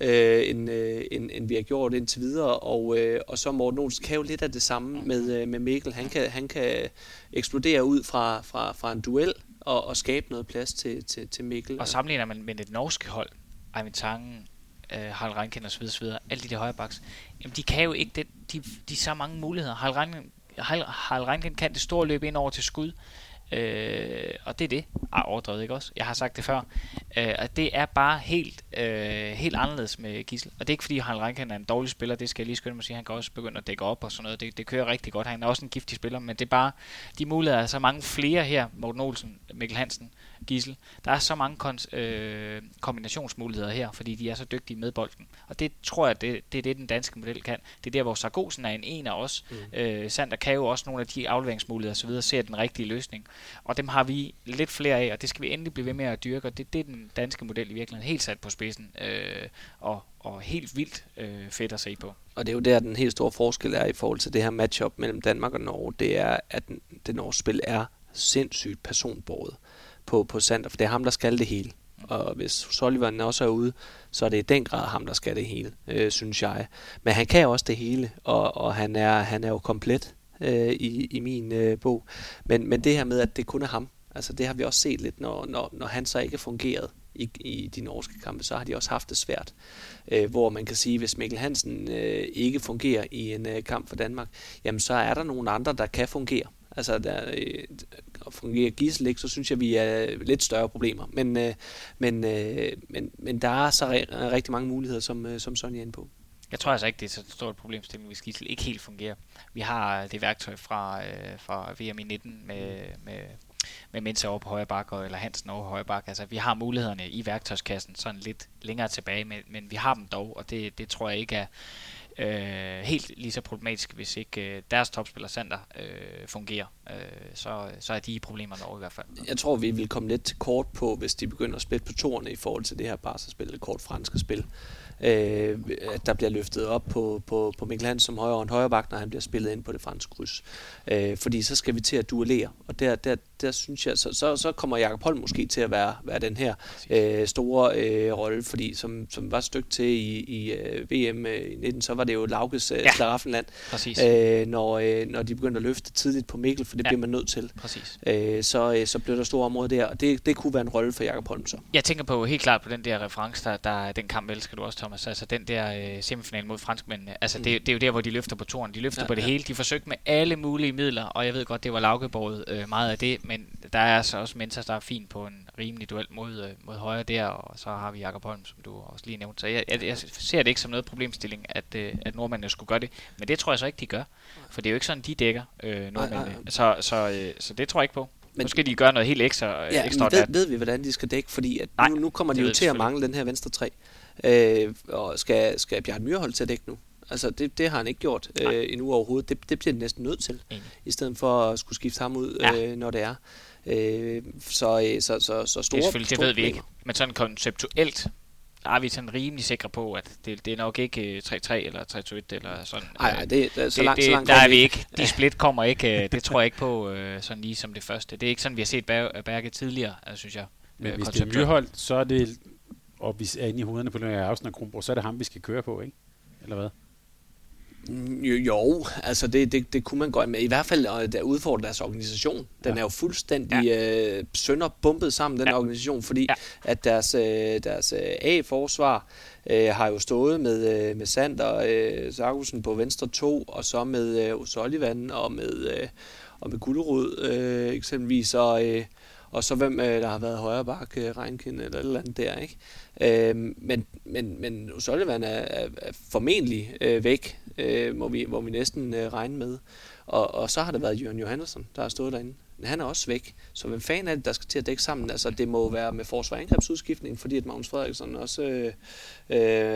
øh, end, øh, end, end vi har gjort indtil videre. Og, øh, og så Morten Olsen kan jo lidt af det samme med, øh, med Mikkel. Han kan, han kan eksplodere ud fra, fra, fra en duel, og, og skabe noget plads til, til, til Mikkel. Og sammenligner man med det norske hold, Eivind Tangen, øh, Harald Reinken og så videre, så videre, alle de der højre baks, jamen de kan jo ikke det, de, de så mange muligheder. Harald Reinken, Harald Reinken kan det store løb ind over til skud, Øh, og det er det. Ej, overdrevet ikke også? Jeg har sagt det før. Øh, og det er bare helt, øh, helt anderledes med Gissel. Og det er ikke fordi, Harald Reinken er en dårlig spiller. Det skal jeg lige skynde mig at sige. Han kan også begynde at dække op og sådan noget. Det, det kører rigtig godt. Han er også en giftig spiller. Men det er bare, de muligheder er så mange flere her. Morten Olsen, Mikkel Hansen, Gissel. Der er så mange kon- øh, kombinationsmuligheder her, fordi de er så dygtige med bolden. Og det tror jeg, det, det er det, den danske model kan. Det er der, hvor Sargosen er en en af os. Mm. Øh, Sander kan jo også nogle af de afleveringsmuligheder osv. ser den rigtige løsning. Og dem har vi lidt flere af, og det skal vi endelig blive ved med at dyrke. Og det, det er den danske model i virkeligheden helt sat på spidsen. Øh, og, og helt vildt øh, fedt at se på. Og det er jo der, den helt store forskel er i forhold til det her matchup mellem Danmark og Norge. Det er, at det norske spil er sindssygt personbordet på, på Sander, for det er ham, der skal det hele. Og hvis Sullivan også er ude, så er det i den grad ham, der skal det hele, øh, synes jeg. Men han kan også det hele, og, og han, er, han er jo komplet øh, i, i min øh, bog. Men, men det her med, at det kun er ham, altså det har vi også set lidt, når, når, når han så ikke fungeret i, i de norske kampe, så har de også haft det svært. Øh, hvor man kan sige, hvis Mikkel Hansen øh, ikke fungerer i en øh, kamp for Danmark, jamen så er der nogle andre, der kan fungere. Altså, der øh, fungerer gissel ikke, så synes jeg, vi er lidt større problemer. Men, øh, men, øh, men, men der er så re- rigtig mange muligheder, som, øh, som Sonja er inde på. Jeg tror altså ikke, det er så stort problemstilling, hvis Gissel ikke helt fungerer. Vi har det værktøj fra, øh, fra VM i 19 med, med med Mensa over på højre bakke, eller Hansen over på højre bakke. Altså, vi har mulighederne i værktøjskassen sådan lidt længere tilbage, men, men vi har dem dog, og det, det tror jeg ikke er øh, helt lige så problematisk, hvis ikke øh, deres topspiller Sander øh, fungerer. Øh, så, så er de i problemerne over i hvert fald. Jeg tror, vi vil komme lidt kort på, hvis de begynder at spille på toerne i forhold til det her Barca-spil, det kort franske spil øh, at der bliver løftet op på, på, på Mikkel Hansen som højre en højre bak, når han bliver spillet ind på det franske kryds. Øh, fordi så skal vi til at duellere, og der, der, der synes jeg, så, så, så kommer Jakob Holm måske til at være, være den her øh, store øh, rolle, fordi som, som var stykke til i, i øh, VM i 19, så var det jo Laukes øh, ja. Slaraffenland, øh, når, øh, når de begyndte at løfte tidligt på Mikkel, for det ja. bliver man nødt til. Præcis. Øh, så, øh, så blev der store områder der, og det, det kunne være en rolle for Jakob Holm så. Jeg tænker på helt klart på den der reference, der, der den kamp elsker du også, Thomas, altså den der øh, semifinal mod franskmændene, altså mm. det, det er jo der, hvor de løfter på toren, de løfter ja, på det ja. hele, de forsøgte med alle mulige midler, og jeg ved godt, det var Laukeborget øh, meget af det, men der er altså også Mensa, der er fint på en rimelig duel mod, øh, mod højre der, og så har vi Jakob Holm, som du også lige nævnte. Så jeg, jeg, jeg ser det ikke som noget problemstilling, at, øh, at nordmændene skulle gøre det, men det tror jeg så ikke, de gør, for det er jo ikke sådan, de dækker øh, nordmændene, så, så, øh, så det tror jeg ikke på. Men, nu skal de gøre noget helt ekstra. Ja, ekstra ved, ved vi, hvordan de skal dække? Fordi at Nej, nu, nu kommer de jo til at mangle den her venstre tre. Øh, og skal, skal Bjørn Myrhold til at dække nu? Altså, det, det har han ikke gjort øh, endnu overhovedet. Det, det bliver han næsten nødt til, mm. i stedet for at skulle skifte ham ud, ja. øh, når det er. Øh, så, øh, så, så, så store Det, det store ved vi ikke. Men sådan konceptuelt der er vi sådan rimelig sikre på, at det, det er nok ikke 3-3 øh, eller 3-2-1 eller sådan. Nej, nej, det, det, så langt, det, så langt der er vi ikke. De split kommer ikke, øh, det tror jeg ikke på sådan lige som det første. Det er ikke sådan, vi har set Berge tidligere, synes jeg. Men hvis det er Myrhold, så er det, og vi er inde i hovederne på Lønge Ausen og Kronborg, så er det ham, vi skal køre på, ikke? Eller hvad? Mm, jo, altså det, det, det kunne man godt med. I hvert fald at udfordre deres organisation. Den ja. er jo fuldstændig ja. øh, sønderbumpet sammen, den ja. organisation, fordi ja. at deres, øh, deres øh, A-forsvar øh, har jo stået med, øh, med Sander øh, Sargussen på venstre 2, og så med øh, Sullivan og med, øh, og med Gullerud øh, eksempelvis, og, øh, og så hvem øh, der har været højre bak, øh, Reinkind eller et eller andet der, ikke? Øh, men, men, men Sullivan er, er, er formentlig øh, væk, øh, må, vi, må vi næsten øh, regne med. Og, og så har det været Jørgen Johansson, der har stået derinde. Han er også væk. Så hvem fanden er det, der skal til at dække sammen? Altså, det må være med forsvar angrebsudskiftning, fordi at Magnus Frederiksen også øh, øh,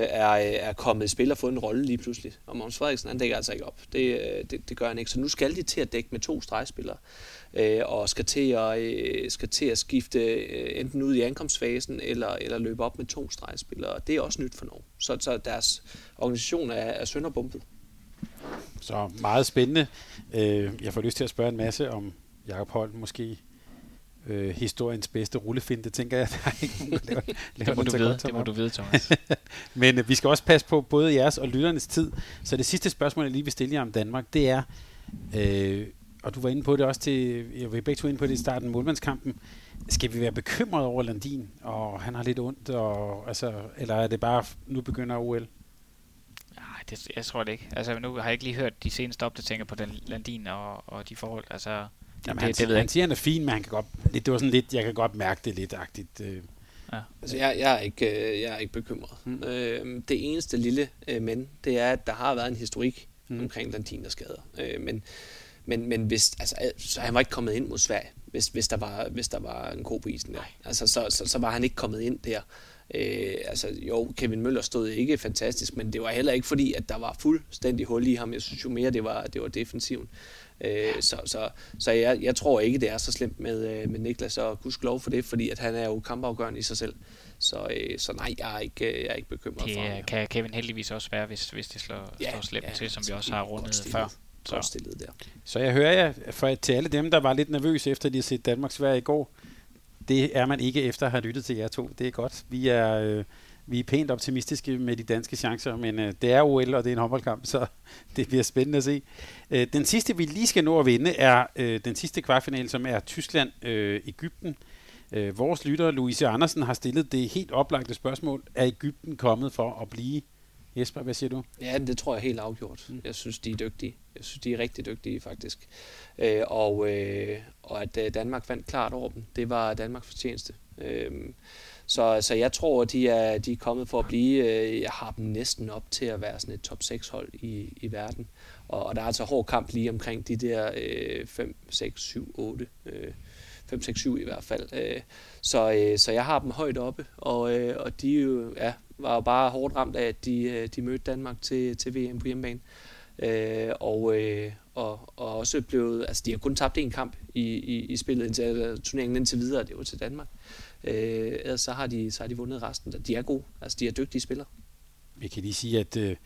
er, er kommet i spil og fået en rolle lige pludselig. Og Magnus Frederiksen, han dækker altså ikke op. Det, øh, det, det gør han ikke. Så nu skal de til at dække med to stregspillere øh, og skal til at, øh, skal til at skifte øh, enten ud i ankomstfasen eller, eller løbe op med to stregspillere. Det er også nyt for Norge. Så, så deres organisation er, er sønderbumpet. Så meget spændende. Øh, jeg får lyst til at spørge en masse om Jakob Holm måske øh, historiens bedste rullefinde, tænker jeg. Der er ikke nogen, der laver, laver det, må du vide, det må du vide, Thomas. Men øh, vi skal også passe på både jeres og lytternes tid. Så det sidste spørgsmål, jeg lige vil stille jer om Danmark, det er, øh, og du var inde på det også til, jeg vil begge to inde på det i starten af målmandskampen, skal vi være bekymrede over Landin, og han har lidt ondt, og, altså, eller er det bare, nu begynder OL? Nej, det, jeg tror det ikke. Altså, nu har jeg ikke lige hørt de seneste opdateringer på den Landin og, og de forhold. Altså, det, Jamen, det, han, det ved han siger, han er fin, men han kan godt, det, det var sådan lidt, jeg kan godt mærke det lidt agtigt. Øh. Ja. Altså, jeg, jeg, er ikke, øh, jeg er ikke bekymret. Hmm. Øh, det eneste lille øh, men, det er, at der har været en historik hmm. omkring Landin og skader. Øh, men Men, men hvis, altså, så han var ikke kommet ind mod Sverige, hvis, hvis, der, var, hvis der var en ko på isen der. Altså, så, så, så var han ikke kommet ind der. Øh, altså jo, Kevin Møller stod ikke fantastisk, men det var heller ikke fordi, at der var fuldstændig hul i ham. Jeg synes jo mere, det var, det var defensiven. Øh, så så, så jeg, jeg tror ikke, det er så slemt med, øh, med Niklas, og lov for det, fordi at han er jo kampafgørende i sig selv. Så, øh, så nej, jeg er ikke, jeg er ikke bekymret det for ham. kan Kevin heldigvis også være, hvis, hvis det slår, ja, slår slemt ja, til, som vi også har rundet før. Så. stillet der. Så jeg hører jer, for til alle dem, der var lidt nervøse efter, de har set Danmarks Sverige i går, det er man ikke efter at have lyttet til jer to. Det er godt. Vi er, øh, vi er pænt optimistiske med de danske chancer, men øh, det er OL, og det er en håndboldkamp, så det bliver spændende at se. Øh, den sidste, vi lige skal nå at vinde, er øh, den sidste kvartfinale, som er Tyskland-Ægypten. Øh, øh, vores lytter, Louise Andersen, har stillet det helt oplagte spørgsmål. Er Ægypten kommet for at blive? Jesper, hvad siger du? Ja, det tror jeg helt afgjort. Mm. Jeg synes, de er dygtige. Jeg synes, de er rigtig dygtige, faktisk. Øh, og, øh, og at øh, Danmark vandt klart over dem, det var Danmarks fortjeneste. Øh, så, så jeg tror, de er, de er kommet for at blive. Øh, jeg har dem næsten op til at være sådan et top 6 hold i, i verden. Og, og der er altså hård kamp lige omkring de der øh, 5, 6, 7, 8. Øh, 5, 6, 7 i hvert fald. Øh, så, øh, så jeg har dem højt oppe, og, øh, og de jo, ja, var jo bare hårdt ramt af, at de, øh, de mødte Danmark til, til VM på hjemmebane. Øh, og, øh, og, og også blevet, altså de har kun tabt én kamp i, i, i spillet indtil altså, turneringen indtil videre, det var til Danmark. Øh, ellers så har, de, så har de vundet resten. De er gode, altså de er dygtige spillere. Vi kan lige sige, at øh,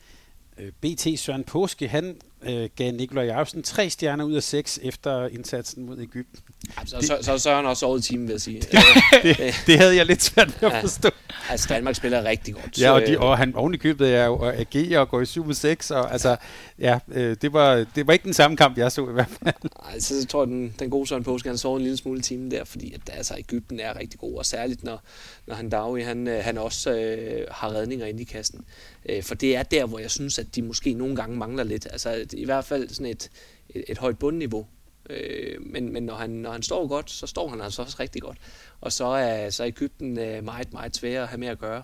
øh BT Søren Påske, han øh, gav Nikolaj Jacobsen tre stjerner ud af seks efter indsatsen mod Ægypten. Så, så, så, så er han også over i timen, vil jeg sige. det, det, havde jeg lidt svært ved at forstå. Ja, altså, Danmark spiller rigtig godt. Ja, og, de, og han oven i købet er jo at agere og gå i 7 6, og altså, ja, øh, det, var, det var ikke den samme kamp, jeg så i hvert fald. Nej, så, tror jeg, den, den gode Søren Påske, han så en lille smule i timen der, fordi at, altså, Ægypten er rigtig god, og særligt når, når han Dawi, han, øh, han også øh, har redninger inde i kassen. Øh, for det er der, hvor jeg synes, at de måske nogle gange mangler lidt. Altså i hvert fald sådan et, et, et højt bundniveau. Øh, men men når, han, når han står godt, så står han altså også rigtig godt. Og så er, så er Ægypten øh, meget, meget svær at have med at gøre.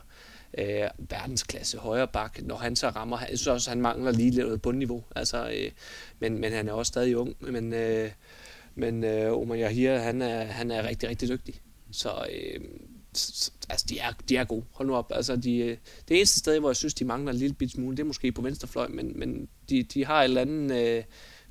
Øh, verdensklasse højre bak, når han så rammer, jeg synes også, han mangler lige lidt bundniveau. Altså, øh, men, men han er også stadig ung. Men, øh, men øh, Omar Yahir, han er, han er rigtig, rigtig dygtig. Så øh, altså, de er, de er gode. Hold nu op. Altså, de, det eneste sted, hvor jeg synes, de mangler en lille bit smule, det er måske på venstrefløj, men, men de, de har et eller andet øh,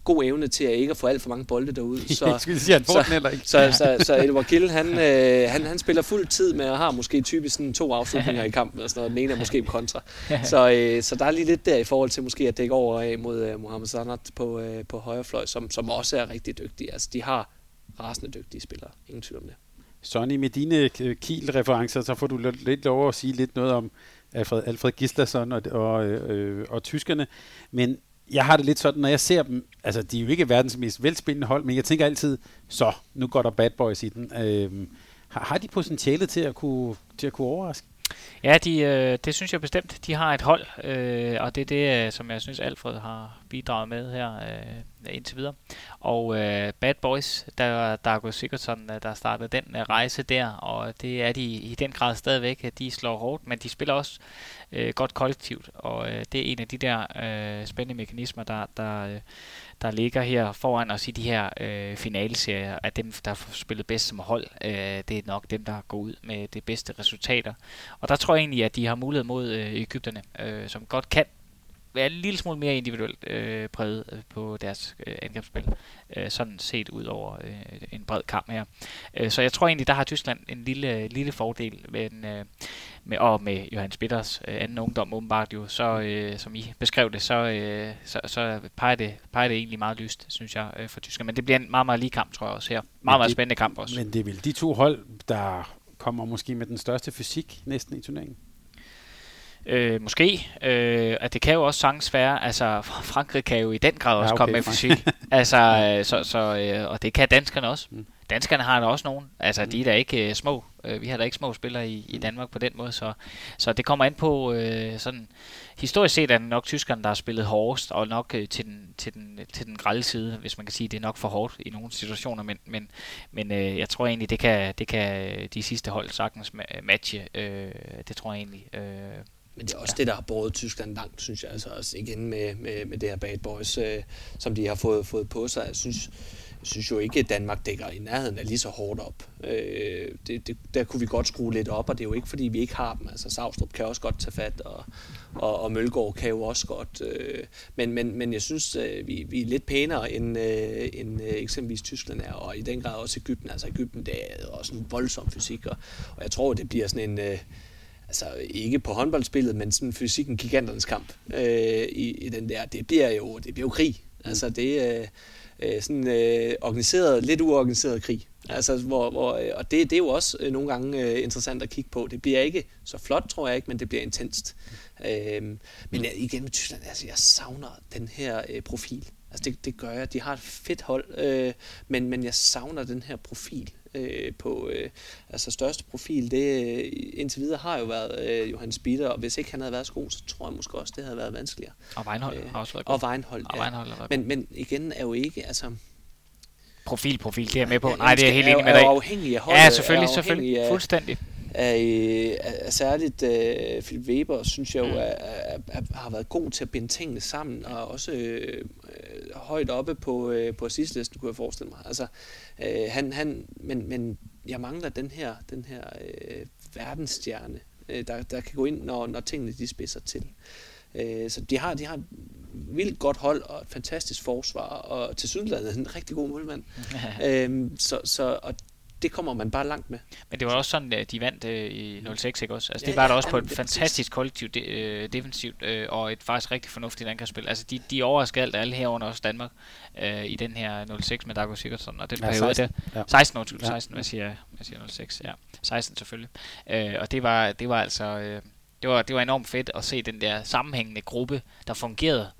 god evne til at ikke at få alt for mange bolde derude. Så, jeg skulle sige, han får så, den heller ikke. Så, så, så, så Edward Kill, han, øh, han, han spiller fuld tid med at have måske typisk sådan to afslutninger i kampen, og sådan noget. den ene er måske kontra. Så, øh, så der er lige lidt der i forhold til måske at dække over af mod øh, Mohamed Sanat på, øh, på højre fløj, som, som også er rigtig dygtig. Altså, de har rasende dygtige spillere. Ingen tvivl om det. Sonny, med dine øh, Kiel-referencer, så får du lidt lov at sige lidt noget om Alfred, Alfred Gislason og, og, øh, og tyskerne. Men jeg har det lidt sådan, når jeg ser dem, altså de er jo ikke verdens mest velspillende hold, men jeg tænker altid, så, nu går der bad boys i den. Øh, har, har de potentiale til at kunne, til at kunne overraske? Ja, de, øh, det synes jeg bestemt. De har et hold, øh, og det er det, øh, som jeg synes Alfred har bidraget med her øh, Øh, indtil videre. Og øh, Bad Boys, der, der er gået Sigurdsson, sådan, øh, der startede den øh, rejse der, og det er de i den grad stadigvæk, at de slår hårdt, men de spiller også øh, godt kollektivt, og øh, det er en af de der øh, spændende mekanismer, der, der, øh, der ligger her foran os i de her øh, finaleserier, at dem, der har spillet bedst som hold, øh, det er nok dem, der går ud med det bedste resultater. Og der tror jeg egentlig, at de har mulighed mod øh, Ægypterne, øh, som godt kan være en lille smule mere individuelt øh, præget øh, på deres øh, angrebsspil, øh, sådan set ud over øh, en bred kamp her. Øh, så jeg tror egentlig, der har Tyskland en lille, lille fordel, men, øh, med, og med Johannes Bitters øh, anden ungdom åbenbart jo, så øh, som I beskrev det, så, øh, så, så peger, det, peger det egentlig meget lyst, synes jeg, øh, for Tyskland. Men det bliver en meget, meget lige kamp, tror jeg også her. Meget, men meget det, spændende kamp også. Men det er vel de to hold, der kommer måske med den største fysik næsten i turneringen? Øh, måske. Øh, at det kan jo også sagtens være, altså Frankrig kan jo i den grad også ja, okay, komme med fysik. altså, øh, så, så, øh, og det kan danskerne også. Mm. Danskerne har der også nogen. Altså, mm. de er da ikke øh, små. Øh, vi har da ikke små spillere i, i Danmark på den måde, så, så det kommer an på øh, sådan... Historisk set er det nok tyskerne, der har spillet hårdest, og nok øh, til, den, til, den, til den grælde side, hvis man kan sige, det er nok for hårdt i nogle situationer, men, men, men øh, jeg tror egentlig, det kan, det kan de sidste hold sagtens matche. Øh, det tror jeg egentlig. Øh, Men det er også ja. det, der har båret Tyskland langt, synes jeg. Altså også igen med, med, med det her bad boys, øh, som de har fået, fået på sig. Jeg synes, jeg synes jo ikke, at Danmark dækker i nærheden er lige så hårdt op. Øh, det, det, der kunne vi godt skrue lidt op, og det er jo ikke, fordi vi ikke har dem. Altså Savstrup kan også godt tage fat, og, og, og Mølgaard kan jo også godt. Øh, men, men, men jeg synes, øh, vi, vi er lidt pænere, end, øh, end øh, eksempelvis Tyskland er, og i den grad også Ægypten. Altså Ægypten, det er også en voldsom fysik, og, og jeg tror, det bliver sådan en... Øh, altså ikke på håndboldspillet, men sådan fysikken giganternes kamp øh, i, i den der, det bliver jo, det bliver jo krig. Altså det, er øh, sådan øh, organiseret, lidt uorganiseret krig. Altså, hvor, hvor, øh, og det, det er jo også øh, nogle gange øh, interessant at kigge på. Det bliver ikke så flot, tror jeg ikke, men det bliver intenst. Øh, men igen med Tyskland, altså, jeg savner den her øh, profil. Altså det, det gør jeg. De har et fedt hold, øh, men, men jeg savner den her profil øh, på øh, altså største profil. Det øh, indtil videre har jo været øh, Johannes Bitter, og hvis ikke han havde været så god, så tror jeg måske også, det havde været vanskeligere. Og Weinhold øh, har også været god. Og Weinhold, ja. Og Weinhold har været men, men igen er jo ikke, altså... Profil, profil, det er jeg med på. Ja, Nej, det er jeg helt enig med dig. Er afhængig af holdet. Ja, selvfølgelig, selvfølgelig. Af, Fuldstændig. Af, af særligt uh, Philip Weber, synes jeg jo, mm. er, er, er, har været god til at binde tingene sammen, og også øh, højt oppe på, øh, på assistlisten, kunne jeg forestille mig. Altså, øh, han, han, men, men jeg mangler den her, den her øh, verdensstjerne, øh, der, der kan gå ind, når, når tingene de spidser til. Øh, så de har, de har et vildt godt hold og et fantastisk forsvar, og til Sydlandet en rigtig god målmand. øh, så, så, og det kommer man bare langt med. Men det var også sådan, at de vandt øh, i 06, ikke også? Altså, det ja, var der også på et fantastisk kollektivt de, øh, defensivt, øh, og et faktisk rigtig fornuftigt angrebsspil. Altså, de, de overraskede alt alle herunder også Danmark øh, i den her 06 med Dago Sigurdsson, og den ja, periode 16. der. Ja. 16 år, 16, ja. hvad siger, hvad siger 06? Ja, 16 selvfølgelig. Øh, og det var, det var altså... Øh, det var, det var enormt fedt at se den der sammenhængende gruppe, der fungerede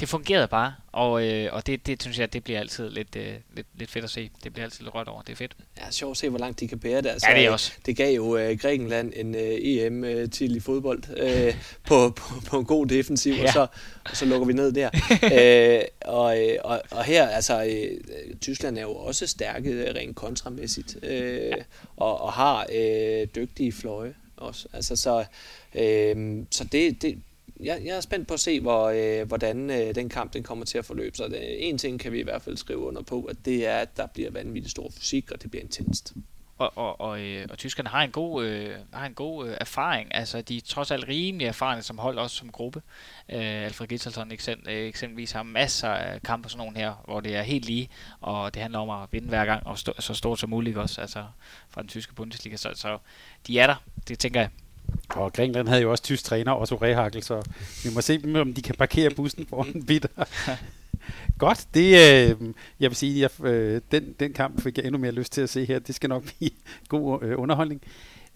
det fungerede bare, og, øh, og det, det synes jeg, det bliver altid lidt, øh, lidt, lidt fedt at se. Det bliver altid lidt rødt over. Det er fedt. Ja, sjovt at se, hvor langt de kan bære det. Altså, ja, det er også. Det gav jo øh, Grækenland en øh, EM øh, til i fodbold øh, på, på, på en god defensiv, ja. og, så, og så lukker vi ned der. øh, og, øh, og, og her, altså, øh, Tyskland er jo også stærke øh, rent kontramæssigt, øh, ja. og, og har øh, dygtige fløje også. Altså, så, øh, så det, det, jeg, jeg er spændt på at se, hvor, øh, hvordan øh, den kamp den kommer til at forløbe sig. Det, øh, en ting kan vi i hvert fald skrive under på, at det er, at der bliver vanvittigt stor fysik, og det bliver intenst. Og, og, og, øh, og tyskerne har en god, øh, har en god øh, erfaring. Altså, de er trods alt rimelig erfarne som hold, også som gruppe. Øh, Alfred Gittelson eksempel, øh, eksempelvis har masser af kampe sådan nogle her, hvor det er helt lige, og det handler om at vinde hver gang, og stå, så stort som muligt også, altså fra den tyske Bundesliga. Så, så de er der, det tænker jeg. Og Grækenland havde jo også tysk træner, Otto Rehagel, så vi må se, om de kan parkere bussen foran Bitter. Godt, det, øh, jeg vil sige, at øh, den, den kamp fik jeg endnu mere lyst til at se her. Det skal nok blive god øh, underholdning.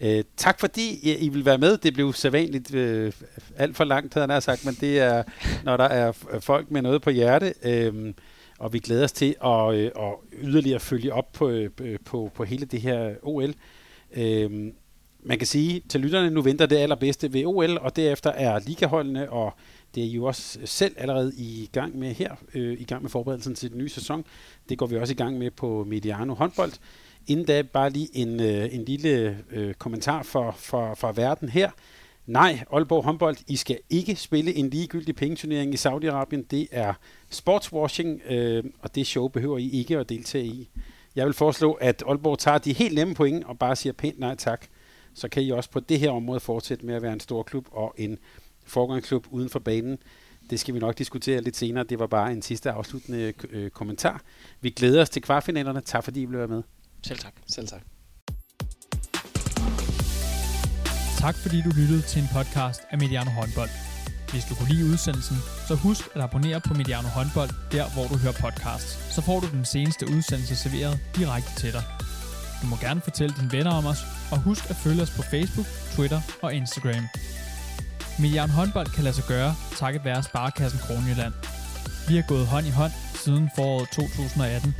Øh, tak fordi øh, I vil være med. Det blev sædvanligt øh, alt for langt, havde han sagt, men det er, når der er folk med noget på hjerte. Øh, og vi glæder os til at, øh, at yderligere følge op på, øh, på, på hele det her OL. Øh, man kan sige til lytterne, nu venter det allerbedste ved OL, og derefter er ligaholdene, og det er jo også selv allerede i gang med her, øh, i gang med forberedelsen til den nye sæson. Det går vi også i gang med på Mediano håndbold. Inden da bare lige en, øh, en lille øh, kommentar for, for, for verden her. Nej, Aalborg håndbold, I skal ikke spille en ligegyldig pengeturnering i Saudi-Arabien. Det er sportswashing, øh, og det show behøver I ikke at deltage i. Jeg vil foreslå, at Aalborg tager de helt nemme point og bare siger pænt nej tak så kan I også på det her område fortsætte med at være en stor klub og en forgangsklub uden for banen. Det skal vi nok diskutere lidt senere. Det var bare en sidste afsluttende øh, kommentar. Vi glæder os til kvartfinalerne. Tak fordi I blev med. Selv tak. Selv tak. Tak fordi du lyttede til en podcast af Mediano Håndbold. Hvis du kunne lide udsendelsen, så husk at abonnere på Mediano Håndbold, der hvor du hører podcasts. Så får du den seneste udsendelse serveret direkte til dig. Du må gerne fortælle dine venner om os, og husk at følge os på Facebook, Twitter og Instagram. Milliard håndbold kan lade sig gøre, takket være Sparkassen Kronjylland. Vi har gået hånd i hånd siden foråret 2018.